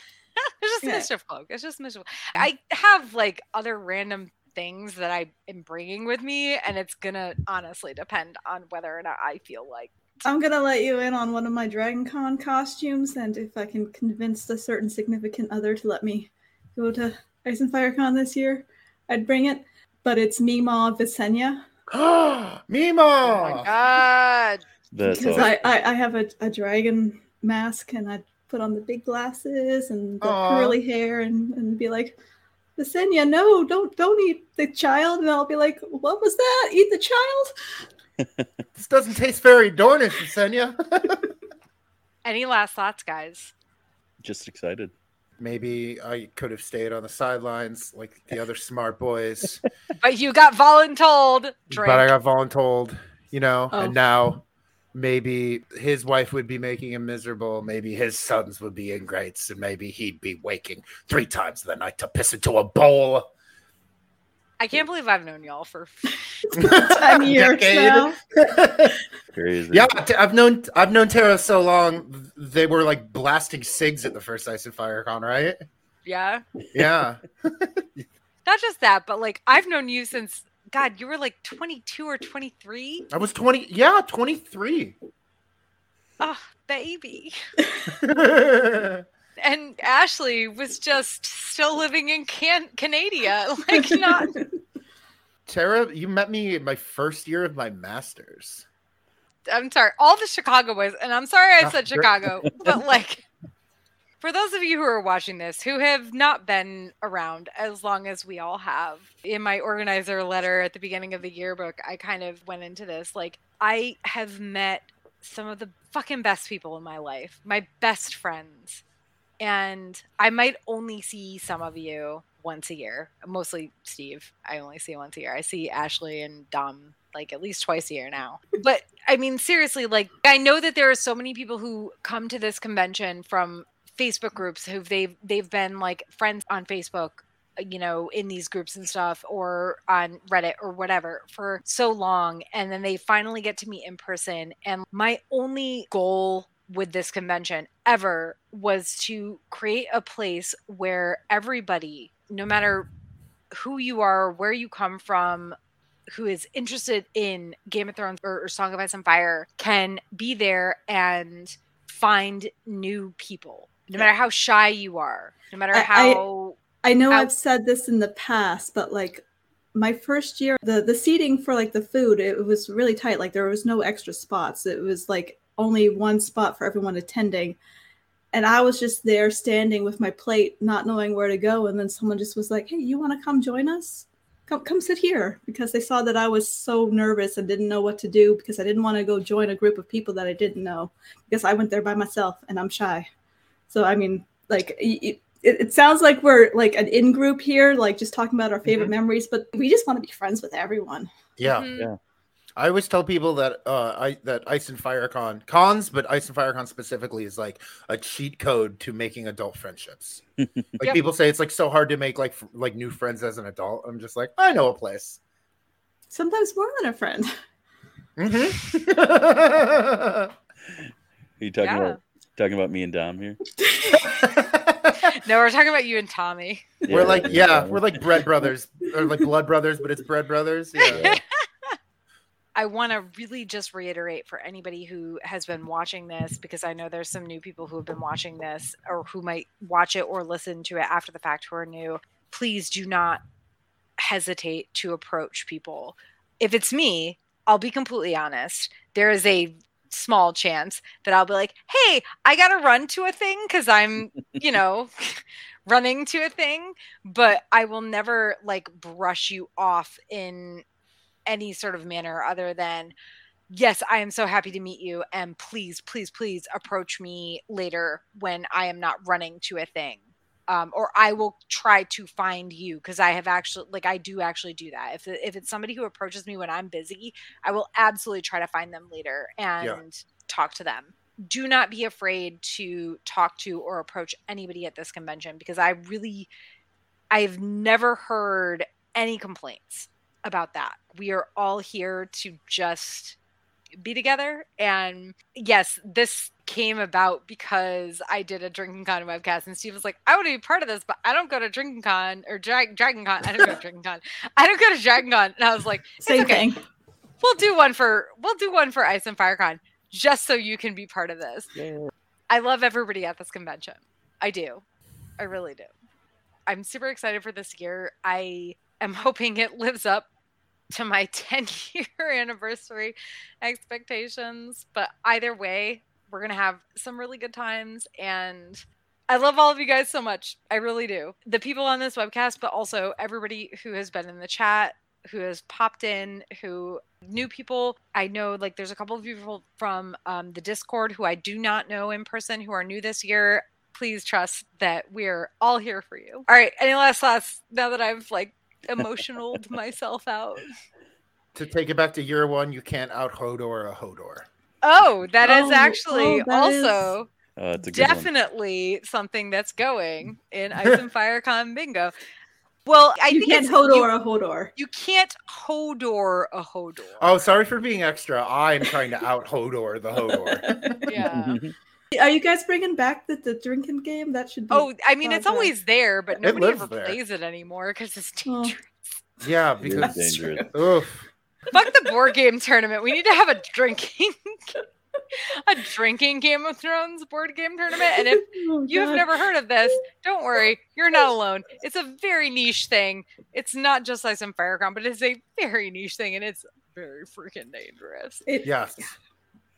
S2: just
S3: Yeah.
S2: mischief cloak. It's just mischief. Mm. I have like other random things that I am bringing with me, and it's gonna honestly depend on whether or not I feel like.
S3: I'm gonna let you in on one of my Dragon Con costumes, and if I can convince a certain significant other to let me go to Ice and Fire Con this year, I'd bring it. But it's Mima Visenya
S4: Mima!
S2: Oh my god!
S3: Because
S5: awesome.
S3: I, I I have a, a dragon mask, and I'd put on the big glasses and the
S4: Aw.
S3: curly hair, and and be like. Visenya, no, don't don't eat the child, and I'll be like, "What was that? Eat the child?"
S4: This doesn't taste very Dornish, Visenya.
S2: Any last thoughts, guys?
S5: Just excited.
S4: Maybe I could have stayed on the sidelines like the other smart boys,
S2: But you got voluntold. Drink.
S4: but I got voluntold, you know,
S3: Oh.
S4: and now maybe his wife would be making him miserable. Maybe his sons would be ingrates, and maybe he'd be waking three times in the night to piss into a bowl.
S2: I can't believe I've known y'all for.
S3: Ten years
S4: Decade.
S3: now.
S5: Crazy.
S4: Yeah, I've known I've known Tara so long. They were like blasting cigs at the first Ice and Fire Con, right?
S2: Yeah.
S4: Yeah.
S2: Not just that, but like I've known you since God, you were like 22 or 23.
S4: I was 20. Yeah, 23.
S2: Oh, baby. And Ashley was just still living in Can- Canada. Like not
S4: Tara, you met me in my first year of my master's.
S2: I'm sorry, all the Chicago boys, and I'm sorry I said. Chicago, but like for those of you who are watching this who have not been around as long as we all have, in my organizer letter at the beginning of the yearbook, I kind of went into this. Like, I have met some of the fucking best people in my life, my best friends. And I might only see some of you once a year, mostly Steve. I only see once a year. I see Ashley and Dom like at least twice a year now. But I mean, seriously, like I know that there are so many people who come to this convention from Facebook groups who they've they've been like friends on Facebook, uh, you know, in these groups and stuff, or on Reddit or whatever for so long, and then they finally get to meet in person. And my only goal with this convention ever was to create a place where everybody, no matter who you are, where you come from, who is interested in Game of Thrones or, or Song of Ice and Fire can be there and find new people, no matter how shy you are, no matter
S3: I- I-
S2: how.
S3: I know I've said this in the past, but like my first year, the the seating for like the food, it was really tight. Like there was no extra spots. It was like only one spot for everyone attending. And I was just there standing with my plate, not knowing where to go. And then someone just was like, Hey, you want to come join us? Come come sit here because they saw that I was so nervous and didn't know what to do because I didn't want to go join a group of people that I didn't know because I went there by myself and I'm shy. So I mean, like y- y- it, it sounds like we're like an in group here, like just talking about our favorite memories, but we just want to be friends with everyone.
S4: Yeah.
S2: Mhm.
S4: I always tell people that uh I that Ice and Fire Con cons, but Ice and Fire Con specifically is like a cheat code to making adult friendships. like
S2: Yep.
S4: people say it's like so hard to make like f- like new friends as an adult. I'm just like, I know a place.
S3: Sometimes more than a friend.
S4: Mhm.
S5: Are you talking
S2: Yeah.
S5: about talking about me and Dom here?
S2: No, we're talking about you and Tommy.
S4: we're like, yeah, we're like bread brothers or like blood brothers, but it's bread brothers. Yeah.
S2: I want to really just reiterate for anybody who has been watching this, because I know there's some new people who have been watching this or who might watch it or listen to it after the fact who are new. Please do not hesitate to approach people. If it's me, I'll be completely honest. There is a small chance that I'll be like, hey, I got to run to a thing because I'm, you know, running to a thing, but I will never like brush you off in any sort of manner other than yes i am so happy to meet you and please please please approach me later when i am not running to a thing. Um, or i will try to find you because i have actually like i do actually do that. If, if it's somebody who approaches me when i'm busy i will absolutely try to find them later and talk to them. Do not be afraid to talk to or approach anybody at this convention because i really I've never heard any complaints about that. We are all here to just be together. And yes, this came about because I did a Drinking Con webcast, and Steve was like, "I want to be part of this, but I don't go to Drinking Con or Dra- Dragon Con. I don't go to Drinking Con. I don't go to Dragon Con." And I was like, "It's
S3: Same
S2: okay.
S3: thing.
S2: We'll do one for we'll do one for Ice and Fire Con just so you can be part of this." I love everybody at this convention. I do. I really do. I'm super excited for this year. I am hoping it lives up to my 10 year anniversary expectations. But either way, we're going to have some really good times. And I love all of you guys so much. I really do. The people on this webcast, but also everybody who has been in the chat, who has popped in, who new people. I know like there's a couple of people from um, the Discord who I do not know in person who are new this year. Please trust that we're all here for you. All right. Any last thoughts now that I've like emotionaled myself out?
S4: To take it back to year one, you can't out Hodor a Hodor.
S2: Oh, that is
S3: Oh,
S2: actually
S3: oh, that is-
S2: also
S5: Uh, it's a one.
S2: definitely something that's going in Ice and Fire Con Bingo. Well, I
S3: you
S2: think
S3: can't
S2: it's,
S3: Hodor
S2: you,
S3: a Hodor.
S2: you can't Hodor a Hodor.
S4: Oh, sorry for being extra. I'm trying to out Hodor the Hodor.
S2: yeah.
S3: Are you guys bringing back the, the drinking game? That should be.
S2: Oh, I mean,
S3: Oh,
S2: it's always there, but nobody ever
S4: there.
S2: plays it anymore because it's
S3: Oh.
S2: dangerous.
S4: Yeah,
S5: It is
S4: because
S5: dangerous.
S4: oof.
S2: Fuck the board game tournament. We need to have a drinking, a drinking Game of Thrones board game tournament. And if
S3: Oh,
S2: you have never heard of this, don't worry, you're not alone. It's a very niche thing. It's not just Ice and Firecon, but it's a very niche thing, and it's very freaking dangerous.
S3: It-
S4: Yes,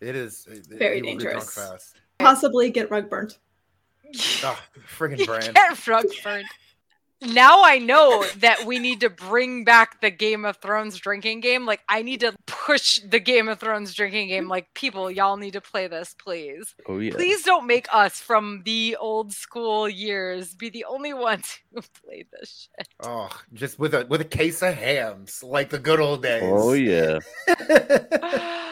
S4: it is it-
S3: Very
S4: you will drunk
S3: dangerous.
S4: Fast.
S3: possibly get rug burnt.
S4: Oh, friggin' brand.
S2: get rug burned. Now I know that we need to bring back the Game of Thrones drinking game. Like I need to push the Game of Thrones drinking game. Like people, y'all need to play this, please.
S5: Oh yeah.
S2: Please don't make us from the old school years be the only ones who played this shit.
S4: Oh, just with a with a case of hams, like the good old days.
S5: Oh yeah.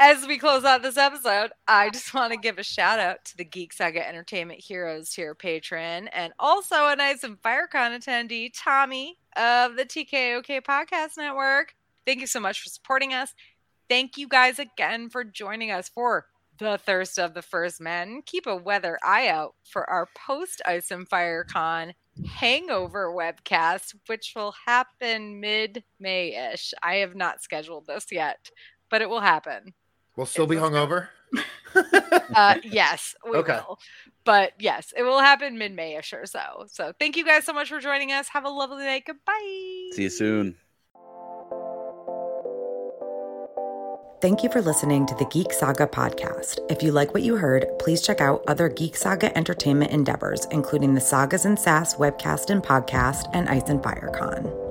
S2: As we close out this episode, I just want to give a shout out to the Geek Saga Entertainment Heroes tier patron and also an Ice and FireCon attendee, Tommy of the TKOK Podcast Network. Thank you so much for supporting us. Thank you guys again for joining us for the Thirst of the First Men. Keep a weather eye out for our post Ice and Fire Con hangover webcast, which will happen mid May ish. I have not scheduled this yet, but it will happen.
S4: We'll still be hungover.
S2: Uh, yes, we
S4: Okay.
S2: will. But yes, it will happen mid May ish or so. So thank you guys so much for joining us. Have a lovely night. Goodbye.
S5: See you soon.
S1: Thank you for listening to the Geek Saga podcast. If you like what you heard, please check out other Geek Saga entertainment endeavors, including the Sagas and Sass webcast and podcast and Ice and Fire Con.